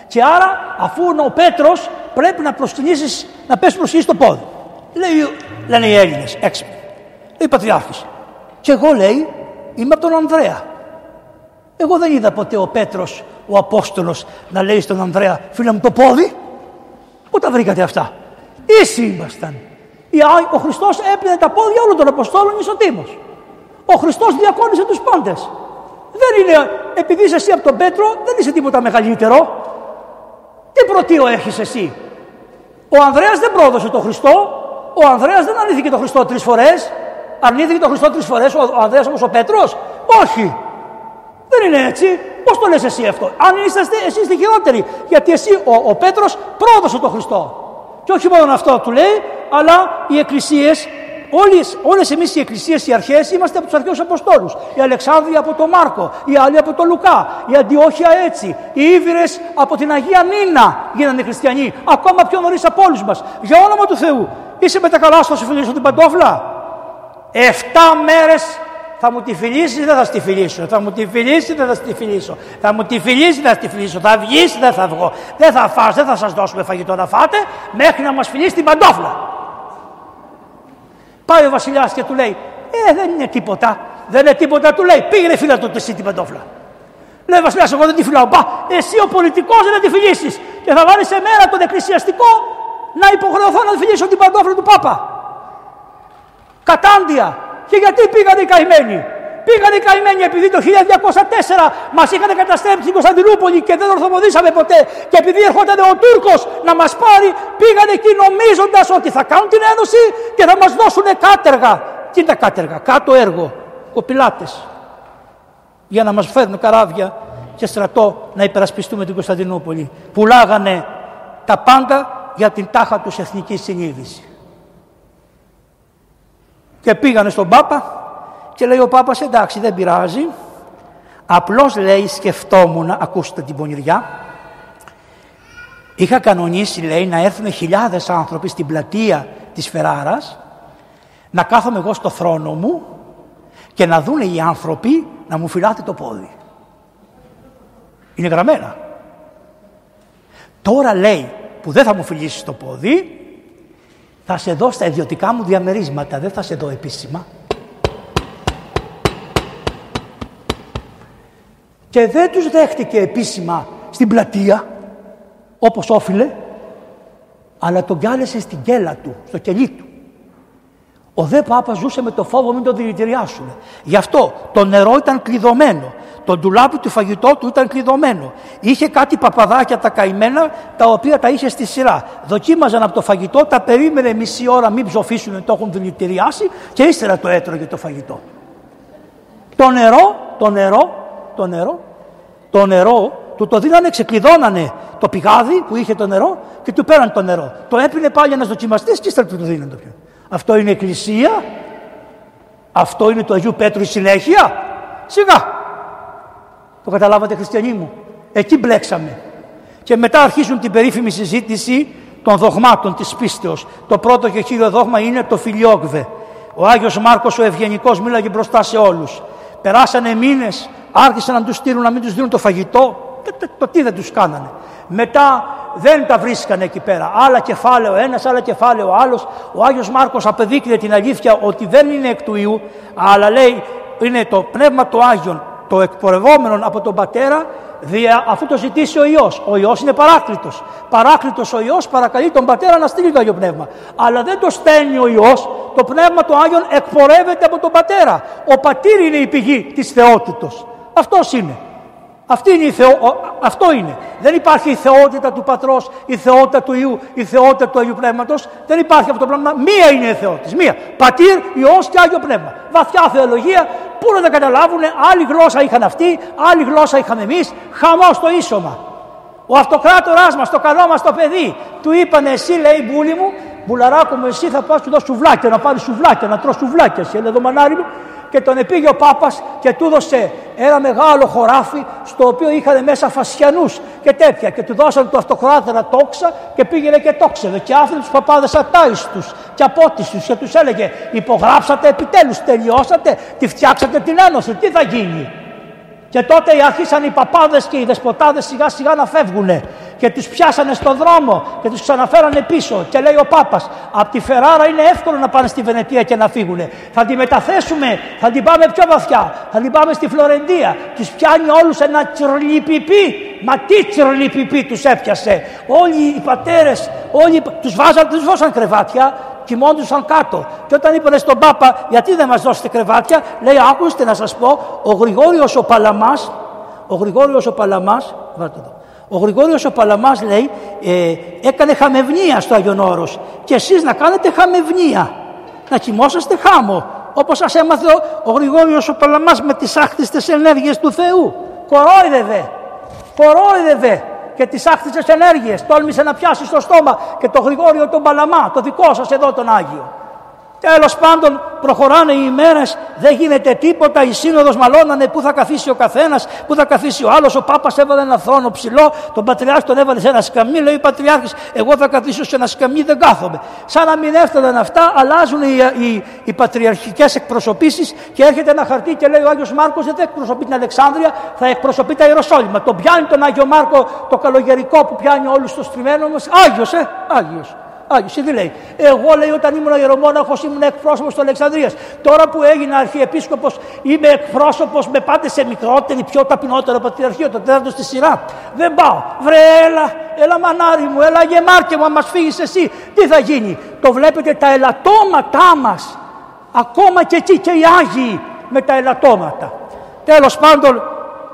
Και άρα, αφού ο Πέτρος πρέπει να προσκυνήσεις, να πέσει προσκυνήσει το πόδι. Λέει, λένε οι Έλληνες, έξυπνοι. Λέει Πατριάρχης. Και εγώ λέει, είμαι από τον Ανδρέα. Εγώ δεν είδα ποτέ ο Πέτρος, ο Απόστολος, να λέει στον Ανδρέα, φίλε μου το πόδι. Πού τα βρήκατε αυτά; Ίσοι ήμασταν. Ο Χριστός έπαιρνε τα πόδια όλων των Αποστόλων ισοτήμως. Ο Χριστός διακόνησε τους πάντες. Δεν είναι, επειδή είσαι εσύ από τον Πέτρο, δεν είσαι τίποτα μεγαλύτερο. Τι πρωτείο έχεις εσύ; Ο Ανδρέας δεν πρόδωσε τον Χριστό. Ο Ανδρέας δεν αρνήθηκε τον Χριστό τρεις φορές. Αρνήθηκε τον Χριστό τρεις φορές ο Ανδρέας όπως ο Πέτρος; Όχι. Δεν είναι έτσι. Πώς το λες εσύ αυτό; Αν είστε εσεί είστε χειρότεροι. Γιατί εσύ ο, ο Πέτρος πρόδωσε τον Χριστό. Και όχι μόνο αυτό του λέει, αλλά οι εκκλησίες Όλες, όλες εμείς οι εκκλησίες, οι αρχές, είμαστε από τους αρχαίους Αποστόλους. Η Αλεξάνδρεια από τον Μάρκο, οι άλλοι από τον Λουκά, η Αντιόχεια έτσι, οι Ήβυρες από την Αγία Νίνα γίνανε χριστιανοί, ακόμα πιο νωρίς από όλους μας. Για όνομα του Θεού, είσαι με τα καλά σου, θα σου την παντόφλα; Εφτά μέρες θα μου τη φιλήσεις ή δεν θα στη φιλήσω. Θα μου τη φιλήσεις ή δεν θα στη φιλήσω. Θα μου τη φιλήσεις ή δεν θα στη φιλήσω. Θα βγεις ή δεν θα βγω. Δεν θα φας, δεν θα σας δώσουμε φαγητό να φάτε μέχρι να μας φιλήσει την παντόφλα. Πάει ο βασιλιάς και του λέει: Ε, δεν είναι τίποτα. Δεν είναι τίποτα, του λέει: Πήγαινε φίλα του εσύ την παντόφλα. Λέει ο βασιλιάς: Εγώ δεν τη φιλάω. Μπα, εσύ ο πολιτικός δεν τη φιλήσεις. Και θα βάλεις σε μέρα τον εκκλησιαστικό να υποχρεωθώ να φιλήσω την παντόφλα του Πάπα. Κατάντια. Και γιατί πήγαν οι καημένοι; Πήγαν οι καημένοι επειδή το 1204 μας είχαν καταστρέψει την Κωνσταντινούπολη και δεν ορθοποδήσαμε ποτέ. Και επειδή ερχόταν ο Τούρκος να μας πάρει, πήγαν εκεί νομίζοντας ότι θα κάνουν την ένωση και θα μας δώσουν κάτεργα. Τι είναι τα κάτεργα, κάτω έργο, κοπηλάτες. Για να μας φέρουν καράβια και στρατό να υπερασπιστούμε την Κωνσταντινούπολη. Πουλάγανε τα πάντα για την τάχα τους εθνικής συνείδησης. Και πήγανε στον Πάπα και λέει ο Πάπας εντάξει δεν πειράζει. Απλώς λέει σκεφτόμουν, ακούστε την πονηριά, είχα κανονίσει λέει να έρθουν χιλιάδες άνθρωποι στην πλατεία της Φεράρας να κάθομαι εγώ στο θρόνο μου και να δούνε οι άνθρωποι να μου φυλάτε το πόδι. Είναι γραμμένα. Τώρα λέει που δεν θα μου φιλήσει το πόδι θα σε δω στα ιδιωτικά μου διαμερίσματα, δεν θα σε δω επίσημα. Και δεν τους δέχτηκε επίσημα στην πλατεία, όπως όφιλε, αλλά τον κάλεσε στην κέλα του, στο κελί του. Ο δε Πάπας ζούσε με το φόβο μην τον δηλητηριάσουν. Γι' αυτό το νερό ήταν κλειδωμένο. Το ντουλάπι του φαγητό του ήταν κλειδωμένο. Είχε κάτι παπαδάκια τα καημένα τα οποία τα είχε στη σειρά. Δοκίμαζαν από το φαγητό, τα περίμενε μισή ώρα μην ψοφήσουν, το έχουν δηλητηριάσει και ύστερα το έτρωγε το φαγητό. Το νερό, το νερό, το νερό, το νερό του το δίνανε, ξεκλειδώνανε το πηγάδι που είχε το νερό και του πέραν το νερό. Το έπινε πάλι ένας δοκιμαστής και ύστερα του το δίνανε το πιο. Αυτό είναι εκκλησία. Αυτό είναι το Αγίου Πέτρου η συνέχεια. Σιγά. Το καταλάβατε χριστιανοί μου. Εκεί μπλέξαμε. Και μετά αρχίζουν την περίφημη συζήτηση των δογμάτων της πίστεως. Το πρώτο και κύριο δόγμα είναι το φιλιόγβε. Ο Άγιος Μάρκος ο Ευγενικός μίλαγε μπροστά σε όλους. Περάσανε μήνες, άρχισαν να τους στείλουν να μην τους δίνουν το φαγητό. Το, το τι δεν τους κάνανε. Μετά δεν τα βρίσκανε εκεί πέρα. Άλλα κεφάλαιο ένας, άλλα κεφάλαιο άλλος. Ο Άγιος Μάρκος απεδείκνυε την αλήθεια ότι δεν είναι εκ του Ιού, αλλά λέει είναι το πνεύμα του Άγιον, το εκπορευόμενο από τον Πατέρα, δια, αφού το ζητήσει ο Υιός. Ο Υιός είναι παράκλητος. Παράκλητος ο Υιός παρακαλεί τον Πατέρα να στείλει το Άγιο Πνεύμα. Αλλά δεν το στέλνει ο Υιός, το πνεύμα του Άγιον εκπορεύεται από τον Πατέρα. Ο Πατήρ είναι η πηγή της θεότητος. Αυτός είναι. Αυτή είναι η Θεό, αυτό είναι. Δεν υπάρχει η θεότητα του Πατρός, η θεότητα του Ιού, η θεότητα του Αγίου Πνεύματος. Δεν υπάρχει αυτό το πράγμα. Μία είναι η θεότητα. Μία. Πατήρ, Υιός και Άγιο Πνεύμα. Βαθιά θεολογία. Πού να τα καταλάβουν. Άλλη γλώσσα είχαν αυτοί, άλλη γλώσσα είχαμε εμείς. Χαμός στο ίσωμα. Ο αυτοκράτοράς μας, το καλό μας το παιδί, του είπανε εσύ λέει μπούλι μου, μπουλαράκο μου εσύ θα πας του δώσω σουβλάκια, να πάρεις σουβλάκια, να τρως σουβλάκια εσύ, εδώ μανάρι μου και τον επήγε ο Πάπας και του έδωσε ένα μεγάλο χωράφι στο οποίο είχαν μέσα φασιανούς και τέτοια και του δώσαν το αυτοκράτορα τόξα και πήγαινε και τόξευε και άφηνε τους παπάδες ατάιστους και απότιστους και τους έλεγε υπογράψατε επιτέλους, τελειώσατε, τη φτιάξατε την ένωση, τι θα γίνει; Και τότε αρχίσαν οι παπάδες και οι δεσποτάδες σιγά σιγά να φεύγουν. Και τους πιάσανε στον δρόμο και τους ξαναφέρανε πίσω. Και λέει ο Πάπας από τη Φεράρα είναι εύκολο να πάνε στη Βενετία και να φύγουν θα τη μεταθέσουμε, θα την πάμε πιο βαθιά. Θα την πάμε στη Φλωρεντία. Τους πιάνει όλους ένα τσρλιπιπί μα τι τσρλιπιπί τους έπιασε. Όλοι οι πατέρες όλοι, τους, βάζαν, τους βάζαν κρεβάτια κοιμόντουσαν κάτω. Και όταν είπανε στον Πάπα, γιατί δεν μας δώσετε κρεβάτια, λέει, άκουστε να σας πω, ο Γρηγόριος ο Παλαμάς, ο Γρηγόριος ο Παλαμάς, βάλτε εδώ, ο Γρηγόριος ο Παλαμάς λέει ε, έκανε χαμευνία στο Άγιον Όρος και εσείς να κάνετε χαμευνία, να κοιμόσαστε χάμω όπως σας έμαθε ο, ο Γρηγόριος ο Παλαμάς με τις άχτιστες ενέργειες του Θεού. Κορόιδευε, κορόιδευε και τις άχτιστες ενέργειες. Τόλμησε να πιάσει στο στόμα και το Γρηγόριο τον Παλαμά, το δικό σας εδώ τον Άγιο. Τέλος πάντων, προχωράνε οι ημέρες, δεν γίνεται τίποτα. Η σύνοδος μαλώνανε πού θα καθίσει ο καθένας, πού θα καθίσει ο άλλος. Ο Πάπας έβαλε ένα θρόνο ψηλό, τον Πατριάρχη τον έβαλε σε ένα σκαμί. Λέει ο Πατριάρχης, Εγώ θα καθίσω σε ένα σκαμί, δεν κάθομαι. Σαν να μην έφταναν αυτά, αλλάζουν οι, οι, οι πατριαρχικές εκπροσωπήσεις και έρχεται ένα χαρτί και λέει ο Άγιος Μάρκος δεν θα εκπροσωπεί την Αλεξάνδρεια, θα εκπροσωπεί τα Ιεροσόλυμα. Τον πιάνει τον Άγιο Μάρκο το καλογερικό που πιάνει όλους στο στριμένο μας. Άγιος, ε, Άγιος. Άγιο, τι λέει; Εγώ λέει όταν ήμουν ιερομόναχος ήμουν εκπρόσωπος της Αλεξανδρίας. Τώρα που έγινα αρχιεπίσκοπος είμαι εκπρόσωπος με πάτε σε μικρότερη, πιο ταπεινότερο πατριαρχείο, το τέταρτο στη σειρά. Δεν πάω. Βρε, έλα, έλα μανάρι μου, έλα γεμάρκε μου, μας φύγεις εσύ. Τι θα γίνει; Το βλέπετε τα ελαττώματά μας. Ακόμα και εκεί και οι Άγιοι με τα ελαττώματα. Τέλος πάντων,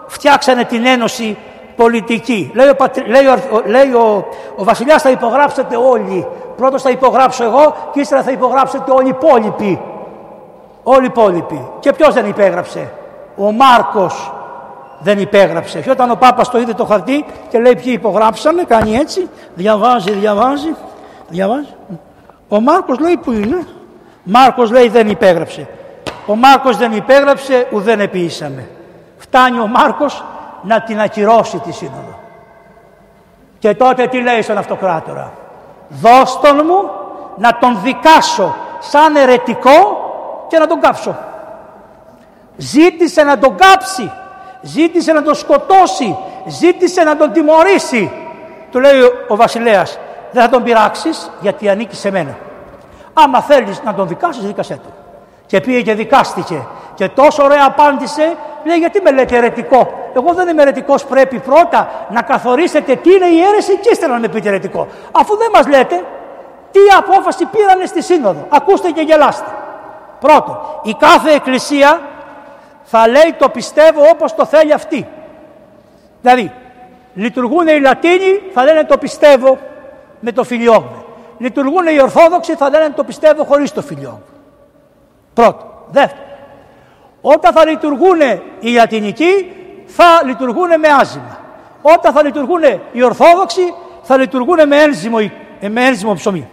φτιάξανε την ένωση πολιτική. Λέει ο, λέει ο, λέει ο, ο βασιλιάς θα υπογράψετε όλοι. Πρώτος θα υπογράψω εγώ και ύστερα θα υπογράψετε όλοι οι υπόλοιποι. Όλοι οι υπόλοιποι. Και ποιος δεν υπέγραψε; Ο Μάρκος δεν υπέγραψε. Και όταν ο Πάπας το είδε το χαρτί και λέει ποιοι υπογράψανε, κάνει έτσι, διαβάζει, διαβάζει, διαβάζει. Ο Μάρκος λέει που είναι; Μάρκος λέει δεν υπέγραψε. Ο Μάρκος δεν υπέγραψε, ουδέν επίησαμε. Φτάνει ο Μάρκος να την ακυρώσει τη σύνοδο. Και τότε τι λέει στον αυτοκράτορα; Δώστον μου να τον δικάσω σαν ερετικό και να τον κάψω. Ζήτησε να τον κάψει, ζήτησε να τον σκοτώσει, ζήτησε να τον τιμωρήσει. Του λέει ο βασιλέας, δεν θα τον πειράξεις γιατί ανήκει σε μένα. Άμα θέλεις να τον δικάσεις, δίκασέ του. Και πήγε και δικάστηκε. Και τόσο ωραία απάντησε, λέει γιατί με λέτε ερετικό. Εγώ δεν είμαι ερετικό. Πρέπει πρώτα να καθορίσετε τι είναι η αίρεση και ύστερα να με πείτε ερετικό. Αφού δεν μας λέτε τι απόφαση πήρανε στη Σύνοδο. Ακούστε και γελάστε. Πρώτον, η κάθε εκκλησία θα λέει το πιστεύω όπως το θέλει αυτή. Δηλαδή, λειτουργούν οι Λατίνοι, θα λένε το πιστεύω με το φιλιόγμε. Λειτουργούν οι Ορθόδοξοι, θα λένε το πιστεύω χωρίς το φιλιόγμε. Πρώτο. Δεύτερο, όταν θα λειτουργούν οι Λατινικοί, θα λειτουργούν με άζημα. Όταν θα λειτουργούν οι Ορθόδοξοι, θα λειτουργούν με ένζυμο, με ένζυμο ψωμί.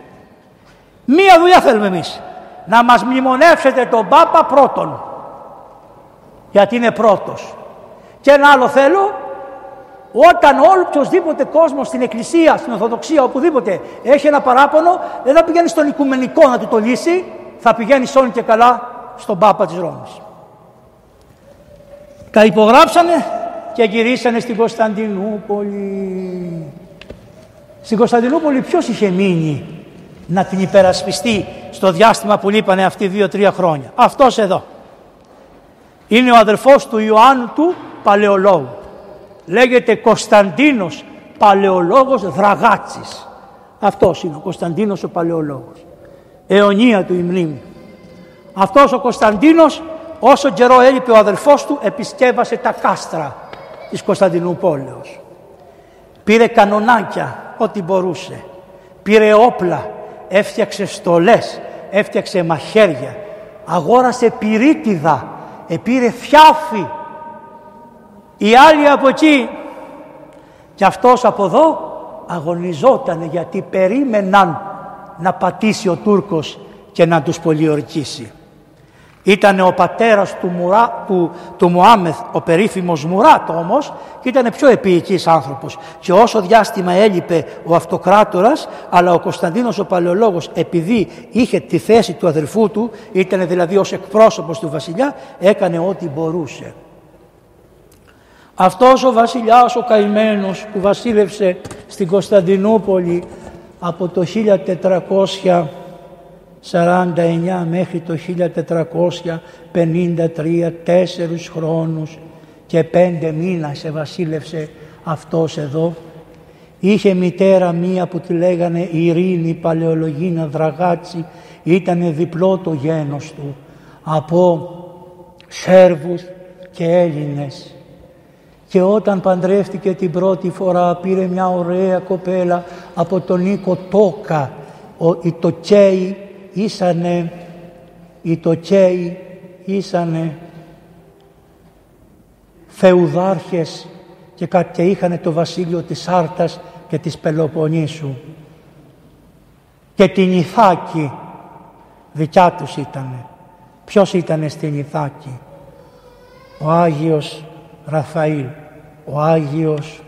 Μία δουλειά θέλουμε εμείς. Να μας μνημονεύσετε τον Πάπα πρώτον. Γιατί είναι πρώτος. Και ένα άλλο θέλω, όταν όλο οποιοδήποτε κόσμος στην εκκλησία, στην Ορθοδοξία, οπουδήποτε έχει ένα παράπονο, δεν θα πηγαίνει στον οικουμενικό να του το λύσει, θα πηγαίνεις σώνει και καλά στον Πάπα της Ρώμης. Τα υπογράψανε και γυρίσανε στην Κωνσταντινούπολη. Στην Κωνσταντινούπολη ποιος είχε μείνει να την υπερασπιστεί στο διάστημα που λείπανε αυτοί δύο-τρία χρόνια; Αυτός εδώ. Είναι ο αδερφός του Ιωάννου του Παλαιολόγου. Λέγεται Κωνσταντίνος Παλαιολόγος Δραγάτσης. Αυτός είναι ο Κωνσταντίνος ο Παλαιολόγος. Αιωνία του η μνήμη. Αυτός ο Κωνσταντίνος όσο καιρό έλειπε ο αδελφός του επισκέβασε τα κάστρα της Κωνσταντινούπολεως. Πήρε κανονάκια ό,τι μπορούσε. Πήρε όπλα, έφτιαξε στολές, έφτιαξε μαχαίρια. Αγόρασε πυρίτιδα, επήρε φιάφι. Οι άλλοι από εκεί και αυτός από εδώ αγωνιζόταν γιατί περίμεναν να πατήσει ο Τούρκος και να τους πολιορκήσει. Ήταν ο πατέρας του, Μουρά, του, του Μουάμεθ, ο περίφημος Μουράτ όμως, και ήταν πιο επίοικης άνθρωπος. Και όσο διάστημα έλειπε ο αυτοκράτορας, αλλά ο Κωνσταντίνος ο Παλαιολόγος, επειδή είχε τη θέση του αδελφού του, ήταν δηλαδή ως εκπρόσωπος του βασιλιά, έκανε ό,τι μπορούσε. Αυτός ο βασιλιάς ο καημένος που βασίλευσε στην Κωνσταντινούπολη από το 1449 μέχρι το 1453 τέσσερις χρόνους και πέντε μήνα σε βασίλευσε αυτός εδώ. Είχε μητέρα μία που τη λέγανε Ειρήνη Παλαιολογίνα Δραγάτσι, ήταν διπλό το γένος του από Σέρβους και Έλληνες. Και όταν παντρεύτηκε την πρώτη φορά πήρε μια ωραία κοπέλα από τον Νίκο Τόκα. Ο, οι Τοκέοι ήσανε, οι Τοκέοι ήσανε φεουδάρχες και, και είχαν το βασίλειο της Άρτας και της Πελοποννήσου. Και την Ιθάκη δικιά τους ήτανε. Ποιος ήτανε στην Ιθάκη; Ο Άγιος Ραφαήλ. Ο Άγιος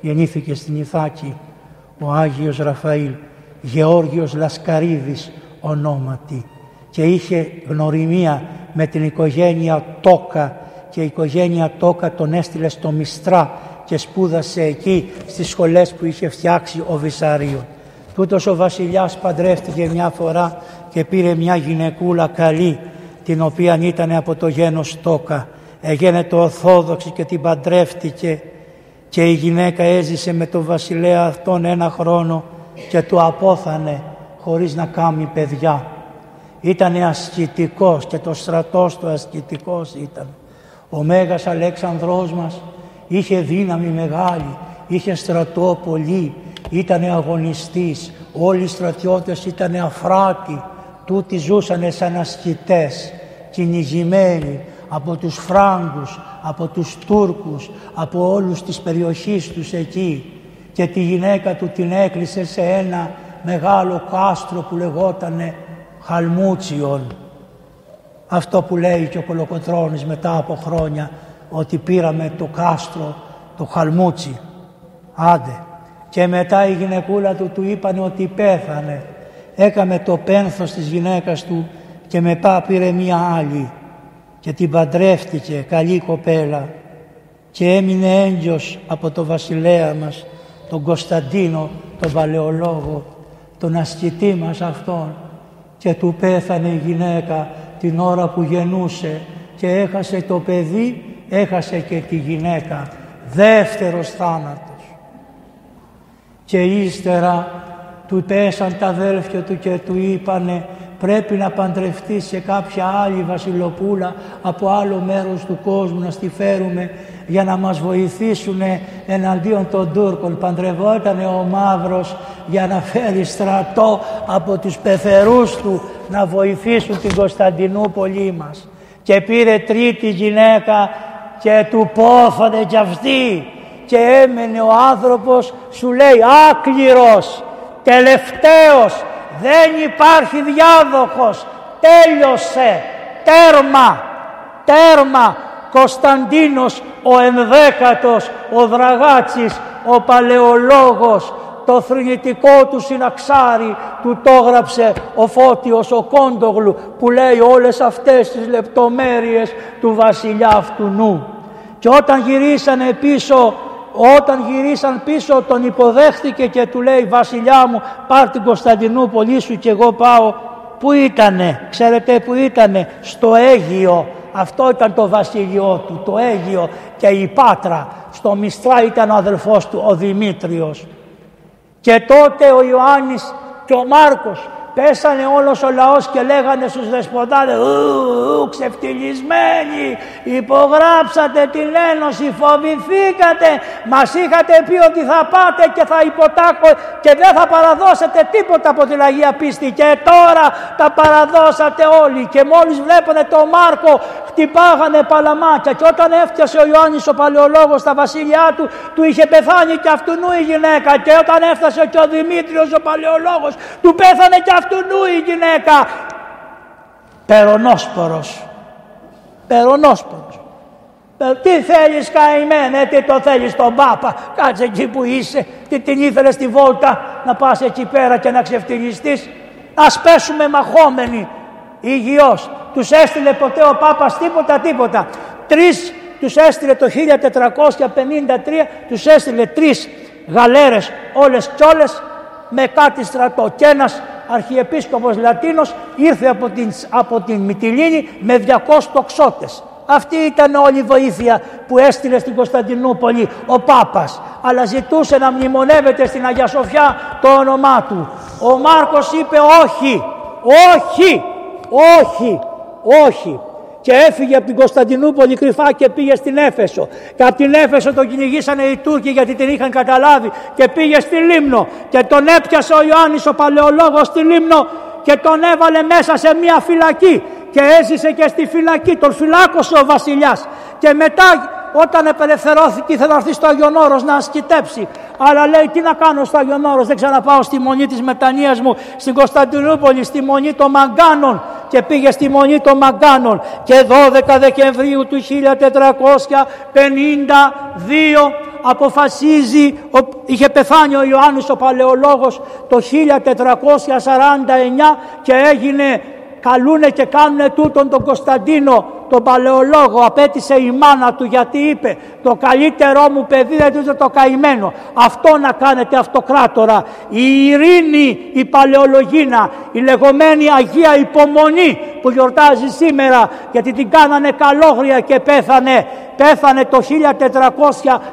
γεννήθηκε στην Ιθάκη. Ο Άγιος Ραφαήλ. Γεώργιος Λασκαρίδης ονόματι και είχε γνωριμία με την οικογένεια Τόκα και η οικογένεια Τόκα τον έστειλε στο Μιστρά και σπούδασε εκεί στις σχολές που είχε φτιάξει ο Βυσάριο. Τούτος ο βασιλιάς παντρεύτηκε μια φορά και πήρε μια γυναικούλα καλή την οποία ήταν από το γένος Τόκα. Έγινε το Ορθόδοξη και την παντρεύτηκε και η γυναίκα έζησε με τον βασιλέα αυτόν ένα χρόνο και του απόθανε χωρίς να κάνει παιδιά. Ήταν ασκητικός και το στρατός του ασκητικός ήταν. Ο Μέγας Αλέξανδρός μας είχε δύναμη μεγάλη, είχε στρατό πολύ, ήταν αγωνιστής. Όλοι οι στρατιώτες ήταν αφράτοι, τούτοι ζούσαν σαν ασκητές, κυνηγημένοι από τους Φράγκους, από τους Τούρκους, από όλους τις περιοχής τους εκεί και τη γυναίκα του την έκλεισε σε ένα μεγάλο κάστρο που λεγότανε Χαλμούτσιον. Αυτό που λέει και ο Κολοκοτρώνης μετά από χρόνια ότι πήραμε το κάστρο, το Χαλμούτσι. Άντε. Και μετά η γυναικούλα του του είπανε ότι πέθανε. Έκαμε το πένθος της γυναίκας του και μετά πήρε μία άλλη και την παντρεύτηκε καλή κοπέλα και έμεινε έγκυος από το βασιλέα μας τον Κωνσταντίνο τον Παλαιολόγο τον ασκητή μας αυτόν και του πέθανε η γυναίκα την ώρα που γεννούσε και έχασε το παιδί, έχασε και τη γυναίκα. Δεύτερος θάνατος. Και ύστερα του πέσαν τα αδέλφια του και του είπανε πρέπει να παντρευτείς σε κάποια άλλη βασιλοπούλα από άλλο μέρος του κόσμου να στη φέρουμε για να μας βοηθήσουν εναντίον των Τούρκων. Παντρευόταν ο Μαύρος για να φέρει στρατό από τους πεθερούς του να βοηθήσουν την Κωνσταντινούπολη μας. Και πήρε τρίτη γυναίκα και του πόθανε κι αυτή και έμενε ο άνθρωπος σου λέει άκληρος, τελευταίος, δεν υπάρχει διάδοχος, τέλειωσε, τέρμα, τέρμα, Κωνσταντίνος ο ενδέκατος, ο Δραγάτσης, ο Παλαιολόγος, το θρηνητικό του συναξάρι του το έγραψε ο Φώτιος ο Κόντογλου που λέει όλες αυτές τις λεπτομέρειες του βασιλιά αυτού νου. Και όταν γυρίσανε πίσω όταν γυρίσαν πίσω τον υποδέχτηκε και του λέει «Βασιλιά μου πάρ την Κωνσταντινούπολη σου και εγώ πάω». Πού ήτανε, ξέρετε που ήτανε, στο Αίγιο. Αυτό ήταν το βασίλειό του, το Αίγιο και η Πάτρα. Στο Μιστρά ήταν ο αδελφός του, ο Δημήτριος. Και τότε ο Ιωάννης και ο Μάρκος Πέσανε όλος ο λαός και λέγανε στους δεσποτάδες «Ου, ξεφτυλισμένοι, υπογράψατε την Ένωση, φοβηθήκατε, μας είχατε πει ότι θα πάτε και θα υποτάκω και δεν θα παραδώσετε τίποτα από την Αγία Πίστη και τώρα τα παραδώσατε όλοι και μόλις βλέπανε τον Μάρκο χτυπάγανε παλαμάκια και όταν έφτιασε ο Ιωάννης ο Παλαιολόγος στα βασίλειά του, του είχε πεθάνει και αυτού η γυναίκα και όταν έφτασε και ο Δημήτριος ο Παλαιολόγος του πέθανε και αυτού νου η γυναίκα. Περονόσπορος. Περονόσπορος. Ε, τι θέλεις καημένε, τι το θέλεις τον Πάπα, κάτσε εκεί που είσαι, τι την ήθελες στη βόλτα να πας εκεί πέρα και να ξεφτυλιστείς. Ας πέσουμε μαχόμενοι, υγιώς. Τους έστειλε ποτέ ο Πάπας τίποτα τίποτα. Τρεις τους έστειλε το 1453, τους έστειλε τρεις γαλέρες όλες κι όλες με κάτι στρατό και ένας αρχιεπίσκοπος Λατίνος ήρθε από την, από την Μυτιλίνη με 200 τοξότες. Αυτή ήταν όλη η βοήθεια που έστειλε στην Κωνσταντινούπολη ο Πάπας. Αλλά ζητούσε να μνημονεύεται στην Αγία Σοφιά το όνομά του. Ο Μάρκος είπε όχι, όχι, όχι, όχι και έφυγε από την Κωνσταντινούπολη κρυφά και πήγε στην Έφεσο. Και από την Έφεσο τον κυνηγήσανε οι Τούρκοι γιατί την είχαν καταλάβει και πήγε στη Λίμνο και τον έπιασε ο Ιωάννης ο Παλαιολόγος στη Λίμνο και τον έβαλε μέσα σε μια φυλακή και έζησε και στη φυλακή, τον φυλάκωσε ο βασιλιάς. Και μετά όταν απελευθερώθηκε ήθελε να έρθει στο Άγιον Όρος να ασκητέψει. Αλλά λέει τι να κάνω στο Άγιον Όρος, δεν ξαναπάω στη μονή της μετανοίας μου στην Κωνσταντινούπολη, στη μονή των Μαγκάνων και πήγε στη μονή των Μαγκάνων. Και 12 Δεκεμβρίου του 1452 αποφασίζει, είχε πεθάνει ο Ιωάννης ο Παλαιολόγος το 1449 και έγινε καλούνε και κάνουνε τούτον τον Κωνσταντίνο τον παλαιολόγο. Απέτησε η μάνα του γιατί είπε το καλύτερό μου παιδί δεν είναι το καημένο αυτό να κάνετε αυτοκράτορα. Η ειρήνη η παλαιολογίνα η λεγόμενη Αγία Υπομονή που γιορτάζει σήμερα γιατί την κάνανε καλόγρια και πέθανε. Πέθανε το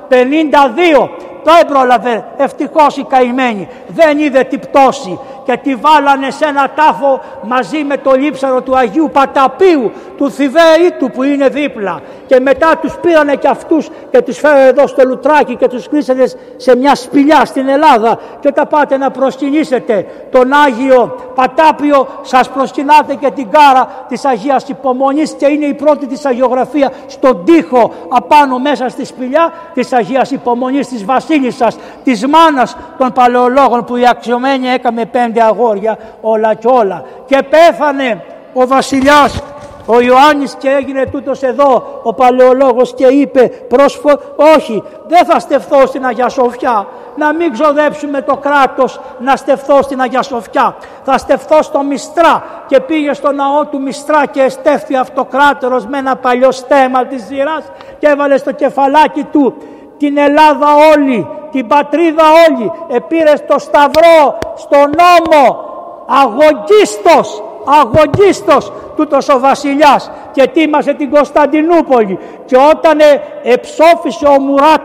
1452 το έμπρολαβε ευτυχώς η καημένη δεν είδε την πτώση και τη βάλανε σε ένα τάφο μαζί με το λείψαρο του Αγίου Παταπίου του Θηβαίη που είναι δίπλα και μετά τους πήρανε και αυτούς και τους φέρανε εδώ στο Λουτράκι και τους κλείσανε σε μια σπηλιά στην Ελλάδα. Και όταν πάτε να προσκυνήσετε τον Άγιο Πατάπιο σας προσκυνάτε και την κάρα της Αγίας Υπομονής και είναι η πρώτη της αγιογραφία στον τοίχο απάνω μέσα στη σπηλιά της Αγίας Υπομονής της Βασίλισσας της μάνας των παλαιολόγων που η αξιωμένη έκαμε πέντε αγόρια όλα και όλα. Και πέθανε ο βασιλιάς ο Ιωάννης και έγινε τούτος εδώ ο παλαιολόγος και είπε πρόσφο όχι δεν θα στεφθώ στην Αγία Σοφιά. Να μην ξοδέψουμε το κράτος να στεφθώ στην Αγία Σοφιά. Θα στεφθώ στο Μιστρά και πήγε στο ναό του Μιστρά και εστέφθη αυτοκράτερος με ένα παλιό στέμα της Ζηράς και έβαλε στο κεφαλάκι του την Ελλάδα όλη, την πατρίδα όλη, επήρε στο Σταυρό, στο νόμο, αγωγίστος, αγωγίστος τούτος ο βασιλιάς και τίμασε την Κωνσταντινούπολη. Και όταν ε, εψόφισε ο Μουράτ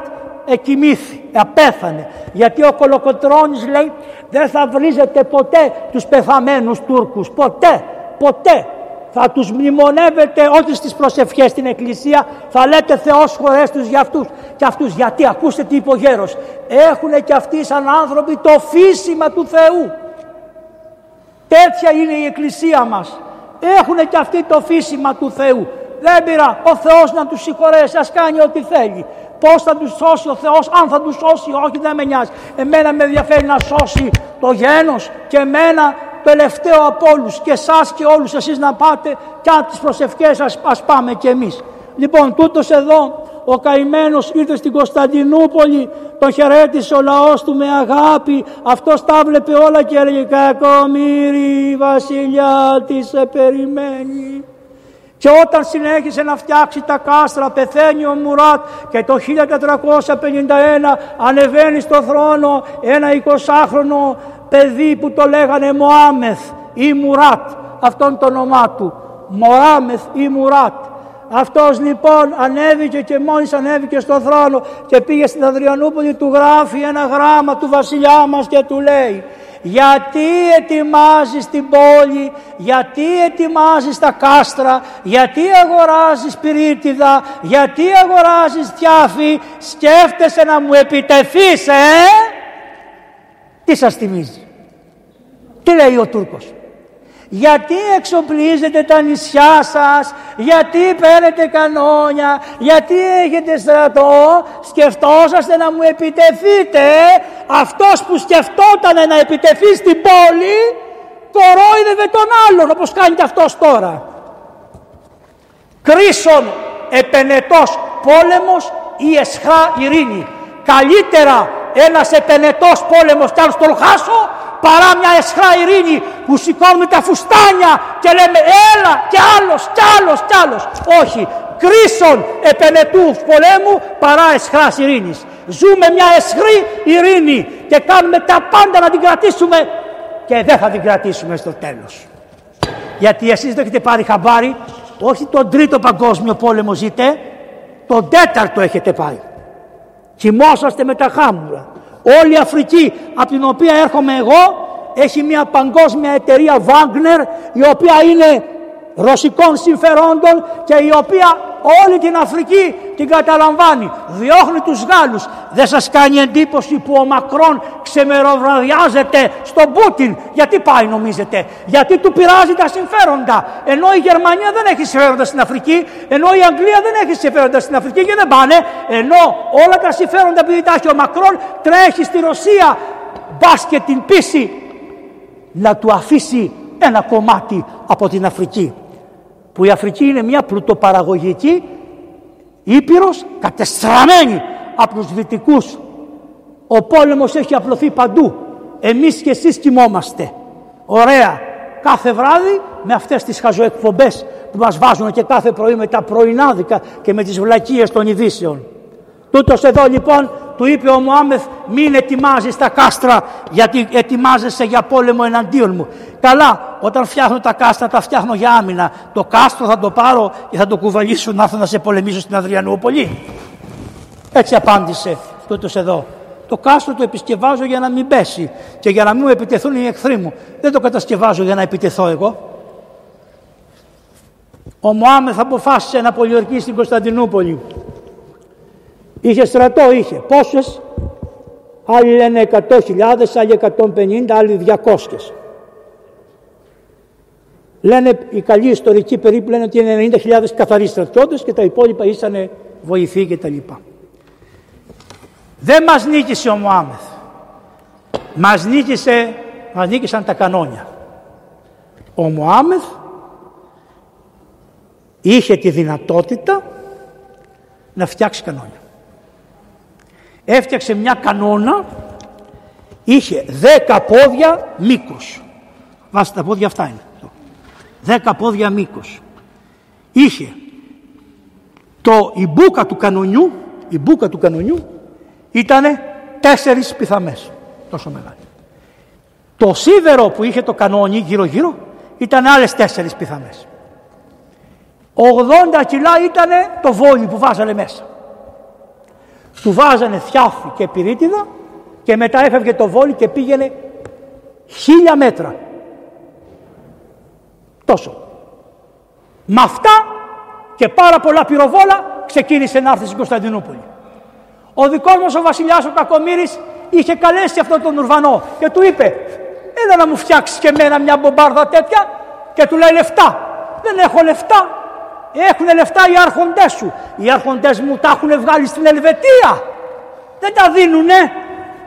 εκοιμήθη, απέθανε γιατί ο Κολοκοτρώνης λέει δεν θα βρίζετε ποτέ τους πεθαμένους Τούρκους. Ποτέ, ποτέ. Θα τους μνημονεύετε όχι στις προσευχές στην εκκλησία. Θα λέτε Θεός χωρές τους για αυτούς και αυτούς γιατί ακούστε τι είπε ο γέρος. Έχουν και αυτοί σαν άνθρωποι το φύσιμα του Θεού τέτοια είναι η εκκλησία μας έχουν και αυτοί το φύσιμα του Θεού δεν πειρά ο Θεός να τους συγχωρέσει ας κάνει ό,τι θέλει Πώς θα τους σώσει ο Θεός, αν θα τους σώσει, όχι δεν με νοιάζει. Εμένα με ενδιαφέρει να σώσει το γένος και εμένα τελευταίο από όλους και εσάς και όλους εσείς να πάτε και από τις προσευχές σας ας πάμε και εμείς. Λοιπόν, τούτος εδώ ο καημένος ήρθε στην Κωνσταντινούπολη, τον χαιρέτησε ο λαός του με αγάπη, αυτός τα βλέπε όλα και έλεγε «Κακομύρι βασιλιά τι σε περιμένει». Και όταν συνέχισε να φτιάξει τα κάστρα, πεθαίνει ο Μουράτ και το 1451 ανεβαίνει στο θρόνο ένα 20χρονο παιδί που το λέγανε Μωάμεθ ή Μουράτ, αυτόν το όνομά του. Μωάμεθ ή Μουράτ. Αυτός λοιπόν ανέβηκε και μόλις ανέβηκε στο θρόνο και πήγε στην Αδριανούπολη του γράφει ένα γράμμα του βασιλιά μας και του λέει γιατί ετοιμάζεις την πόλη, γιατί ετοιμάζεις τα κάστρα, γιατί αγοράζεις πυρίτιδα, γιατί αγοράζεις τιάφη, σκέφτεσαι να μου επιτεθείς, ε! Τι σας θυμίζει; Τι λέει ο Τούρκος; Γιατί εξοπλίζετε τα νησιά σας, γιατί παίρνετε κανόνια, γιατί έχετε στρατό, σκεφτόσαστε να μου επιτεθείτε. Αυτός που σκεφτόταν να επιτεθεί στην πόλη, κορόιδευε τον άλλον όπως κάνει και αυτός τώρα. Κρίσον επενετός πόλεμος ή εσχρά ειρήνη. Καλύτερα ένας επενετός πόλεμος κι αν στον χάσω παρά μια εσχρά ειρήνη που σηκώνουμε τα φουστάνια και λέμε έλα κι άλλος κι άλλος κι άλλος. Όχι, κρίσον επενετούς πολέμου παρά εσχράς ειρήνης. Ζούμε μια εσχρή ειρήνη και κάνουμε τα πάντα να την κρατήσουμε και δεν θα την κρατήσουμε στο τέλος. Γιατί εσείς δεν έχετε πάρει χαμπάρι, όχι τον τρίτο παγκόσμιο πόλεμο ζείτε, τον τέταρτο έχετε πάρει. Κοιμόσαστε με τα χάμουρα. Όλη η Αφρική από την οποία έρχομαι εγώ έχει μια παγκόσμια εταιρεία Wagner η οποία είναι ρωσικών συμφερόντων και η οποία όλη την Αφρική την καταλαμβάνει. Διώχνει τους Γάλλους. Δεν σας κάνει εντύπωση που ο Μακρόν ξεμεροβραδιάζεται στον Πούτιν. Γιατί πάει νομίζετε; Γιατί του πειράζει τα συμφέροντα. Ενώ η Γερμανία δεν έχει συμφέροντα στην Αφρική. Ενώ η Αγγλία δεν έχει συμφέροντα στην Αφρική και δεν πάνε. Ενώ όλα τα συμφέροντα που τα έχει ο Μακρόν τρέχει στη Ρωσία. Μπάσκετ την πίση να του αφήσει ένα κομμάτι από την Αφρική που η Αφρική είναι μια πλουτοπαραγωγική ήπειρος κατεστραμμένη από τους δυτικούς. Ο πόλεμος έχει απλωθεί παντού. Εμείς και εσείς κοιμόμαστε. Ωραία. Κάθε βράδυ με αυτές τις χαζοεκπομπές που μας βάζουν και κάθε πρωί με τα πρωινάδικα και με τις βλακίες των ειδήσεων. Τούτος εδώ λοιπόν του είπε ο Μωάμεθ μην ετοιμάζεις τα κάστρα γιατί ετοιμάζεσαι για πόλεμο εναντίον μου. Καλά, όταν φτιάχνω τα κάστρα τα φτιάχνω για άμυνα. Το κάστρο θα το πάρω και θα το κουβαλήσω να έρθω να σε πολεμήσω στην Αδριανούπολη. Έτσι απάντησε τούτος εδώ. Το κάστρο το επισκευάζω για να μην πέσει και για να μην μου επιτεθούν οι εχθροί μου. Δεν το κατασκευάζω για να επιτεθώ εγώ. Ο Μωάμεθ αποφάσισε να πολιορκήσει στην Κωνσταντινούπολη. Είχε στρατό, είχε. Πόσες, άλλοι λένε 100.000, άλλοι 150, άλλοι 200. Λένε οι καλοί ιστορικοί περίπου λένε ότι είναι 90.000 καθαροί στρατιώτες και τα υπόλοιπα ήσαν βοηθοί και τα λοιπά. Δεν μας νίκησε ο Μωάμεθ. Μας, νίκησε, μας νίκησαν τα κανόνια. Ο Μωάμεθ είχε τη δυνατότητα να φτιάξει κανόνια έφτιαξε μια κανόνα, είχε δέκα πόδια μήκος. Βάστε τα πόδια αυτά είναι. Δέκα πόδια μήκος. Είχε το, η μπούκα του κανονιού, η μπούκα του κανονιού ήταν τέσσερις πιθαμές. Τόσο μεγάλη. Το σίδερο που είχε το κανόνι γύρω γύρω ήταν άλλες τέσσερις πιθαμές. 80 κιλά ήταν το βόλι που βάζανε μέσα του βάζανε θιάφη και πυρίτιδα και μετά έφευγε το βόλι και πήγαινε χίλια μέτρα. Τόσο. Με αυτά και πάρα πολλά πυροβόλα ξεκίνησε να έρθει στην Κωνσταντινούπολη. Ο δικός μας ο βασιλιάς ο Κακομύρης είχε καλέσει αυτόν τον Ουρβανό και του είπε έλα να μου φτιάξεις και εμένα μια μπομπάρδα τέτοια και του λέει λεφτά. Δεν έχω λεφτά. Έχουν λεφτά οι άρχοντές σου. Οι άρχοντές μου τα έχουν βγάλει στην Ελβετία. Δεν τα δίνουνε.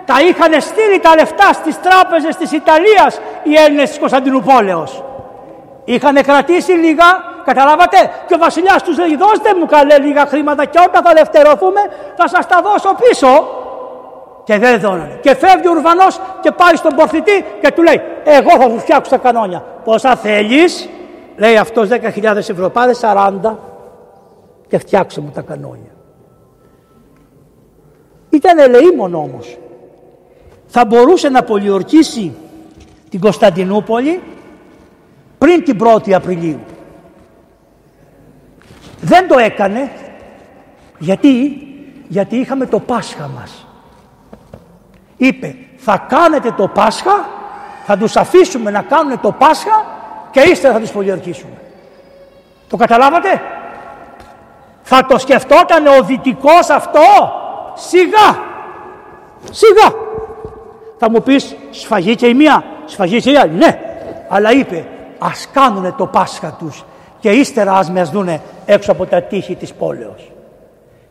Τα είχαν στείλει τα λεφτά στις τράπεζες της Ιταλίας οι Έλληνες της Κωνσταντινούπολεως. Είχαν κρατήσει λίγα, καταλάβατε, και ο βασιλιάς τους λέει δώστε μου καλέ λίγα χρήματα και όταν θα ελευθερωθούμε θα σας τα δώσω πίσω. Και δεν δώνανε. Και φεύγει ο Ουρβανός και πάει στον πορθητή και του λέει εγώ θα σου φτιάξω τα κανόνια. Πόσα θέλεις, Λέει αυτός 10.000 ευρώ, πάρε 40 και φτιάξε μου τα κανόνια. Ήταν ελεήμον όμως. Θα μπορούσε να πολιορκήσει την Κωνσταντινούπολη πριν την 1η Απριλίου. Δεν το έκανε γιατί, γιατί είχαμε το Πάσχα μας. Είπε θα κάνετε το Πάσχα, θα τους αφήσουμε να κάνουν το Πάσχα και ύστερα θα τους πολιορκήσουμε. Το καταλάβατε; Θα το σκεφτόταν ο δυτικός αυτό; Σιγά. Σιγά. Θα μου πεις σφαγή και η μία, σφαγή και η άλλη. Ναι. Αλλά είπε ας κάνουνε το Πάσχα τους και ύστερα ας μες δούνε έξω από τα τείχη της πόλεως.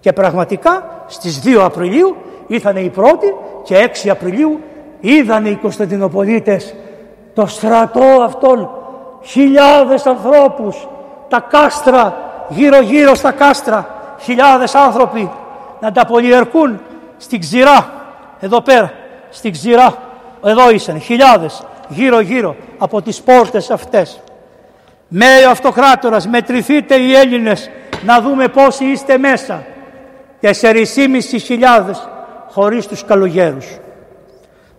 Και πραγματικά στις 2 Απριλίου ήρθαν οι πρώτοι και 6 Απριλίου είδαν οι Κωνσταντινοπολίτες το στρατό αυτόν χιλιάδες ανθρώπους, τα κάστρα, γύρω γύρω στα κάστρα, χιλιάδες άνθρωποι να τα πολιερκούν στην ξηρά, εδώ πέρα, στην ξηρά, εδώ ήσαν, χιλιάδες, γύρω γύρω από τις πόρτες αυτές. Λέει ο αυτοκράτορας, μετρηθείτε οι Έλληνες να δούμε πόσοι είστε μέσα. Τεσσερισήμισι χιλιάδες χωρίς τους καλογέρους.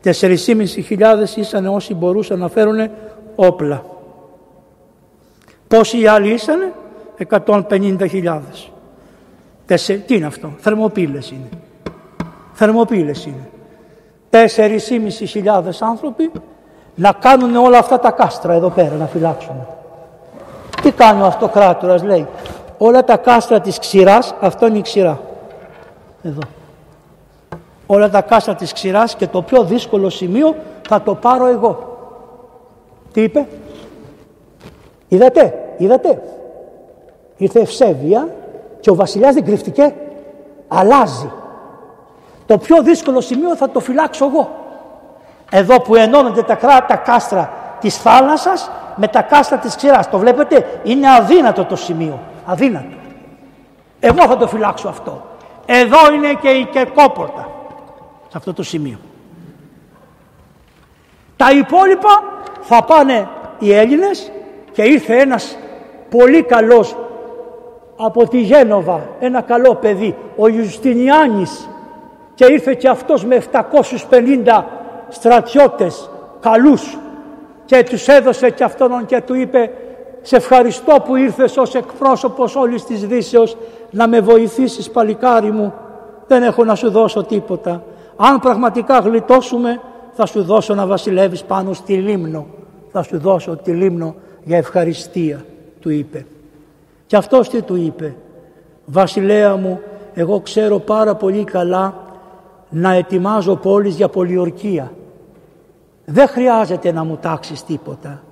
4.500 ήσαν όσοι μπορούσαν να φέρουν όπλα. Πόσοι άλλοι ήσανε, 150.000. Τι είναι αυτό, θερμοπύλες είναι. Θερμοπύλες είναι. 4.500 άνθρωποι να κάνουν όλα αυτά τα κάστρα εδώ πέρα να φυλάξουν. Τι κάνει ο αυτοκράτορας λέει. Όλα τα κάστρα της ξηράς, αυτό είναι η ξηρά. Εδώ. Όλα τα κάστρα της ξηράς και το πιο δύσκολο σημείο θα το πάρω εγώ. Τι είπε; Είδατε, είδατε. Ήρθε ευσέβεια και ο βασιλιάς δεν κρυφτηκε. Αλλάζει. Το πιο δύσκολο σημείο θα το φυλάξω εγώ. Εδώ που ενώνονται τα, τα κάστρα της θάλασσας με τα κάστρα της ξηράς. Το βλέπετε, είναι αδύνατο το σημείο. Αδύνατο. Εγώ θα το φυλάξω αυτό. Εδώ είναι και η κερκόπορτα. Σε αυτό το σημείο. Τα υπόλοιπα θα πάνε οι Έλληνες και ήρθε ένας πολύ καλός από τη Γένοβα, ένα καλό παιδί, ο Ιουστινιάνης. Και ήρθε και αυτός με 750 στρατιώτες καλούς. Και τους έδωσε και αυτόν και του είπε σε ευχαριστώ που ήρθες ως εκπρόσωπος όλης της Δύσεως να με βοηθήσεις παλικάρι μου. Δεν έχω να σου δώσω τίποτα. Αν πραγματικά γλιτώσουμε θα σου δώσω να βασιλεύεις πάνω στη λίμνο. Θα σου δώσω τη λίμνο για ευχαριστία του είπε και αυτός τι του είπε βασιλέα μου εγώ ξέρω πάρα πολύ καλά να ετοιμάζω πόλεις για πολιορκία δεν χρειάζεται να μου τάξεις τίποτα.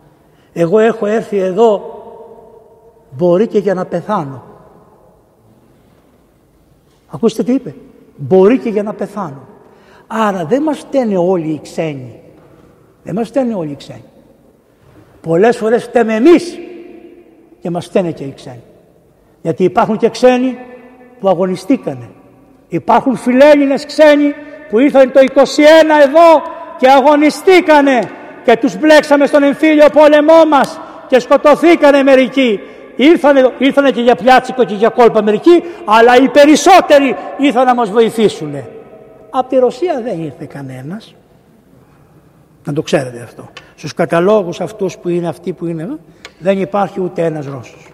Εγώ έχω έρθει εδώ μπορεί και για να πεθάνω. Ακούστε τι είπε. Μπορεί και για να πεθάνω. Άρα δεν μας φταίνε όλοι οι ξένοι. Δεν μας φταίνε όλοι οι ξένοι. Πολλές φορές φταίμε εμείς και μας φταίνε και οι ξένοι. Γιατί υπάρχουν και ξένοι που αγωνιστήκανε. Υπάρχουν φιλέλληνες ξένοι που ήρθαν το 21 εδώ και αγωνιστήκανε και τους μπλέξαμε στον εμφύλιο πόλεμό μας και σκοτωθήκανε μερικοί. Ήρθανε, ήρθανε και για πιάτσικο και για κόλπα μερικοί, αλλά οι περισσότεροι ήρθαν να μας βοηθήσουν. Από τη Ρωσία δεν ήρθε κανένας. Να το ξέρετε αυτό. Στους καταλόγους αυτούς που είναι αυτοί που είναι εδώ, δεν υπάρχει ούτε ένας Ρώσος.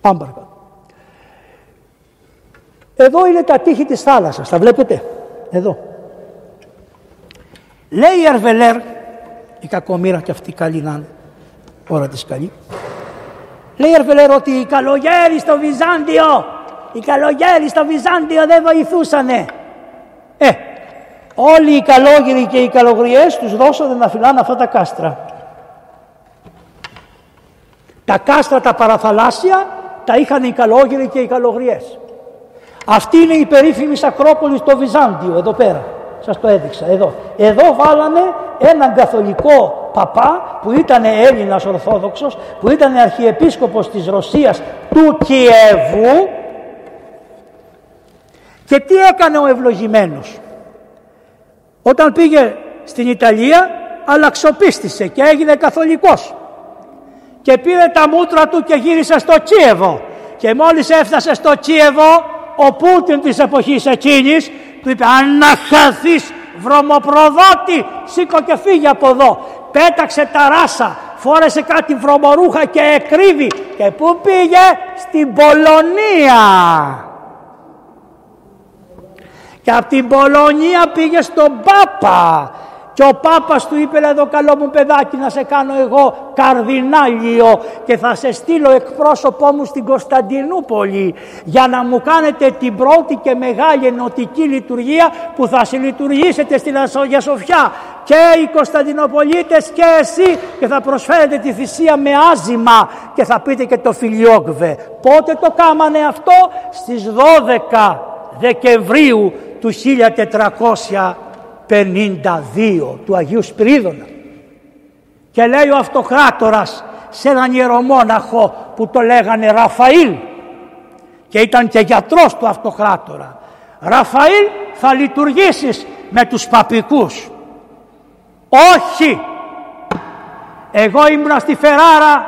Πάμε παρακάτω. Εδώ είναι τα τείχη της θάλασσας, τα βλέπετε; Εδώ. Λέει η Αρβελέρ, η κακομήρα και αυτή καλή να είναι, ώρα της καλή. Λέει η Αρβελέρ ότι οι καλογέροι στο Βυζάντιο, οι καλογέροι στο Βυζάντιο δεν βοηθούσανε. Ε, όλοι οι καλόγεροι και οι καλογριές τους δώσανε να φυλάνε αυτά τα κάστρα. Τα κάστρα τα παραθαλάσσια τα είχαν οι καλόγεροι και οι καλογριές. Αυτή είναι η περίφημη Ακρόπολη στο Βυζάντιο εδώ πέρα. Σας το έδειξα εδώ. Εδώ βάλανε έναν καθολικό παπά που ήταν Έλληνας Ορθόδοξος, που ήταν αρχιεπίσκοπος της Ρωσίας του Κιέβου και τι έκανε ο ευλογημένος; Όταν πήγε στην Ιταλία αλλαξοπίστησε και έγινε καθολικός. Και πήρε τα μούτρα του και γύρισε στο Κίεβο. Και μόλις έφτασε στο Κίεβο ο Πούτιν της εποχής εκείνης του είπε αν να χαθείς βρωμοπροδότη σήκω και φύγει από εδώ πέταξε τα ράσα φόρεσε κάτι βρωμορούχα και εκρύβει. Και πού πήγε; Στην Πολωνία και από την Πολωνία πήγε στον Πάπα και ο Πάπας του είπε εδώ καλό μου παιδάκι να σε κάνω εγώ καρδινάλιο και θα σε στείλω εκπρόσωπό μου στην Κωνσταντινούπολη για να μου κάνετε την πρώτη και μεγάλη ενωτική λειτουργία που θα συλλειτουργήσετε στην Αγία Σοφιά και οι Κωνσταντινοπολίτες και εσύ και θα προσφέρετε τη θυσία με άζημα και θα πείτε και το φιλιόγκβε. Πότε το κάμανε αυτό; Στις 12 Δεκεμβρίου του 1400 52 του Αγίου Σπυρίδωνα. Και λέει ο αυτοκράτορας σε έναν ιερομόναχο που το λέγανε Ραφαήλ και ήταν και γιατρός του αυτοκράτορα. Ραφαήλ θα λειτουργήσεις με τους παπικούς. Όχι. Εγώ ήμουνα στη Φεράρα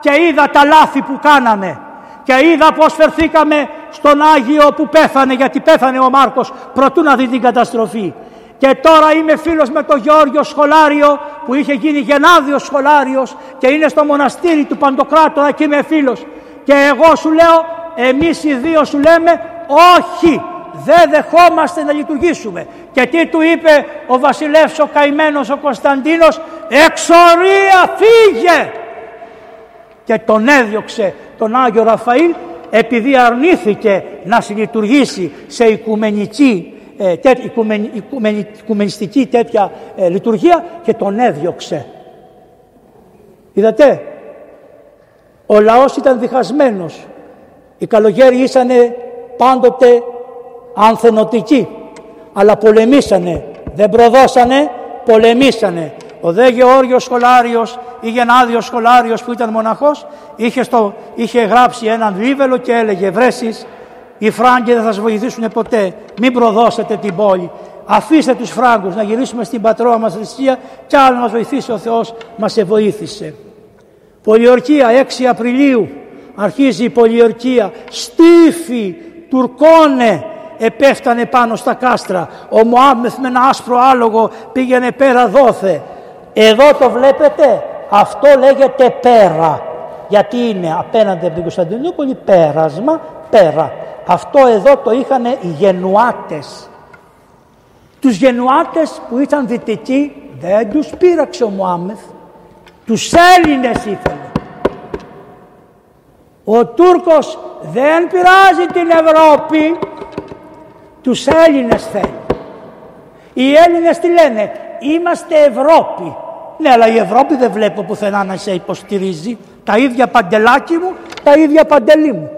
και είδα τα λάθη που κάναμε και είδα πως φερθήκαμε στον Άγιο που πέθανε γιατί πέθανε ο Μάρκος προτού να δει την καταστροφή. Και τώρα είμαι φίλος με τον Γιώργιο Σχολάριο που είχε γίνει γενάδιος σχολάριος και είναι στο μοναστήρι του Παντοκράτορα και είμαι φίλος. Και εγώ σου λέω, εμείς οι δύο σου λέμε όχι, δεν δεχόμαστε να λειτουργήσουμε. Και τι του είπε ο βασιλεύς ο καημένος ο Κωνσταντίνος, εξορία φύγε! Και τον έδιωξε τον Άγιο Ραφαήλ επειδή αρνήθηκε να συλλειτουργήσει σε οικουμενική ε, οικουμενιστική τέτοια ε, λειτουργία και τον έδιωξε. Είδατε, ο λαός ήταν διχασμένος. Οι καλογέροι ήσανε πάντοτε ανθενωτικοί, αλλά πολεμήσανε, δεν προδώσανε, πολεμήσανε. Ο δε Γεώργιος Σχολάριος ή Γενάδιος Σχολάριος που ήταν μοναχός είχε, στο, είχε γράψει έναν βίβελο και έλεγε βρέσεις οι Φράγκοι δεν θα σας βοηθήσουν ποτέ. Μην προδώσετε την πόλη. Αφήστε τους Φράγκους να γυρίσουμε στην πατρόα μας θρησκεία και άλλο να μας βοηθήσει ο Θεός μας βοήθησε. Πολιορκία 6 Απριλίου αρχίζει η πολιορκία. Στήφοι, Τουρκώνε επέφτανε πάνω στα κάστρα. Ο Μωάμεθ με ένα άσπρο άλογο πήγαινε πέρα δόθε. Εδώ το βλέπετε, αυτό λέγεται πέρα. Γιατί είναι απέναντι από την Κωνσταντινούπολη πέρασμα, πέρα. Αυτό εδώ το είχαν οι Γενουάτες. Τους Γενουάτες που ήταν δυτικοί δεν τους πείραξε ο Μωάμεθ. Τους Έλληνες ήθελε. Ο Τούρκος δεν πειράζει την Ευρώπη. Τους Έλληνες θέλει. Οι Έλληνες τι λένε; Είμαστε Ευρώπη. Ναι, αλλά η Ευρώπη δεν βλέπω πουθενά να σε υποστηρίζει. Τα ίδια παντελάκι μου, τα ίδια παντελή μου.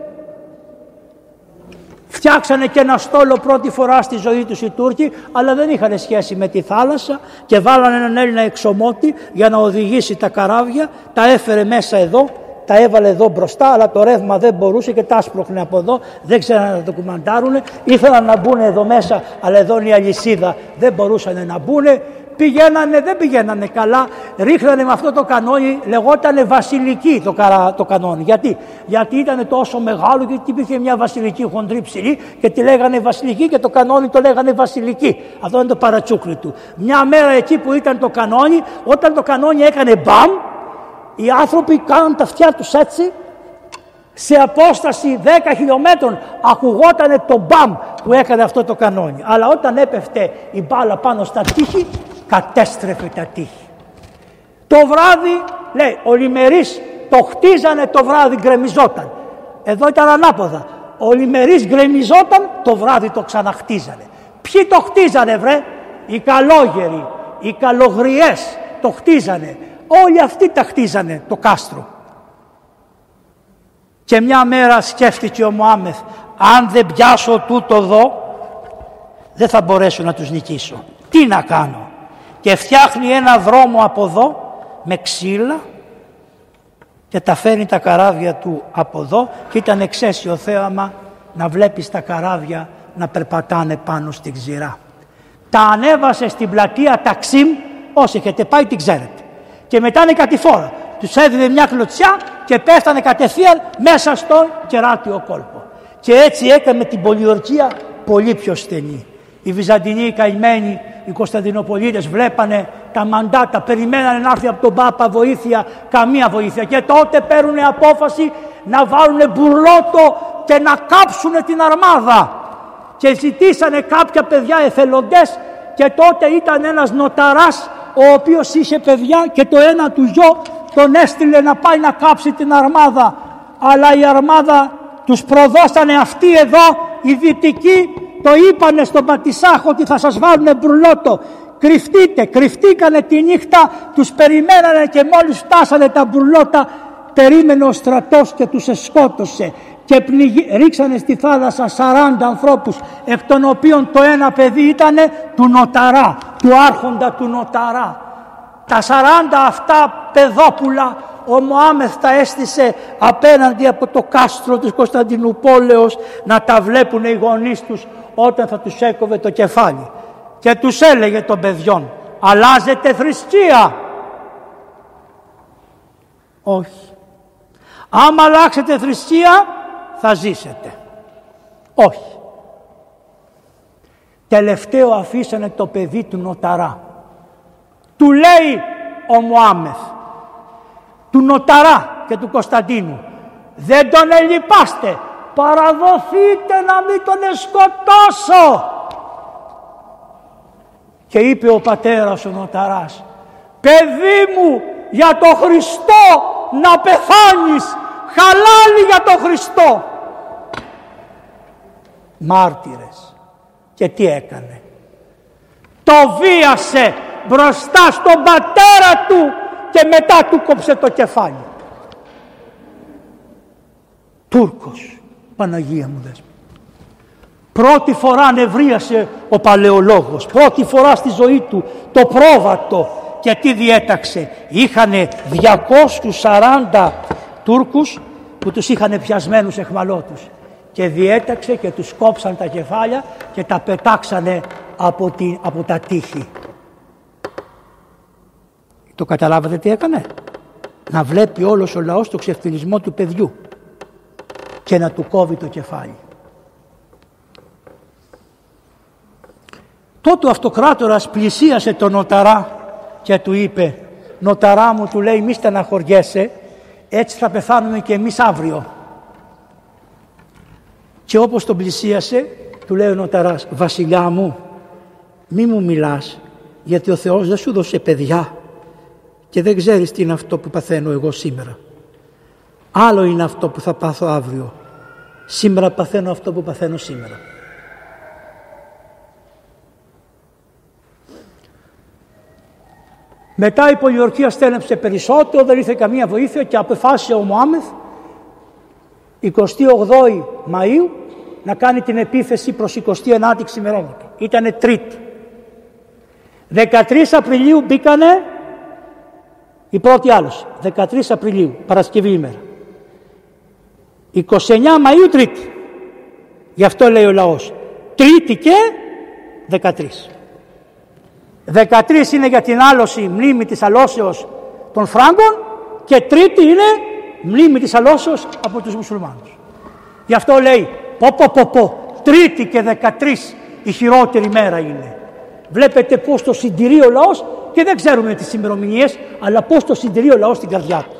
Φτιάξανε και ένα στόλο πρώτη φορά στη ζωή τους οι Τούρκοι, αλλά δεν είχαν σχέση με τη θάλασσα και βάλανε έναν Έλληνα εξωμότη για να οδηγήσει τα καράβια, τα έφερε μέσα εδώ, τα έβαλε εδώ μπροστά, αλλά το ρεύμα δεν μπορούσε και τα άσπροχνε από εδώ, δεν ξέρανε να το κουμαντάρουν, ήθελαν να μπουν εδώ μέσα, αλλά εδώ είναι η αλυσίδα, δεν μπορούσαν να μπουν, πηγαίνανε, δεν πηγαίνανε καλά, ρίχνανε με αυτό το κανόνι, λεγότανε βασιλική το, καρα, το κανόνι. Γιατί, Γιατί ήταν τόσο μεγάλο και υπήρχε μια βασιλική χοντρή ψηλή και τη λέγανε βασιλική και το κανόνι το λέγανε βασιλική. Αυτό είναι το παρατσούκλι του. Μια μέρα εκεί που ήταν το κανόνι, όταν το κανόνι έκανε μπαμ, οι άνθρωποι κάναν τα αυτιά τους έτσι σε απόσταση 10 χιλιόμετρων ακουγότανε το μπαμ που έκανε αυτό το κανόνι. Αλλά όταν έπεφτε η μπάλα πάνω στα τείχη κατέστρεφε τα τείχη. Το βράδυ, λέει, ο Λιμερής το χτίζανε το βράδυ, γκρεμιζόταν. Εδώ ήταν ανάποδα. Ο Λιμερής γκρεμιζόταν, το βράδυ το ξαναχτίζανε. Ποιοι το χτίζανε βρε, οι καλόγεροι, οι καλογριές το χτίζανε. Όλοι αυτοί τα χτίζανε το κάστρο. Και μια μέρα σκέφτηκε ο Μωάμεθ, αν δεν πιάσω τούτο εδώ, δεν θα μπορέσω να τους νικήσω. Τι να κάνω και φτιάχνει ένα δρόμο από εδώ με ξύλα και τα φέρνει τα καράβια του από εδώ και ήταν εξαίσιο θέαμα να βλέπεις τα καράβια να περπατάνε πάνω στην ξηρά. Τα ανέβασε στην πλατεία Ταξίμ, όσοι έχετε πάει την ξέρετε. Και μετά είναι κατηφόρα. Τους έδινε μια κλωτσιά και πέθανε κατευθείαν μέσα στο κεράτιο κόλπο. Και έτσι έκανε την πολιορκία πολύ πιο στενή. Οι Βυζαντινοί οι καημένοι οι Κωνσταντινοπολίτες βλέπανε τα μαντάτα, περιμένανε να έρθει από τον Πάπα βοήθεια, καμία βοήθεια. Και τότε παίρνουν απόφαση να βάλουν μπουρλότο και να κάψουν την αρμάδα. Και ζητήσανε κάποια παιδιά εθελοντές και τότε ήταν ένας νοταράς ο οποίος είχε παιδιά και το ένα του γιο τον έστειλε να πάει να κάψει την αρμάδα. Αλλά η αρμάδα τους προδώσανε αυτοί εδώ οι δυτικοί το είπανε στον Πατησάχο ότι θα σας βάλουν μπουρλότο. Κρυφτείτε, κρυφτήκανε τη νύχτα, τους περιμένανε και μόλις φτάσανε τα μπουρλότα περίμενε ο στρατός και τους εσκότωσε και πληγ... ρίξανε στη θάλασσα 40 ανθρώπους εκ των οποίων το ένα παιδί ήταν του νοταρά, του άρχοντα του νοταρά. Τα 40 αυτά παιδόπουλα ο Μωάμεθ τα έστησε απέναντι από το κάστρο της Κωνσταντινούπολεως να τα βλέπουν οι γονείς τους όταν θα τους έκοβε το κεφάλι. Και τους έλεγε των παιδιών, αλλάζετε θρησκεία. Όχι. Άμα αλλάξετε θρησκεία, θα ζήσετε. Όχι. Τελευταίο αφήσανε το παιδί του νοταρά. Του λέει ο Μωάμεθ, του νοταρά και του Κωνσταντίνου, δεν τον ελυπάστε, παραδοθείτε να μην τον σκοτώσω. Και είπε ο πατέρας ο νοταράς, παιδί μου για το Χριστό να πεθάνεις, χαλάλι για το Χριστό. Μάρτυρες. Και τι έκανε. Το βίασε μπροστά στον πατέρα του και μετά του κόψε το κεφάλι. Τούρκος. Παναγία μου δες. Πρώτη φορά νευρίασε ο παλαιολόγος. Πρώτη φορά στη ζωή του το πρόβατο. Και τι διέταξε. Είχανε 240 Τούρκους που τους είχαν πιασμένους εχμαλώτους. Και διέταξε και τους κόψαν τα κεφάλια και τα πετάξανε από, τη, από τα τείχη. Το καταλάβατε τι έκανε; Να βλέπει όλος ο λαός το ξεφτυλισμό του παιδιού και να του κόβει το κεφάλι. Τότε ο αυτοκράτορας πλησίασε τον νοταρά και του είπε «Νοταρά μου» του λέει «Μη στεναχωριέσαι, έτσι θα πεθάνουμε και εμείς αύριο». Και όπως τον πλησίασε του λέει ο νοταράς «Βασιλιά μου, μη μου μιλάς, γιατί ο Θεός δεν σου δώσε παιδιά και δεν ξέρεις τι είναι αυτό που παθαίνω εγώ σήμερα. Άλλο είναι αυτό που θα πάθω αύριο. Σήμερα παθαίνω αυτό που παθαίνω σήμερα. Μετά η πολιορκία στένεψε περισσότερο, δεν ήρθε καμία βοήθεια και αποφάσισε ο Μωάμεθ 28 Μαΐου να κάνει την επίθεση προς 29η ξημερώματα. Ήτανε τρίτη. 13 Απριλίου μπήκανε η πρώτη άλωση. 13 Απριλίου, Παρασκευή ημέρα. 29 Μαΐου Τρίτη. Γι' αυτό λέει ο λαός. Τρίτη και 13. 13 είναι για την άλωση μνήμη της αλώσεως των Φράγκων και τρίτη είναι μνήμη της αλώσεως από τους μουσουλμάνους. Γι' αυτό λέει πω πω πω πω τρίτη και 13 η χειρότερη μέρα είναι. Βλέπετε πώς το συντηρεί ο λαός και δεν ξέρουμε τις ημερομηνίες, αλλά πώς το συντηρεί ο λαός στην καρδιά του.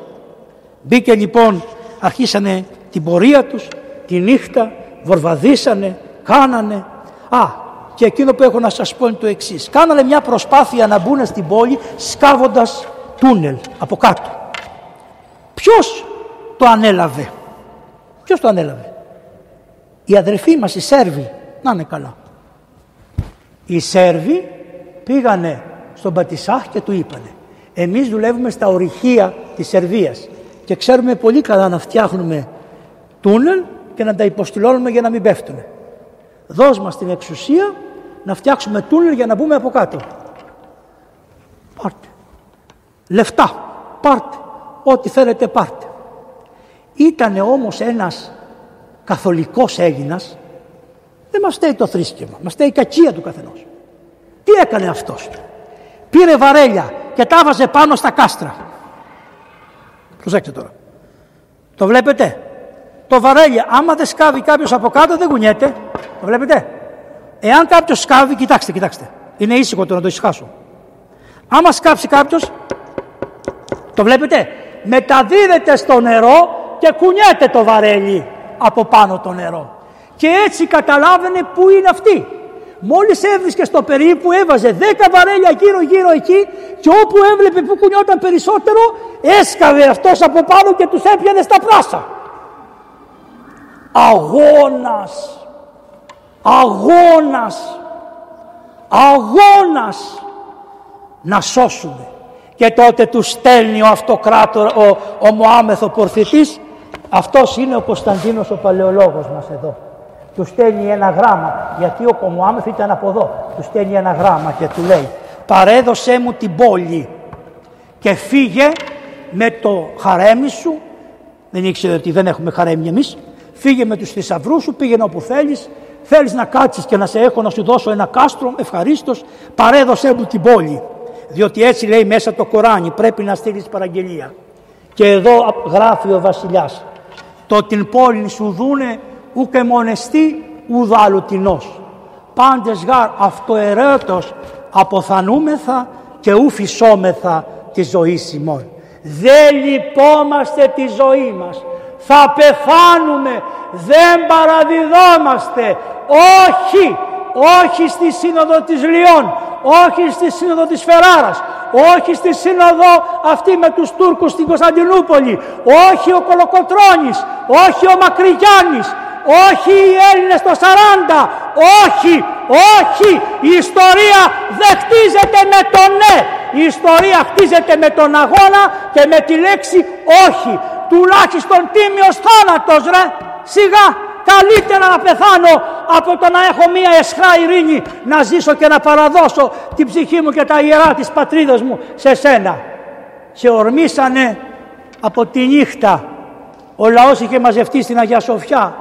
Μπήκε λοιπόν, αρχίσανε την πορεία τους, τη νύχτα, βορβαδίσανε, κάνανε. Α, και εκείνο που έχω να σας πω είναι το εξής. Κάνανε μια προσπάθεια να μπουν στην πόλη σκάβοντας τούνελ από κάτω. Ποιος το ανέλαβε; Ποιος το ανέλαβε; Οι αδερφοί μας οι Σέρβοι. Να είναι καλά. Οι Σέρβοι πήγανε στον Πατισάχ και του είπανε εμείς δουλεύουμε στα ορυχεία της Σερβίας και ξέρουμε πολύ καλά να φτιάχνουμε τούνελ και να τα υποστηλώνουμε για να μην πέφτουν. Δώσ' μας την εξουσία να φτιάξουμε τούνελ για να μπούμε από κάτω. Πάρτε. Λεφτά. Πάρτε. Ό,τι θέλετε πάρτε. Ήτανε όμως ένας καθολικός Έλληνας δεν μας στέει το θρήσκευμα, μας στέει η κακία του καθενός. Τι έκανε αυτός; Πήρε βαρέλια και τα βάζε πάνω στα κάστρα. Προσέξτε τώρα. Το βλέπετε; Το βαρέλια, άμα δεν σκάβει κάποιος από κάτω, δεν κουνιέται. Το βλέπετε; Εάν κάποιος σκάβει, κοιτάξτε, κοιτάξτε. Είναι ήσυχο το να το ησυχάσω. Άμα σκάψει κάποιος, το βλέπετε; Μεταδίδεται στο νερό και κουνιέται το βαρέλι από πάνω το νερό. Και έτσι καταλάβαινε πού είναι αυτή. Μόλις έβρισκε στο περίπου έβαζε 10 βαρέλια γύρω γύρω εκεί και όπου έβλεπε που κουνιόταν περισσότερο έσκαβε αυτός από πάνω και τους έπιανε στα πράσα. Αγώνας, αγώνας, αγώνας. Να σώσουμε. Και τότε του στέλνει ο αυτοκράτορ, ο, ο Μωάμεθο Πορθητής, αυτός είναι ο Κωνσταντίνος ο παλαιολόγος μας εδώ. Του στέλνει ένα γράμμα, γιατί ο Κομουάμεθ ήταν από εδώ. Του στέλνει ένα γράμμα και του λέει παρέδωσέ μου την πόλη και φύγε με το χαρέμι σου, δεν ήξερε ότι δεν έχουμε χαρέμι εμείς, φύγε με τους θησαυρούς σου, πήγαινε όπου θέλεις, θέλεις να κάτσεις και να σε έχω να σου δώσω ένα κάστρο, ευχαρίστως, παρέδωσέ μου την πόλη. Διότι έτσι λέει μέσα το Κοράνι, πρέπει να στείλεις παραγγελία. Και εδώ γράφει ο βασιλιάς, το την πόλη σου δούνε ούκε μονεστή ουδ τεινός. Πάντες γάρ αυτοερέτος αποθανούμεθα και ου φυσόμεθα τη ζωή ημών. Δεν λυπόμαστε τη ζωή μας. Θα πεθάνουμε. Δεν παραδιδόμαστε. Όχι. Όχι στη σύνοδο της Λιών. Όχι στη σύνοδο της Φεράρας. Όχι στη σύνοδο αυτή με τους Τούρκους στην Κωνσταντινούπολη. Όχι ο Κολοκοτρώνης. Όχι ο Μακρυγιάννης όχι οι Έλληνες το 40, όχι, όχι, η ιστορία δεν χτίζεται με το ναι, η ιστορία χτίζεται με τον αγώνα και με τη λέξη όχι, τουλάχιστον τίμιος θάνατος ρε, σιγά, καλύτερα να πεθάνω από το να έχω μία εσχρά ειρήνη να ζήσω και να παραδώσω την ψυχή μου και τα ιερά της πατρίδας μου σε σένα. Σε ορμήσανε από τη νύχτα. Ο λαός είχε μαζευτεί στην Αγία Σοφιά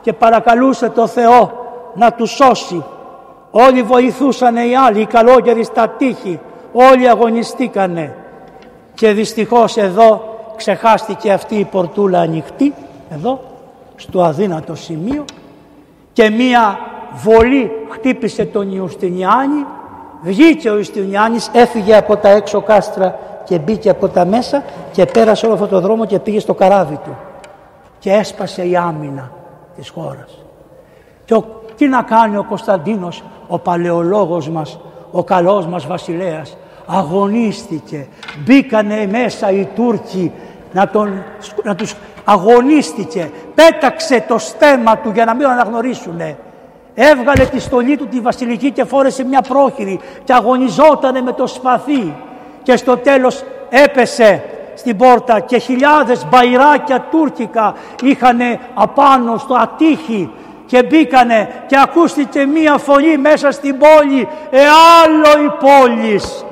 και παρακαλούσε το Θεό να του σώσει. Όλοι βοηθούσαν οι άλλοι, οι καλόγεροι στα τείχη, όλοι αγωνιστήκανε. Και δυστυχώς εδώ ξεχάστηκε αυτή η πορτούλα ανοιχτή, εδώ, στο αδύνατο σημείο και μία βολή χτύπησε τον Ιουστινιάνη, βγήκε ο Ιουστινιάνης, έφυγε από τα έξω κάστρα και μπήκε από τα μέσα και πέρασε όλο αυτό το δρόμο και πήγε στο καράβι του και έσπασε η άμυνα της χώρας. Και τι να κάνει ο Κωνσταντίνος, ο παλαιολόγος μας, ο καλός μας βασιλέας, αγωνίστηκε. Μπήκανε μέσα οι Τούρκοι να, τον, να τους αγωνίστηκε. Πέταξε το στέμα του για να μην τον αναγνωρίσουνε. Έβγαλε τη στολή του τη βασιλική και φόρεσε μια πρόχειρη και αγωνιζότανε με το σπαθί. Και στο τέλος έπεσε στην πόρτα και χιλιάδες μπαϊράκια τουρκικά είχαν απάνω στο ατύχη και μπήκανε και ακούστηκε μία φωνή μέσα στην πόλη «Ε άλλο οι πόλεις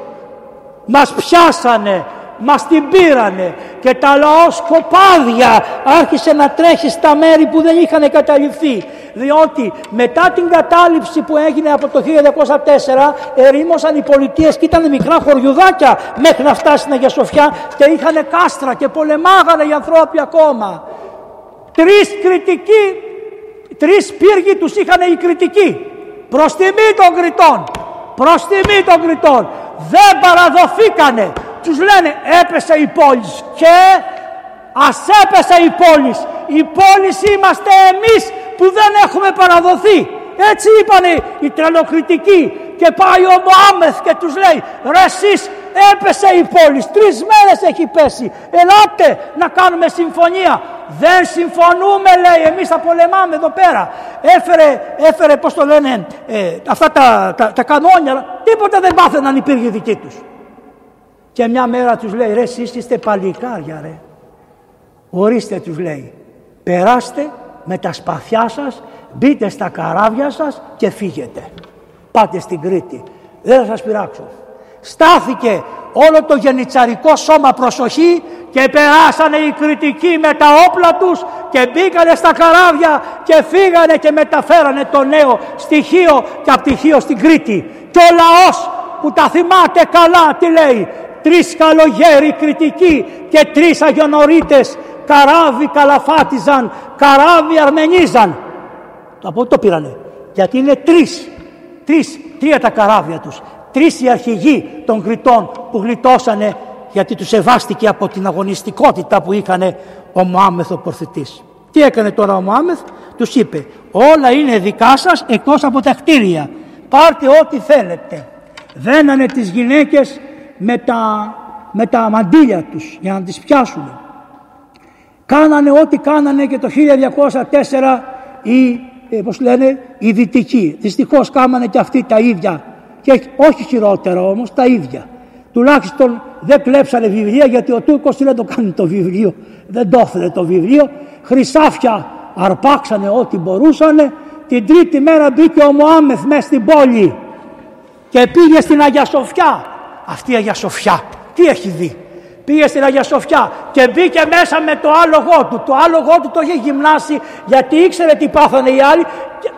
μας πιάσανε μας την πήρανε και τα λαοσκοπάδια άρχισε να τρέχει στα μέρη που δεν είχαν καταληφθεί διότι μετά την κατάληψη που έγινε από το 1204 ερήμωσαν οι πολιτείες και ήταν μικρά χωριουδάκια μέχρι να φτάσει στην Αγία Σοφιά και είχαν κάστρα και πολεμάγανε οι ανθρώποι ακόμα. Τρεις κριτικοί τρεις πύργοι τους είχαν οι κριτικοί. Προς τιμή των κριτών προς τιμή των κριτών. Δεν παραδοθήκανε τους λένε έπεσε η πόλης και ας έπεσε η πόλης. Η πόλης είμαστε εμείς που δεν έχουμε παραδοθεί. Έτσι είπανε οι τρελοκριτικοί και πάει ο Μωάμεθ και τους λέει ρε εσείς έπεσε η πόλης, τρεις μέρες έχει πέσει, ελάτε να κάνουμε συμφωνία. Δεν συμφωνούμε λέει, εμείς θα πολεμάμε εδώ πέρα. Έφερε, έφερε πώς το λένε, ε, αυτά τα, τα, τα κανόνια, τίποτα δεν πάθαιναν οι πύργοι δικοί τους. Και μια μέρα τους λέει ρε εσείς είστε παλικάρια ρε. Ορίστε τους λέει. Περάστε με τα σπαθιά σας, μπείτε στα καράβια σας και φύγετε. Πάτε στην Κρήτη. Δεν θα σας πειράξω. Στάθηκε όλο το γενιτσαρικό σώμα προσοχή και περάσανε οι κριτικοί με τα όπλα τους και μπήκανε στα καράβια και φύγανε και μεταφέρανε το νέο στοιχείο και απτυχίο στην Κρήτη. Και ο λαός που τα θυμάται καλά τι λέει τρεις καλογέροι κριτικοί και τρεις αγιονορίτες καράβι καλαφάτιζαν, καράβι αρμενίζαν. Από το πήρανε. Γιατί είναι τρεις, τρεις, τρία τα καράβια τους. Τρεις οι αρχηγοί των κριτών που γλιτώσανε γιατί τους ευάστηκε από την αγωνιστικότητα που είχαν ο Μωάμεθ ο Πορθητής. Τι έκανε τώρα ο Μωάμεθ, τους είπε όλα είναι δικά σας εκτός από τα κτίρια. Πάρτε ό,τι θέλετε. Δένανε τις γυναίκες με τα, με τα μαντίλια τους για να τις πιάσουν. Κάνανε ό,τι κάνανε και το 1204 οι, ε, πώς λένε, οι δυτικοί. Δυστυχώς κάμανε και αυτοί τα ίδια και όχι χειρότερα όμως, τα ίδια. Τουλάχιστον δεν κλέψανε βιβλία γιατί ο Τούρκος τι δεν το κάνει το βιβλίο, δεν το έφερε το βιβλίο. Χρυσάφια αρπάξανε ό,τι μπορούσανε. Την τρίτη μέρα μπήκε ο Μωάμεθ μέσα στην πόλη και πήγε στην Αγία Σοφιά αυτή η Αγία Σοφιά τι έχει δει; Πήγε στην Αγία Σοφιά και μπήκε μέσα με το άλογο του. Το άλογο του το είχε γυμνάσει γιατί ήξερε τι πάθανε οι άλλοι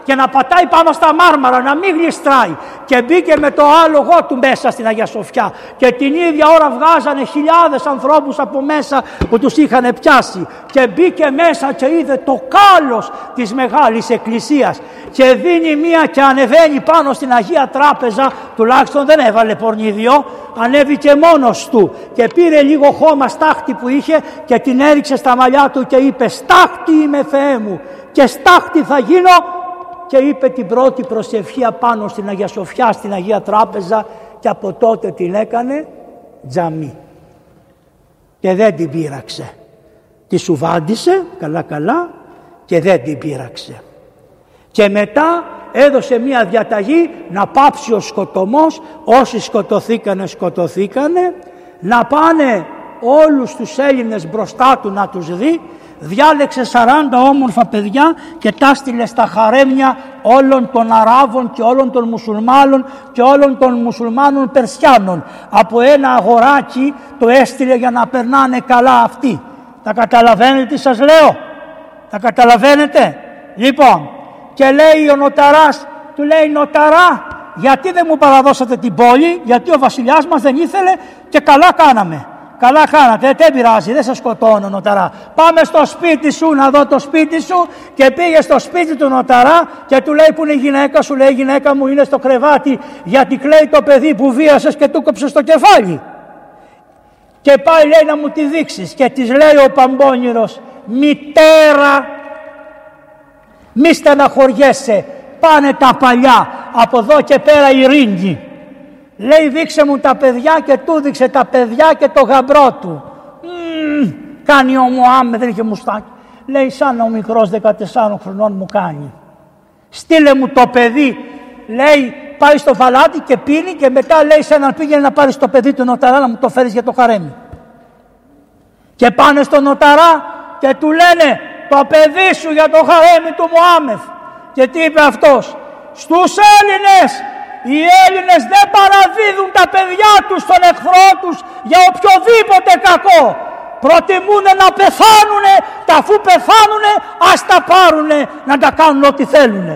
και να πατάει πάνω στα μάρμαρα, να μην γλιστράει. Και μπήκε με το άλογο του μέσα στην Αγία Σοφιά. Και την ίδια ώρα βγάζανε χιλιάδες ανθρώπους από μέσα που τους είχαν πιάσει. Και μπήκε μέσα και είδε το κάλος της μεγάλης εκκλησίας. Και δίνει μία και ανεβαίνει πάνω στην Αγία Τράπεζα, τουλάχιστον δεν έβαλε πορνίδιο, ανέβηκε μόνος του και πήρε λίγο χώμα στάχτη που είχε και την έριξε στα μαλλιά του και είπε «Στάχτη είμαι Θεέ μου και στάχτη θα γίνω και είπε την πρώτη προσευχή πάνω στην Αγία Σοφιά, στην Αγία Τράπεζα και από τότε την έκανε τζαμί. Και δεν την πείραξε. Τη σουβάντισε καλά καλά και δεν την πείραξε. Και μετά έδωσε μία διαταγή να πάψει ο σκοτωμός, όσοι σκοτωθήκανε σκοτωθήκανε, να πάνε όλους τους Έλληνες μπροστά του να τους δει διάλεξε 40 όμορφα παιδιά και τα στείλε στα χαρέμια όλων των Αράβων και όλων των Μουσουλμάνων και όλων των Μουσουλμάνων Περσιάνων. Από ένα αγοράκι το έστειλε για να περνάνε καλά αυτοί. Τα καταλαβαίνετε τι σας λέω; Τα καταλαβαίνετε; Λοιπόν και λέει ο νοταράς του λέει νοταρά γιατί δεν μου παραδώσατε την πόλη γιατί ο βασιλιάς μας δεν ήθελε και καλά κάναμε. Καλά κάνατε, δεν πειράζει, δεν σε σκοτώνω νοταρά. Πάμε στο σπίτι σου να δω το σπίτι σου και πήγε στο σπίτι του νοταρά και του λέει που είναι η γυναίκα σου, λέει η γυναίκα μου είναι στο κρεβάτι γιατί κλαίει το παιδί που βίασες και του κόψες το κεφάλι. Και πάει λέει να μου τη δείξεις και της λέει ο Παμπώνυρος μητέρα μη στεναχωριέσαι πάνε τα παλιά από εδώ και πέρα ειρήνη Λέει δείξε μου τα παιδιά και του δείξε τα παιδιά και το γαμπρό του. Μ, κάνει ο Μωάμε, δεν είχε μουστάκι. Λέει σαν ο μικρός 14 χρονών μου κάνει. Στείλε μου το παιδί. Λέει πάει στο φαλάτι και πίνει και μετά λέει σε έναν πήγαινε να πάρεις το παιδί του νοταρά να μου το φέρεις για το χαρέμι. Και πάνε στο νοταρά και του λένε το παιδί σου για το χαρέμι του Μωάμεθ. Και τι είπε αυτός; Στους Έλληνες οι Έλληνες δεν παραδίδουν τα παιδιά τους στον εχθρό τους για οποιοδήποτε κακό. Προτιμούν να πεθάνουν, τα αφού πεθάνουν ας τα πάρουν να τα κάνουν ό,τι θέλουν.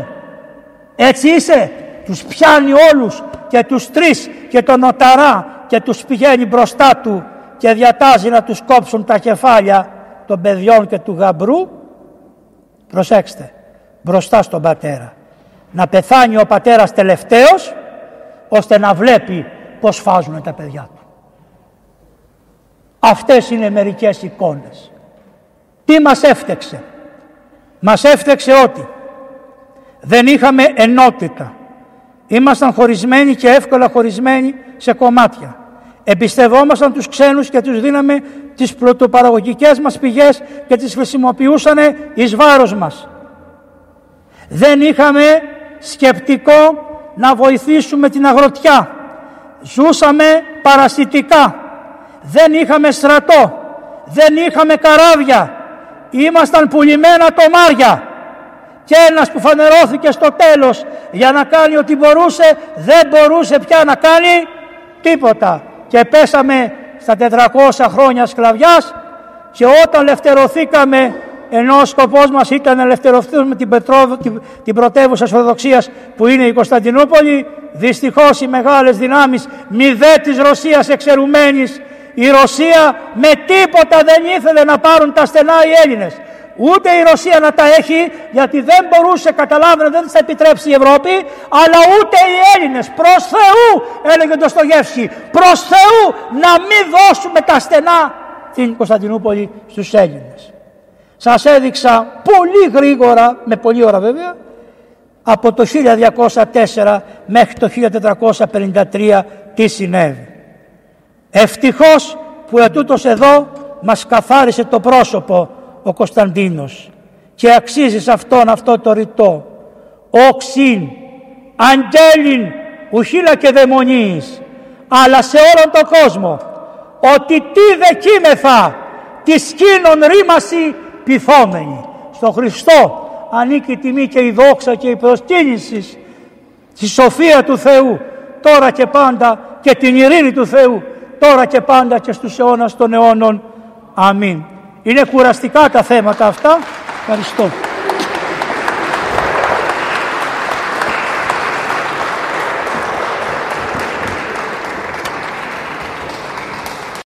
Έτσι είσαι. Τους πιάνει όλους και τους τρεις και τον νοταρά και τους πηγαίνει μπροστά του και διατάζει να τους κόψουν τα κεφάλια των παιδιών και του γαμπρού. Προσέξτε, μπροστά στον πατέρα να πεθάνει ο πατέρας τελευταίος ώστε να βλέπει πως φάζουν τα παιδιά του. Αυτές είναι μερικές εικόνες. Τι μας έφτεξε; Μας έφτεξε ότι δεν είχαμε ενότητα. Ήμασταν χωρισμένοι και εύκολα χωρισμένοι σε κομμάτια. Εμπιστευόμασταν τους ξένους και τους δίναμε τις πρωτοπαραγωγικές μας πηγές και τις χρησιμοποιούσαν εις βάρος μας. Δεν είχαμε σκεπτικό να βοηθήσουμε την αγροτιά. Ζούσαμε παρασιτικά. Δεν είχαμε στρατό. Δεν είχαμε καράβια. Ήμασταν πουλημένα τομάρια. Και ένας που φανερώθηκε στο τέλος για να κάνει ό,τι μπορούσε δεν μπορούσε πια να κάνει τίποτα. Και πέσαμε στα 400 χρόνια σκλαβιάς και όταν λευτερωθήκαμε ενώ ο σκοπός μας ήταν να ελευθερωθούμε την, Πετρό, την, την πρωτεύουσα Ορθοδοξίας που είναι η Κωνσταντινούπολη, δυστυχώς οι μεγάλες δυνάμεις μηδέ της Ρωσίας εξαιρουμένης, η Ρωσία με τίποτα δεν ήθελε να πάρουν τα στενά οι Έλληνες. Ούτε η Ρωσία να τα έχει, γιατί δεν μπορούσε, καταλάβαινε, δεν θα επιτρέψει η Ευρώπη, αλλά ούτε οι Έλληνες. Προς Θεού, έλεγε το Στογεύσκη, προς Θεού να μην δώσουμε τα στενά την Κωνσταντινούπολη στους Έλληνες. Σας έδειξα πολύ γρήγορα, με πολλή ώρα βέβαια, από το 1204 μέχρι το 1453 τι συνέβη. Ευτυχώς που ετούτος εδώ μας καθάρισε το πρόσωπο ο Κωνσταντίνος και αξίζει σε αυτόν αυτό το ρητό. Όξιν, αγγέλιν, ουχίλα και δαιμονίης, αλλά σε όλον τον κόσμο, ότι τι δεκίμεθα, τη σκήνων ρήμαση πυθόμενοι. Στο Χριστό ανήκει η τιμή και η δόξα και η προσκύνηση στη σοφία του Θεού τώρα και πάντα και την ειρήνη του Θεού τώρα και πάντα και στους αιώνας των αιώνων. Αμήν. Είναι κουραστικά τα θέματα αυτά. Ευχαριστώ.